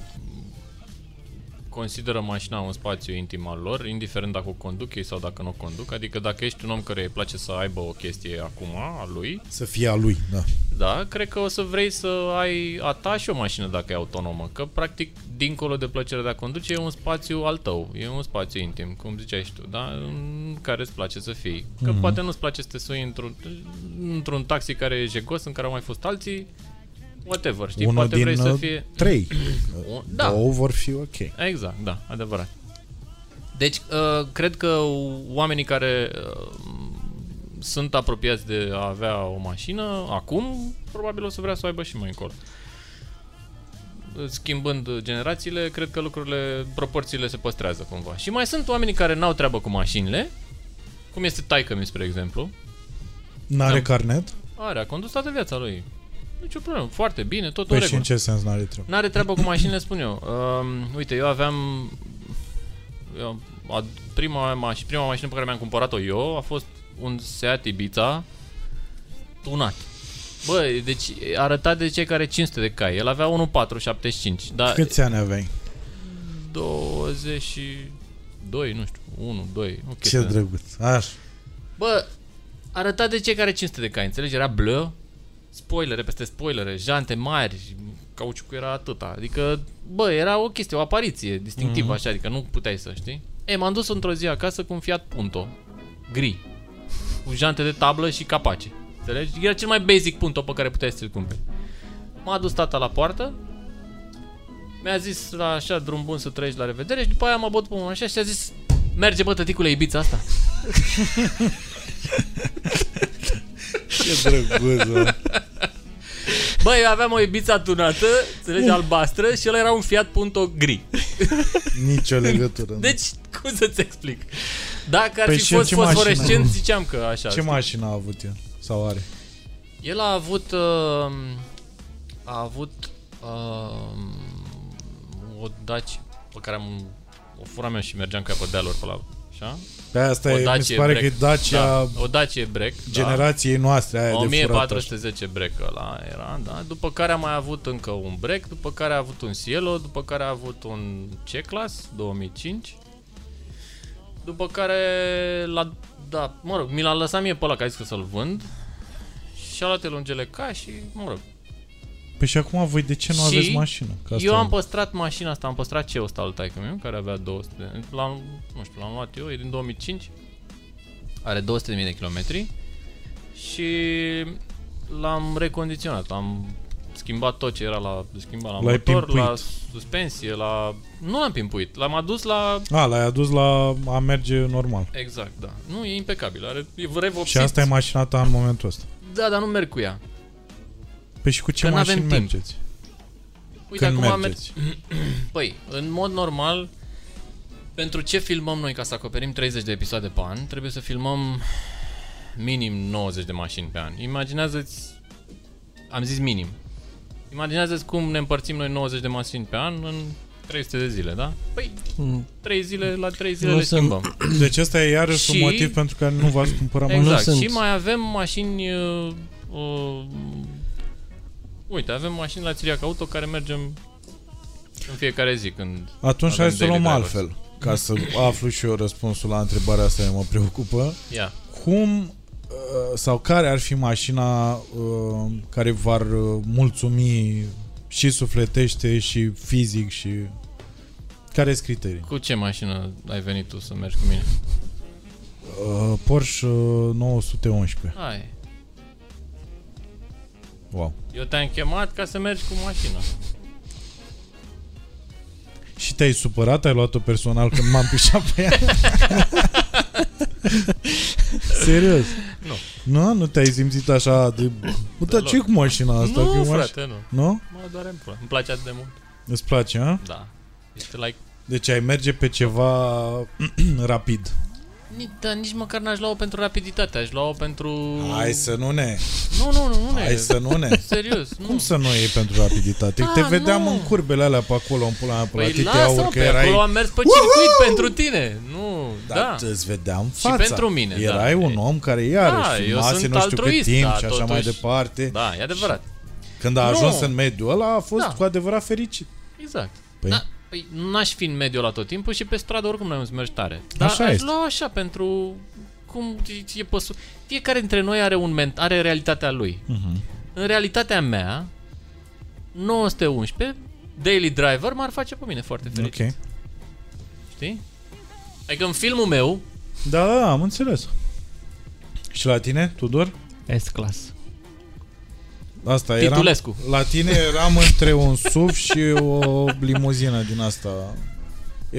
consideră mașina un spațiu intim al lor, indiferent dacă o conduc ei sau dacă nu o conduc. Adică dacă ești un om care îi place să aibă o chestie acum a lui, Să fie a lui, da. da, cred că o să vrei să ai a ta și o mașină dacă e autonomă. Că practic, dincolo de plăcerea de a conduce, e un spațiu al tău, e un spațiu intim, cum ziceai și tu, da? În care îți place să fii. Că Mhm. poate nu-ți place să te sui într-un, într-un taxi care e jegos, în care au mai fost alții, whatever, știi? Unul poate din vrei să uh, fie... trei. O- Da, Două vor fi ok. Exact, da, adevărat. Deci, uh, cred că oamenii care uh, sunt apropiați de a avea o mașină, acum, probabil o să vrea să o aibă și mai încolo. Schimbând generațiile, cred că lucrurile, proporțiile se păstrează cumva. Și mai sunt oamenii care n-au treabă cu mașinile, cum este taică mi spre exemplu. N-are Da. carnet? Are, a condus toată viața lui. Nici o problemă, foarte bine, tot Păi în și regulă. în ce sens n-are treabă? N-are treabă cu mașinile, spun eu. Um, uite, eu aveam... Eu, a, prima, maș- prima mașină pe care mi-am cumpărat-o eu a fost un Seat Ibiza tunat. Bă, deci arăta de cei care 500 de cai. El avea 1.475, dar Câți ani aveai? 22, nu știu, 1, 2, ok. Ce drăguț. Așa. Bă, arăta de cei care 500 de cai, înțelegi? Era bleu, spoilere peste spoilere, jante mari, cauciucul era atâta. Adică, bă, era o chestie, o apariție distinctivă Mhm. așa, adică nu puteai să știi. E, m-am dus într-o zi acasă cu un Fiat Punto, gri, cu jante de tablă și capace. Înțelegi? Era cel mai basic Punto pe care puteai să-l cumperi. M-a dus tata la poartă, mi-a zis la așa drum bun să treci la revedere și după aia m-a bătut pe mână așa și a zis Merge bă tăticule Ibița asta Ce drăguț, mă. Bă, eu aveam o Ibiza tunată, înțelegi, albastră și ăla era un Fiat Punto gri. Nicio legătură. nu. Deci, cum să-ți explic? Dacă ar Păi fi și el fost ce fosforescent, mașină? ziceam că așa. Ce știi? mașină a avut el? Sau are? El a avut... Uh, a avut... Uh, o Dacia pe care am... O furam eu și mergeam ca pe dealuri pe la... Așa? Pe asta O e, mi Dacia se pare Break. că e Dacia Da, o Dacia Break. generației noastre, aia de furat. așa. 1410 break ăla era, da? După care a mai avut încă un break, după care a avut un Cielo, după care a avut un C-Class 2005. După care l-a da, mă rog, mi l-a lăsat mie pe ăla că a zis că să-l vând. Și a luat el un GLK și, mă rog, Păi și acum voi de ce nu Și aveți mașină? Că asta eu e- am păstrat mașina asta, am păstrat ce ăsta al taică meu, care avea 200 de... L-am, nu știu, l-am luat eu, e din 2005. Are 200.000 de kilometri. Și l-am recondiționat, am schimbat tot ce era la de schimbat la L-ai motor, pimpuit. la suspensie, la... Nu l-am pimpuit, l-am adus la... A, l-ai adus la a merge normal. Exact, da. Nu, e impecabil, are e revopsit. Și asta e mașina ta în momentul ăsta. Da, dar nu merg cu ea. Păi și cu ce Că mașini n-avem timp. mergeți? Uite, Când acum mergeți? Păi, în mod normal, pentru ce filmăm noi ca să acoperim 30 de episoade pe an, trebuie să filmăm minim 90 de mașini pe an. Imaginează-ți, am zis minim, imaginează-ți cum ne împărțim noi 90 de mașini pe an în 300 de zile, da? Păi, Mm, 3 zile la 3 zile Nu le sunt- schimbăm. Deci ăsta e iarăși un Și- motiv pentru care nu v-ați cumpărat mașină. Exact. sunt. Și mai avem mașini... Uh, uh, uite, avem mașini la Țiriac Auto care mergem în fiecare zi când... Atunci Avem hai să o luăm daily altfel. Ca să aflu și eu răspunsul la întrebarea asta care mă preocupă. Ia. Cum uh, sau care ar fi mașina uh, care v-ar uh, mulțumi și sufletește și fizic și care sunt criterii? Cu ce mașină ai venit tu să mergi cu mine? Uh, Porsche uh, 911. Hai. Wow. Eu te-am chemat ca să mergi cu mașina. Și te-ai supărat? Ai luat-o personal când m-am pișat pe ea? Serios? Nu. Nu? Nu te-ai simțit așa de Bă, dar ce cu mașina asta? nu, Că e maș- frate, nu. Nu? Mă doare în pula. Îmi place atât de mult. Îți place, a? Da. Este like... Deci ai merge pe ceva rapid. Nici, da, nici măcar n-aș lua-o pentru rapiditate, aș lua-o pentru... Hai să nu ne... Nu, nu, nu, nu ne. Hai să nu ne... Serios, nu. Cum să nu iei pentru rapiditate? Ah, Te vedeam nu. în curbele alea pe acolo, în pula mea, pe la Păi Tite lasă, Aur, mă, că pe erai... acolo am mers pe circuit pentru tine. Nu, Da, da. îți vedeam Și fața. pentru mine, da. Erai un om care iarăși Da, eu filmase sunt nu știu cât altruist, timp da, și așa mai totuși. departe. Da, e adevărat. Când a Nu. ajuns în mediul ăla a fost Da. cu adevărat fericit. Exact. Păi, Da, păi n-aș fi în mediul la tot timpul și pe stradă oricum n-am să mergi tare. Dar Așa aș este. lua așa pentru... Cum e- e păsu... Fiecare dintre noi are un ment, are realitatea lui. Mhm. În realitatea mea, 911, Daily Driver m-ar face pe mine foarte fericit. ok. Știi? Adică în filmul meu, Da, da, da, am înțeles. Și la tine, Tudor? S-Class. Asta era. Titulescu. La tine eram între un SUV și o limuzină din asta.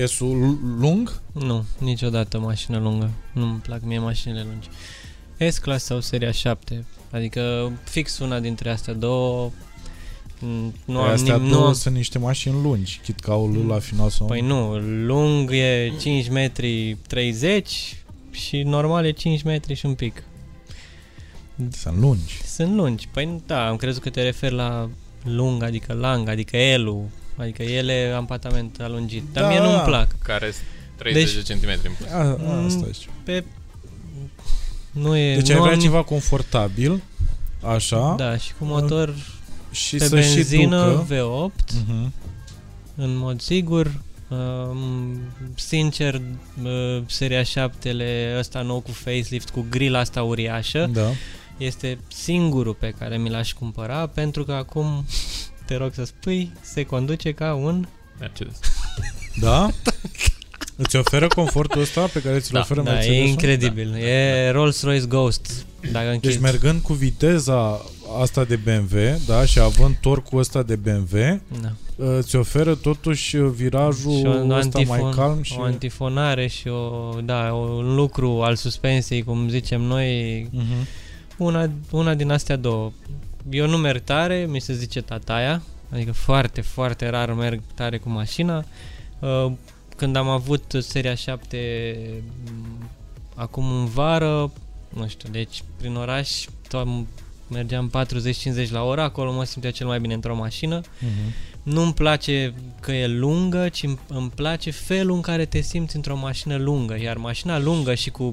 S-ul lung? Nu, niciodată mașină lungă. Nu-mi plac mie mașinile lungi. S-Class sau seria 7. Adică fix una dintre astea două. mm, Nu am, Astea nim- două nu am sunt niște mașini lungi. Chit ca au lui la final sau... Păi nu, lung e 5 metri 30 și normal e 5 metri și un pic. Sunt lungi. Sunt lungi. Păi da, am crezut că te referi la lung, adică lang, adică elu, adică ele ampatament alungit. Dar Da, mie da. nu-mi plac. care sunt 30 Deci- de centimetri în plus. A, Mm. asta e. Pe nu e Deci nu ai vrea am, ceva confortabil, așa, Da, și cu motor și pe să și benzină ducă. V8 Mhm. în mod sigur. Um, sincer, uh, seria 7 ăsta nou cu facelift, cu grill asta uriașă, Da. Este singurul pe care mi l-aș cumpăra pentru că acum, te rog să spui, se conduce ca un... Mercedes. Da? Îți oferă confortul ăsta pe care ți-l Da, oferă Da, Mercedes-ul? e incredibil. E Rolls-Royce Ghost. Dacă Deci închizi. mergând cu viteza asta de BMW, da, și având torcul ăsta de BMW, Da. ți oferă totuși virajul Și o ăsta mai calm și... o antifonare și o, da, un lucru al suspensiei, cum zicem noi, Mhm. Una, una din astea două. Eu nu merg tare, mi se zice tataia, adică foarte, foarte rar merg tare cu mașina. Uh, Când am avut seria 7 m, acum în vară, nu știu, deci prin oraș to- mergeam 40-50 la oră, acolo mă simțeam cel mai bine într-o mașină. Mhm. Nu-mi place că e lungă, ci îmi- îmi place felul în care te simți într-o mașină lungă, iar mașina lungă și cu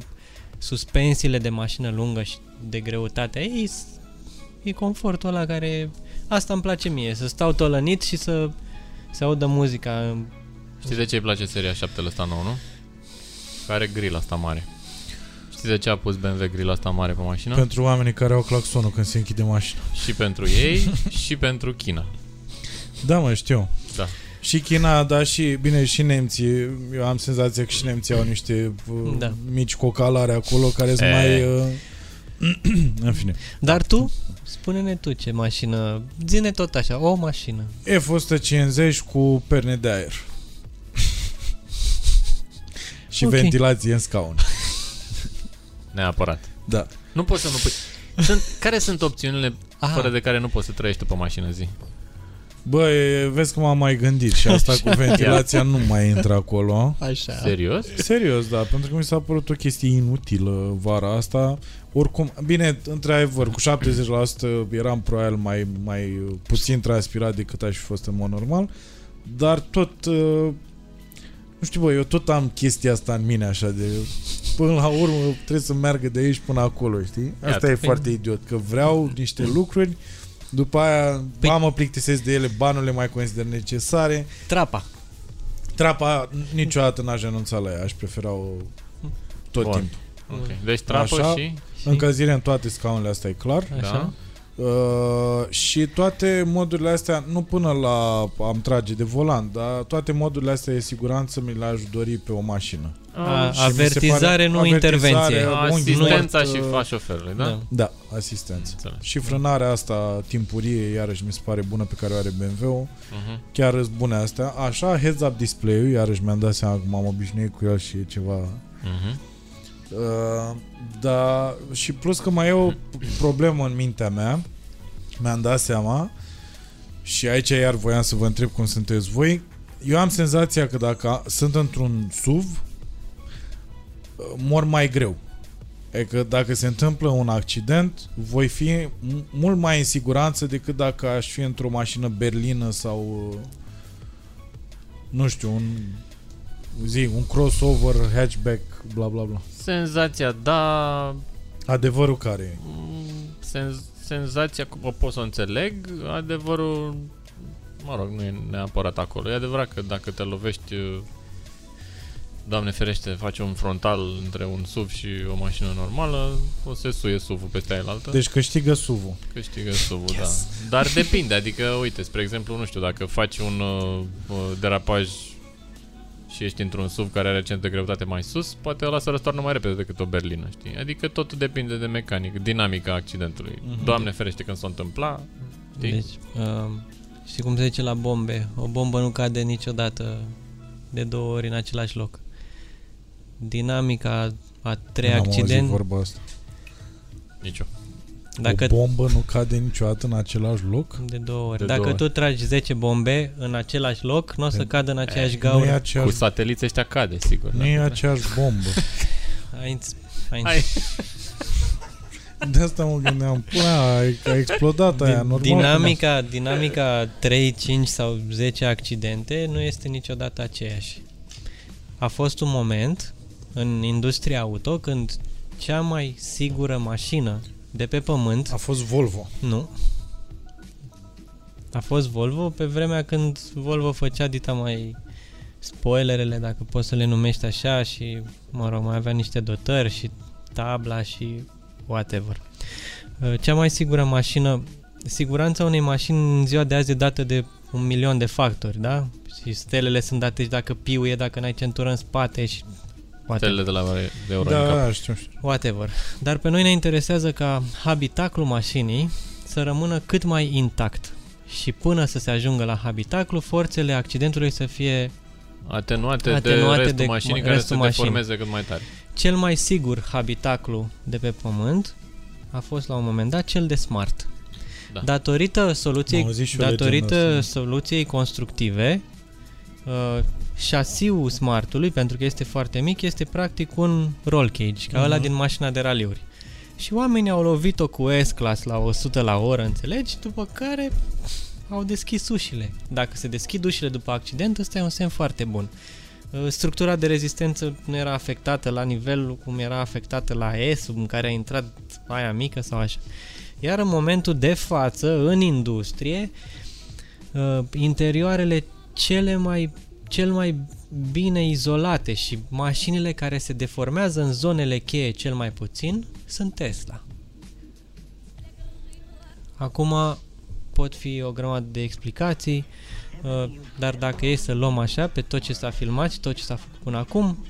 suspensiile de mașină lungă și de greutatea ei, s- e confortul ăla care... Asta îmi place mie, să stau tolănit și să se audă muzica. Știi de ce îi place seria 7 ăsta nou, nu? Care grill asta mare. Știi de ce a pus BMW grill asta mare pe mașină? Pentru oamenii care au claxonul când se închide mașina. și pentru ei și pentru China. Da, mă, știu. Da. Și China, da, și, bine, și nemții. Eu am senzația că și nemții au niște uh, Da. mici cocalare acolo care sunt E. mai... Uh, în fine. Dar tu, spune-ne tu ce mașină, zine tot așa, o mașină. F-150 cu perne de aer. și Ok. ventilație în scaun. Neapărat. Da. Nu poți să nu pui... Sunt, care sunt opțiunile Ah. fără de care nu poți să trăiești pe mașină zi? Bă, e- vezi că m-am mai gândit și asta cu ventilația nu mai intră acolo. Așa. Serios? Serios, da, pentru că mi s-a părut o chestie inutilă vara asta. Oricum, bine, într-adevăr, cu 70% eram probabil mai, mai puțin transpirat decât aș fi fost în mod normal, dar tot, uh, nu știu, bă, eu tot am chestia asta în mine, așa, de până la urmă trebuie să meargă de aici până acolo, știi? Asta Iată. e foarte idiot, că vreau niște lucruri, după aia, Păi- păi... ba mă plictisesc de ele, ba nu le mai consider necesare, Trapa. Trapa niciodată n-aș renunța la ea, aș prefera o tot Bun. timpul. Ok. Deci trapă Așa. și... Și- Încălzire în toate scaunele astea e clar. Așa. Da? Uh, și toate modurile astea, nu până la am trage de volan, dar toate modurile astea de siguranță mi le-aș dori pe o mașină. A, Și mi se avertizare, pare- nu avertizare, intervenție. unghi Asistența mort, și uh, fa șoferului, da? Da. Da, asistență. Înțeles. Și frânarea asta timpurie, iarăși mi se pare bună pe care o are BMW-ul. Mhm. Chiar îți bune astea. Așa, heads-up display-ul, iarăși mi-am dat seama că m-am obișnuit cu el și e ceva Mhm. Uh, da, și plus că mai e o problemă în mintea mea mi-am dat seama și aici iar voiam să vă întreb cum sunteți voi. Eu am senzația că dacă sunt într-un SUV, mor mai greu. E că dacă se întâmplă un accident, voi fi m- mult mai în siguranță decât dacă aș fi într-o mașină berlină sau nu știu, un zi, un crossover, hatchback, bla bla bla. Senzația, da... Adevărul care e? mm, Sen, senzația, cum o pot să o înțeleg, adevărul, mă rog, nu e neapărat acolo. E adevărat că dacă te lovești, Doamne ferește, faci un frontal între un SUV și o mașină normală, o să suie SUV-ul peste aia altă. Deci câștigă SUV-ul. Câștigă SUV-ul, yes. da. Dar depinde, adică, uite, spre exemplu, nu știu, dacă faci un uh, uh, derapaj și ești într-un SUV care are centru de greutate mai sus, poate ăla să răstoarnă mai repede decât o berlină, știi? Adică totul depinde de mecanic, dinamica accidentului. Mhm. Mm-hmm. Doamne ferește când s-o întâmpla, știi? Deci, uh, știi cum se zice la bombe? O bombă nu cade niciodată de două ori în același loc. Dinamica a trei N-am auzit accidente, vorba asta. Nicio. Dacă O bombă nu cade niciodată în același loc? de două ori. De Dacă două tu tragi 10 bombe în același loc, nu o să De- cadă în aceeași Nu e gaură. Cu aceeași, sateliți ăștia cade, sigur. nu da. e aceeași bombă. Ai, înț- ai, Hai. De asta mă gândeam, până a, a explodat aia, normal. dinamica, dinamica 3, 5 sau 10 accidente nu este niciodată aceeași. A fost un moment în industria auto când cea mai sigură mașină de pe pământ, A fost Volvo. nu, a fost Volvo pe vremea când Volvo făcea dita mai spoilerele, dacă poți să le numești așa și, mă rog, mai avea niște dotări și tabla și whatever. Uh, Cea mai sigură mașină, siguranța unei mașini în ziua de azi e dată de un milion de factori, da? Și stelele sunt date și dacă piuie, dacă n-ai centură în spate și whatever. Stelele de la de euro Da, în cap. da, știu, știu. whatever. Dar pe noi ne interesează ca habitaclul mașinii să rămână cât mai intact. Și până să se ajungă la habitaclu, forțele accidentului să fie Atenuate, Atenuate de restul de mașinii ma- care restul se mașinii. deformeze cât mai tare. cel mai sigur habitaclu de pe pământ a fost la un moment dat cel de smart. Da. Datorită Am soluției, auzit și eu legenda datorită asta. soluției constructive, uh, șasiul smartului, pentru că este foarte mic, este practic un roll cage, ca ăla Mhm. din mașina de raliuri. Și oamenii au lovit-o cu S-Class la 100 la oră, înțelegi? După care au deschis ușile. Dacă se deschid ușile după accident, ăsta e un semn foarte bun. Uh, Structura de rezistență nu era afectată la nivelul cum era afectată la S, în care a intrat aia mică sau așa. Iar în momentul de față, în industrie, uh, interioarele cele mai, cel mai bine izolate și mașinile care se deformează în zonele cheie cel mai puțin sunt Tesla. Acum pot fi o grămadă de explicații, uh, dar dacă e să luăm așa pe tot ce s-a filmat și tot ce s-a făcut până acum,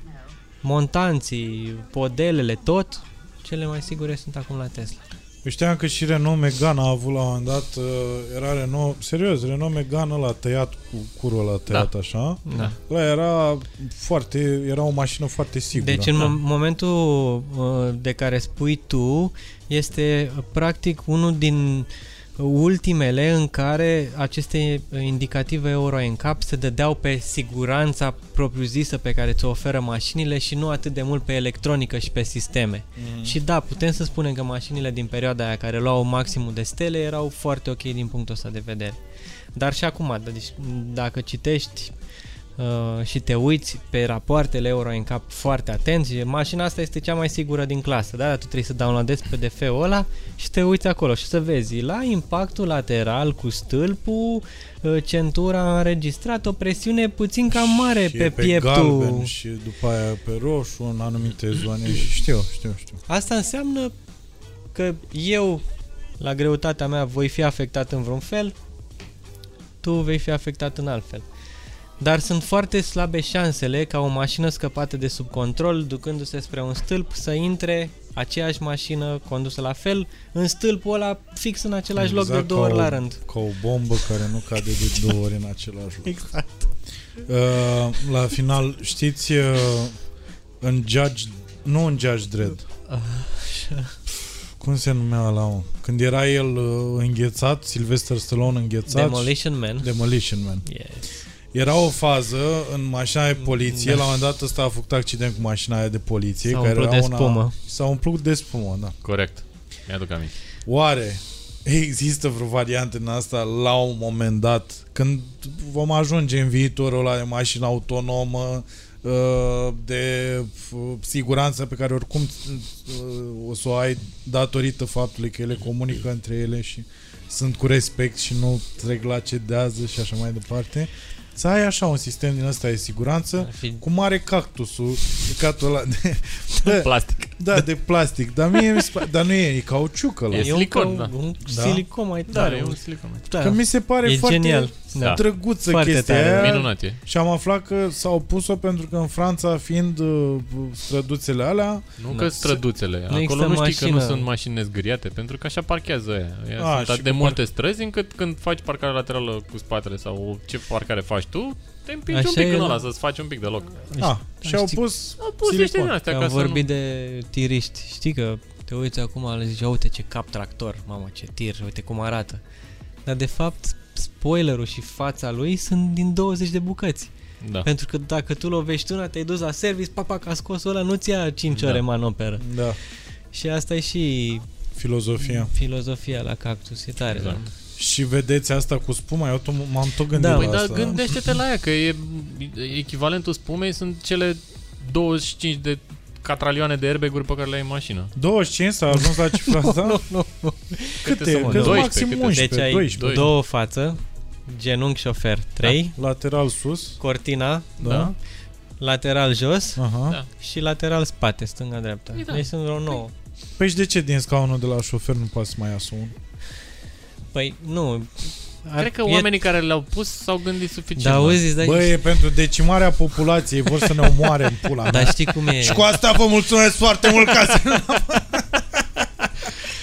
montanții, podelele, tot, cele mai sigure sunt acum la Tesla. Eu știam că și Renault Megane a avut la un moment dat, uh, era Renault, serios, Renault Megane l-a tăiat cu curul ăla tăiat așa. Da. Ăla era foarte, era o mașină foarte sigură. Deci în Da. mo- momentul uh, de care spui tu, este uh, practic unul din ultimele în care aceste uh, indicative Euro NCAP se dădeau pe siguranța propriu-zisă pe care ți-o oferă mașinile și nu atât de mult pe electronică și pe sisteme. Mm. Și da, putem să spunem că mașinile din perioada aia care luau maximul de stele erau foarte ok din punctul ăsta de vedere. Dar și acum, d- deci, dacă citești uh, și te uiți pe rapoartele Euro NCAP foarte atent, și mașina asta este cea mai sigură din clasă, da? Dar tu trebuie să downloadezi PDF-ul ăla și te uiți acolo și să vezi la impactul lateral cu stâlpul, uh, centura a înregistrat o presiune puțin cam mare și pe, e pieptul. galben și după aia pe roșu în anumite zone și știu, știu, știu. Asta înseamnă că eu, la greutatea mea, voi fi afectat în vreun fel, tu vei fi afectat în alt fel. Dar sunt foarte slabe șansele ca o mașină scăpată de sub control, ducându-se spre un stâlp, să intre aceeași mașină condusă la fel în stâlpul ăla fix în același loc de Exact două ca ori o- la rând. Ca o bombă care nu cade de două ori în același loc. Exact. Uh, la final, știți, uh, în Judge, nu în Judge Dredd, Cum se numea la mă? Când era el uh, înghețat, Sylvester Stallone înghețat. Demolition Man. Demolition Man. Yes. Era o fază în mașina de poliție, Da. la un moment dat ăsta a făcut accident cu mașina aia de poliție. S-a care umplut era de una... spumă. S-a umplut de spumă, da. Corect. Mi-aduc aminte. Oare există vreo variantă în asta la un moment dat, când vom ajunge în viitorul ăla de mașină autonomă, uh, de uh, siguranță pe care oricum uh, o să o ai datorită faptului că ele comunică între ele și sunt cu respect și nu trec la cedează și așa mai departe. Să ai așa un sistem din ăsta de siguranță Ar fi cum are cactusul, catul ăla de, de, Plastic. da, de plastic, dar, mie, mi se pare- dar nu e, e cauciuc ăla. E E un, silicon, ca- da. un Da? silicon mai Da, tare. e un un- silicon. da. Că mi se pare E foarte genial. Da. drăguță Foarte chestia tare. aia. Minunat e. Și am aflat că s-au pus-o pentru că în Franța, fiind uh, străduțele alea, Nu Da. că străduțele. Nu Acolo există nu știi că nu mașină. sunt mașini nezgâriate, pentru că așa parchează aia. Aia A, sunt și atât de cu multe străzi încât când faci parcare laterală cu spatele sau ce parcare faci tu, te împingi Așa un pic e în la- ăla să-ți faci un pic de loc. a, și au știi- pus Au pus niște silicon. din astea Că ca am să vorbit nu... de tiriști. Știi că te uiți acum, le zici, "Ia uite ce cap tractor, mamă ce tir, uite cum arată. Dar de fapt, spoilerul și fața lui sunt din 20 de bucăți. Da. Pentru că dacă tu lovești una, te-ai dus la service, papa, că a scos ăla, nu-ți ia 5 Da. ore manoperă. Da, Și asta e și filozofia. filozofia la cactus, e tare. Exact. Da. Și vedeți asta cu spuma? Eu tot, m-am tot gândit Da, la Păi da, asta. gândește-te la ea, că e echivalentul spumei sunt cele 25 de catralioane de airbag-uri pe care le ai în mașină. 25 s-a ajuns la cifra asta? Nu, nu, nu. Câte? să mă- Că 12, maxim câte? 11, Deci ai 12. două față, genunchi șofer 3, Lateral sus. cortina, Da. Da. lateral jos Aha. Da. și lateral spate, stânga-dreapta. Păi da. Deci sunt vreo nouă. Păi și de ce din scaunul de la șofer nu poate să mai iasă unul? Păi nu. Ar, Cred că e- oamenii care le-au pus s-au gândit suficient. Da, la- auzi, îți dai... Bă, e pentru decimarea populației, vor să ne omoare în pula mea. Dar știi cum e? Și cu asta vă mulțumesc foarte mult ca să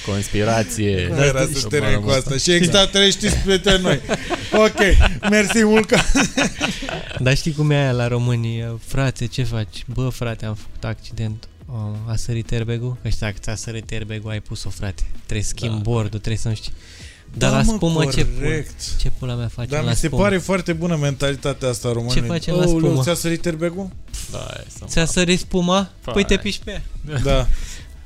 Conspirație. Nu era să termin cu asta. Și extraterestri spre noi. Ok, mersi mult ca... Dar știi cum e aia la românii? Frate, ce faci? Bă, frate, am făcut accident. Oh, a sărit airbag-ul? Că știi, dacă ți-a sărit airbag-ul, ai pus-o, frate. Trebuie să schimb Da. bordul, trebuie să nu știi. Dar Da, la mă, spumă ce pun? corect. Ce pula mea face Dar la mi se spumă? pare foarte bună mentalitatea asta română. Ce facem la spumă? ți-a sărit airbag-ul? Da, e să Ți-a sărit spuma? Fai. Păi te piși pe ea. Da.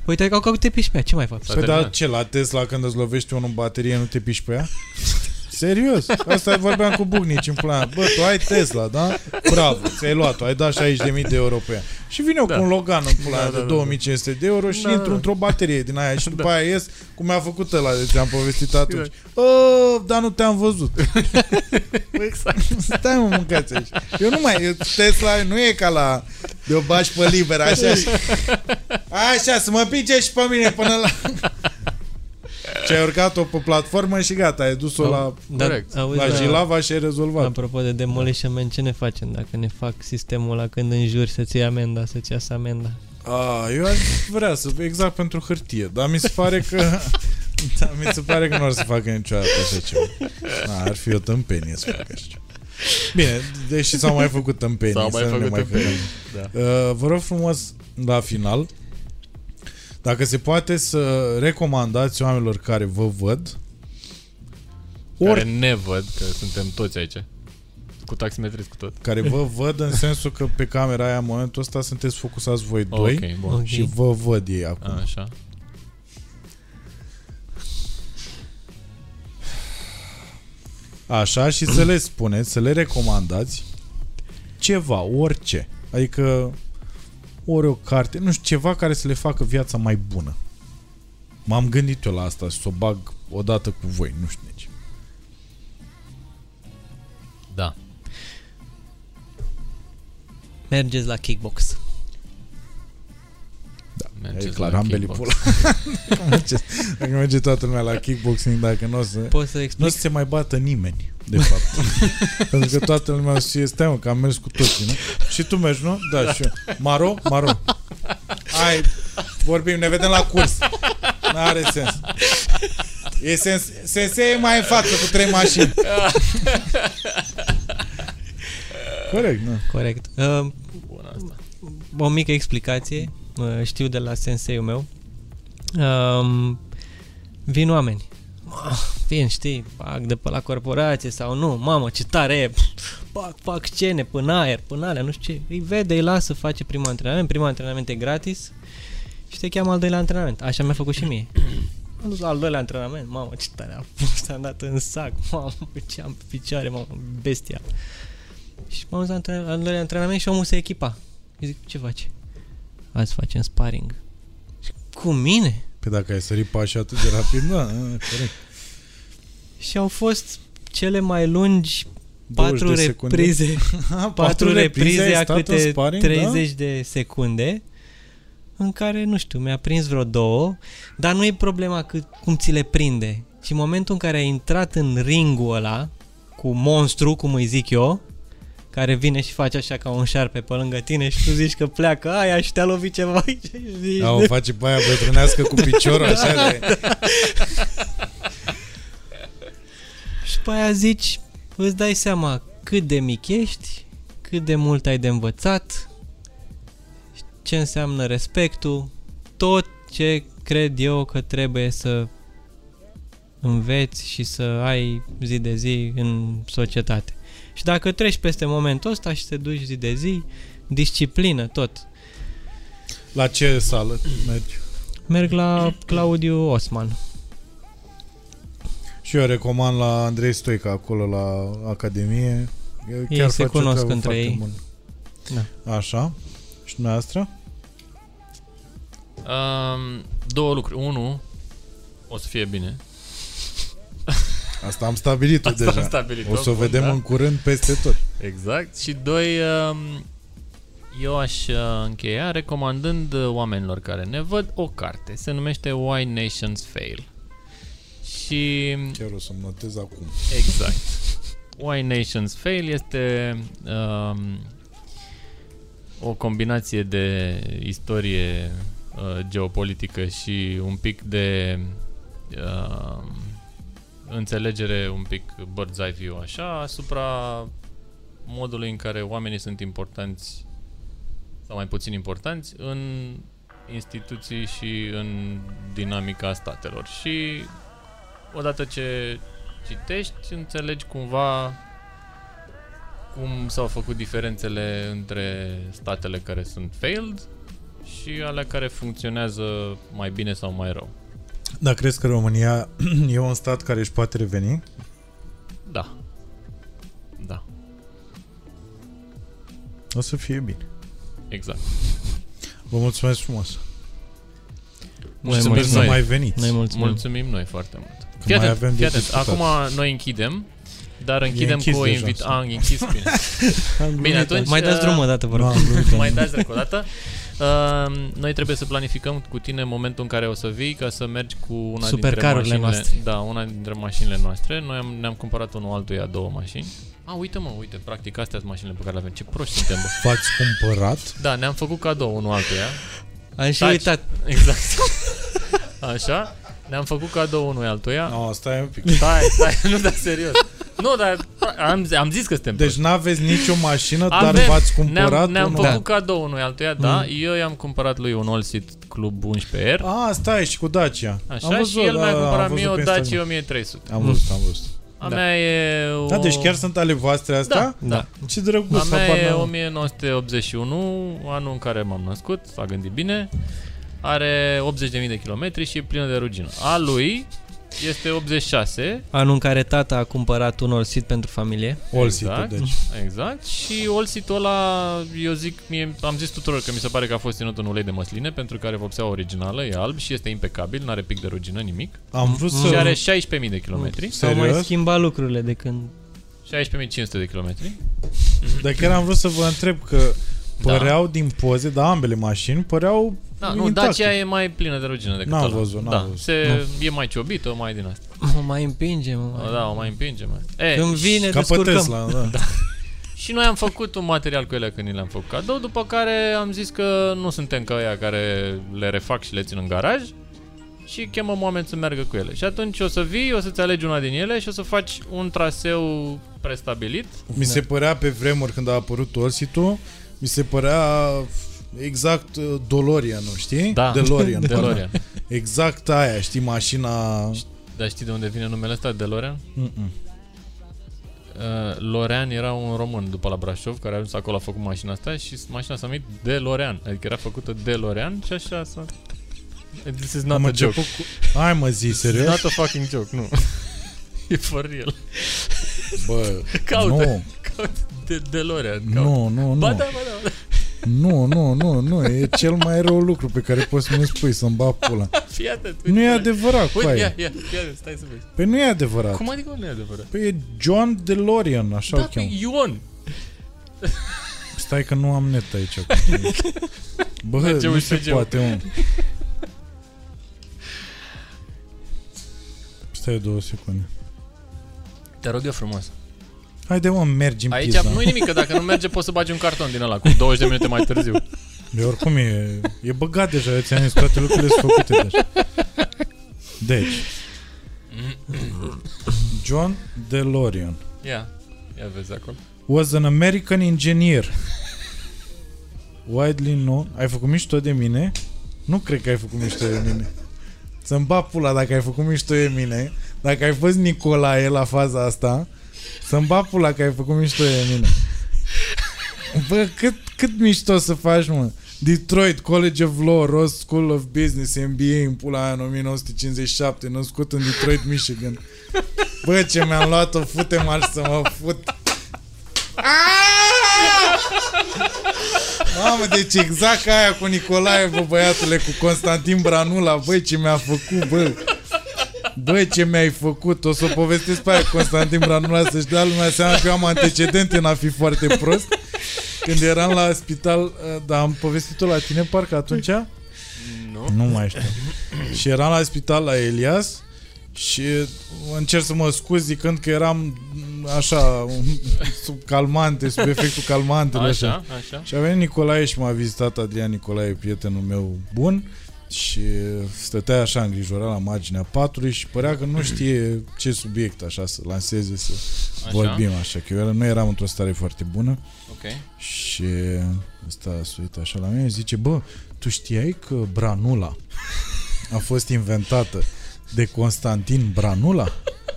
Păi te că te piși pe ea. Ce mai faci? S-a Păi da, terminat. ce, la Tesla când îți lovește unul în baterie nu te piși pe ea? Serios? Asta vorbeam cu Bugnici în plan. Bă, tu ai Tesla, da? Bravo, ți-ai luat-o, ai dat 60.000 de euro pe ea. Și vine eu Da. cu un Logan în pula Da, aia da, de da, 2500 de euro și Da, intru da. într-o baterie din aia și după aia ies cum mi-a făcut ăla de ți-am povestit atunci. Da. Oh, dar nu te-am văzut. Exact. Stai mă, mâncați aici. Eu nu mai, eu, Tesla nu e ca la de o bași pe liber, așa și... Așa, să mă pice și pe mine până la... Ce ai urcat-o pe platformă și gata, ai dus-o la, Dar, Corect. auzi, la da, Jilava și ai rezolvat. Apropo de Demolition Man, ce ne facem dacă ne fac sistemul ăla când înjuri să-ți iei amenda, să-ți iasă amenda? A, eu aș vrea să, exact pentru hârtie, dar mi se pare că... Da, mi se pare că nu ar să facă niciodată așa ceva. A, ar fi o tâmpenie să facă așa ceva. Bine, deși s-au mai făcut tâmpenii. S-au mai să nu ne făcut mai tâmpenii. cădem. Da. Uh, vă rog frumos, la final, dacă se poate să recomandați oamenilor care vă văd Care ori ne văd, că suntem toți aici. Cu taximetrist cu tot. care vă văd în sensul că pe camera aia în momentul ăsta sunteți focusați voi doi Ok, bun. Ok. și vă văd ei acum. Așa. Așa și să le spuneți, să le recomandați ceva, orice. Adică ori o carte, nu știu, ceva care să le facă viața mai bună. M-am gândit eu la asta și să o bag odată cu voi, nu știu nici. Da. Mergeți la kickbox. Mergeți e clar, la ambele kickbox. pula. Dacă merge- Dacă merge toată lumea la kickboxing, dacă nu o să... Poți să Nu o explic? să se mai bată nimeni, de fapt. Pentru că toată lumea o să fie, stai mă, că am mers cu toții, nu? Și tu mergi, nu? Da, și eu. Maro? Maro. Hai, vorbim, ne vedem la curs. N-are sens. E sens, sensei e mai în față cu trei mașini. Corect, nu? Corect. Uh, Bun asta. o mică explicație. Uh, știu de la senseiul meu. um, vin oameni. Mă, Vin, știi, fac de pe la corporație sau nu, mamă, ce tare e, fac, fac scene până aer, până alea, nu știu ce. Îi vede, îi lasă, face primul antrenament, primul antrenament e gratis și te cheamă al doilea antrenament. Așa mi-a făcut și mie. Am dus la al doilea antrenament, mamă, ce tare a fost, am dat în sac, mamă, ce am pe picioare, mamă, bestia. Și m-am dus la antren- al doilea antrenament și omul se echipa. Eu zic, ce faci? Azi facem sparring. Și cu mine? Pe dacă ai sărit pașii atât de rapid, da, corect. Și au fost cele mai lungi 20 patru de secunde. reprize, patru reprize ai a stat în câte sparring, 30 de secunde în care, nu știu, mi-a prins vreo două, dar nu e problema cât, cum ți le prinde, ci în momentul în care ai intrat în ringul ăla cu monstru, cum îi zic eu, care vine și face așa ca un șarpe pe lângă tine și tu zici că pleacă. Aia și te-a lovit ceva aici și zici, Da, o face pe aia bătrânească cu piciorul așa de... Și pe aia zici, îți dai seama cât de mic ești, cât de mult ai de învățat, ce înseamnă respectul, tot ce cred eu că trebuie să înveți și să ai zi de zi în societate. Și dacă treci peste momentul ăsta și te duci zi de zi, disciplină, tot. La ce sală mergi? Merg la Claudiu Osman. Și eu recomand la Andrei Stoica acolo la Academie. El Ei chiar se face o cunosc treabă între foarte ei. bună. Da. Așa. Și dumneavoastră? Um, două lucruri. Unu, o să fie bine. Asta am stabilit-o Asta deja. am stabilit. o să o bun, vedem da? în curând peste tot. Exact. Și doi, um, eu aș uh, încheia recomandând uh, oamenilor care ne văd o carte. Se numește Why Nations Fail. Și Chiar o să-mi notez acum. Exact. Why Nations Fail este um, o combinație de istorie uh, geopolitică și un pic de uh, înțelegere, un pic bird's eye view, așa, asupra modului în care oamenii sunt importanți sau mai puțin importanți în instituții și în dinamica statelor. Și odată ce citești, înțelegi cumva cum s-au făcut diferențele între statele care sunt failed și ale care funcționează mai bine sau mai rău. Dar crezi că România e un stat care își poate reveni? Da. Da, O să fie bine. exact. Vă mulțumesc frumos. Noi și sper mulțumim. să noi. mai veniți. Noi mulțumim. Mulțumim noi foarte mult. Că Fii mai atent, avem de fii atent. discutat. Acum noi închidem, dar închidem închis cu o deja, invit... sau? A, închis bine. Am glumit Bine, atunci- Mai dați Uh, drumul o dată, vă Nu, rog. am glumit, am mai glumit. dați încă o dată. Uh, noi trebuie să planificăm cu tine momentul în care o să vii ca să mergi cu una dintre Supercarurile mașinile, noastre. Da, una dintre mașinile noastre. Noi am, ne-am cumpărat unul altuia două mașini. A, uite mă, uite, practic astea sunt mașinile pe care le avem. Ce proști suntem, bă. V-ați cumpărat? Da, ne-am făcut cadou unul altuia. Am și Taci. uitat. Exact. Așa. Ne-am făcut cadou unul altuia. No, stai un pic. Stai, stai, nu da serios. Nu, dar am, am zis că suntem Deci proști. n-aveți nicio mașină, dar Avem. v-ați cumpărat ne-am, ne-am unul? făcut cadou unui altuia, da. Eu i-am cumpărat lui un All-Seat Club 11R. Ah, stai, și cu Dacia. Așa, Am și el da, mi-a da, am cumpărat văzut mie o pe Dacia Instagram. 1300. Am văzut, am văzut. A Da. mea e o... Da, deci chiar sunt ale voastre astea? Da, da. Ce drăguț, A mea habar e n-am. 1981, anul în care m-am născut, s-a gândit bine. Are 80.000 de kilometri și e plină de rugină. A lui este 86. Anul în care tata a cumpărat un All-Seat pentru familie. All seat Exact. deci. Exact. Și olsitul ăla, eu zic, mie, am zis tuturor că mi se pare că a fost ținut în ulei de măsline pentru că are vopsea originală, e alb și este impecabil, nu are pic de rugină, nimic. Am vrut să... Și are 16.000 de kilometri. S-au mai Serios? schimbat lucrurile de când... 16.500 de kilometri. Dar chiar am vrut să vă întreb că păreau din poze, da, ambele mașini, păreau Da, nu, intacte. Dacia e mai plină de rugină decât N-am ăla. văzut, n-am da, văzut. Se, e mai ciobită, mai din asta. Mă mai împinge, mă. Mai... Da, o mai împinge, mai. E, Când vine, Ca pe descurcăm. Tesla, da. Și noi am făcut un material cu ele când ni le-am făcut cadou, după care am zis că nu suntem ca ăia care le refac și le țin în garaj și chemăm oameni să meargă cu ele. Și atunci o să vii, o să-ți alegi una din ele și o să faci un traseu prestabilit. Mi se părea pe vremuri când a apărut Orsitul, mi se părea exact uh, DeLorean, nu știi? Da. DeLorean. DeLorean. exact aia, știi, mașina... Dar știi de unde vine numele ăsta, DeLorean? Mm-mm. Uh, Lorean era un român după la Brașov care a ajuns acolo, a făcut mașina asta și mașina s-a numit DeLorean. Adică era făcută de Lorean și așa s-a... This is not Am a joke. început cu... Hai mă zi, It's serios? not a fucking joke, nu. e for real. Bă, Caută. nu, Caut de DeLorean. Caut. nu, nu, Ba nu. da, ba da, ba da. Nu, nu, nu, nu, e cel mai rău lucru pe care poți să mi spui, să-mi bag pula. Fii atent. uite, Nu e uite. adevărat, Uite, ia, coaie. ia, ia, stai să vezi. Păi nu e adevărat. Cum adică nu e adevărat? Păi e John DeLorean, așa Da, o cheamă. pe Ion. Stai că nu am net aici. Bă, Merge nu se USG-ul. poate, mă. Stai două secunde. Te rog eu frumos. Haide, mă, mergi în Aici pizda. nu-i nimic, că dacă nu merge poți să bagi un carton din ăla cu 20 de minute mai târziu. De oricum e, e băgat deja, eu ți-am zis, toate lucrurile sunt făcute deja. Deci, John DeLorean Ia, ia vezi acolo. was an American engineer. Widely known. Ai făcut mișto de mine? Nu cred că ai făcut mișto de mine. Să-mi bag pula dacă ai făcut mișto de mine. Dacă ai fost Nicolae la faza asta, să-mi bag pula că ai făcut mișto de mine. Bă, cât, cât mișto să faci, mă? Detroit, College of Law, Ross School of Business, MBA în pula aia în 1957, născut în Detroit, Michigan. Bă, ce mi-am luat-o, fute-mă să mă fut. Mamă, deci exact ca aia cu Nicolae, bă, băiatule, cu Constantin Branula, băi, ce mi-a făcut, bă. Băi, ce mi-ai făcut? O să o povestesc pe aia cu Constantin Branula să-și dea lumea seama că eu am antecedente în a fi foarte prost. Când eram la spital, uh, dar am povestit-o la tine, parcă atunci? Nu? Nu mai știu. și eram la spital la Elias și încerc să mă scuz zicând că eram m, așa, sub calmante, sub efectul calmantelor. Așa. Așa, așa. Și a venit Nicolae și m-a vizitat Adrian Nicolae, prietenul meu bun și stătea așa îngrijorat la marginea patului și părea că nu știe ce subiect așa să lanseze, să Așa. vorbim așa, că eu nu eram într-o stare foarte bună Ok. și ăsta a suit așa la mine și zice, bă, tu știai că Branula a fost inventată de Constantin Branula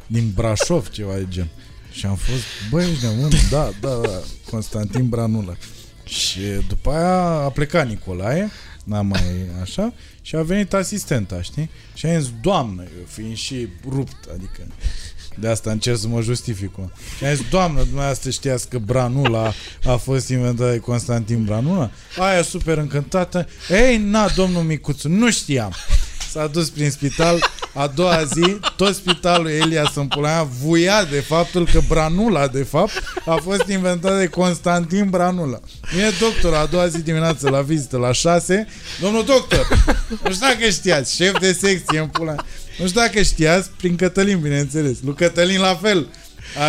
din Brașov, ceva de gen. Și am fost, bă, ești nebun? Da, da, da, Constantin Branula. Și după aia a plecat Nicolae, n-a mai așa, și a venit asistenta, știi? Și a zis, doamnă, eu fiind și rupt, adică de asta încerc să mă justific. mă. Și am zis, doamnă, dumneavoastră știați că Branula a fost inventat de Constantin Branula? Aia super încântată. Ei, na, domnul Micuțu, nu știam. S-a dus prin spital, a doua zi, tot spitalul Elias în Pulaia vuia de faptul că Branula, de fapt, a fost inventat de Constantin Branula. Vine doctorul a doua zi dimineață la vizită la 6. Domnul doctor, nu știu dacă știați, șef de secție în Pulaia. Nu știu dacă știați, prin Cătălin, bineînțeles. Lui Cătălin la fel.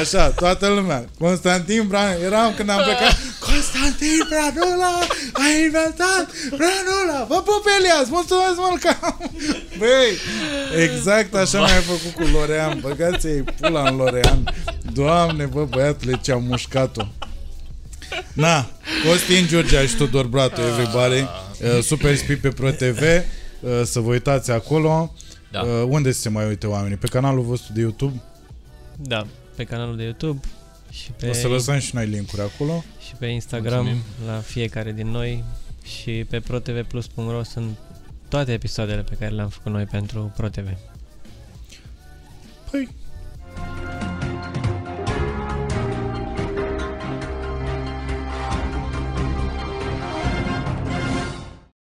Așa, toată lumea. Constantin Branula. Eram când am plecat. Constantin Branula a inventat Branula. Vă pup, Elias. Mulțumesc mult că am... Băi, exact așa mi-ai făcut cu Lorean. Băgați-i pula în Lorean. Doamne, bă, băiatule, ce-am mușcat-o. Na, Costin Georgia și Tudor Bratu, everybody. Uh, Super Speed pe Pro TV. Uh, să vă uitați acolo. Da. Uh, unde se mai uite oamenii? Pe canalul vostru de YouTube? Da, pe canalul de YouTube și pe, O să lăsăm și noi linkuri acolo. și pe Instagram Mulțumim. la fiecare din noi și pe protvplus.ro sunt toate episoadele pe care le-am făcut noi pentru ProTV. Păi,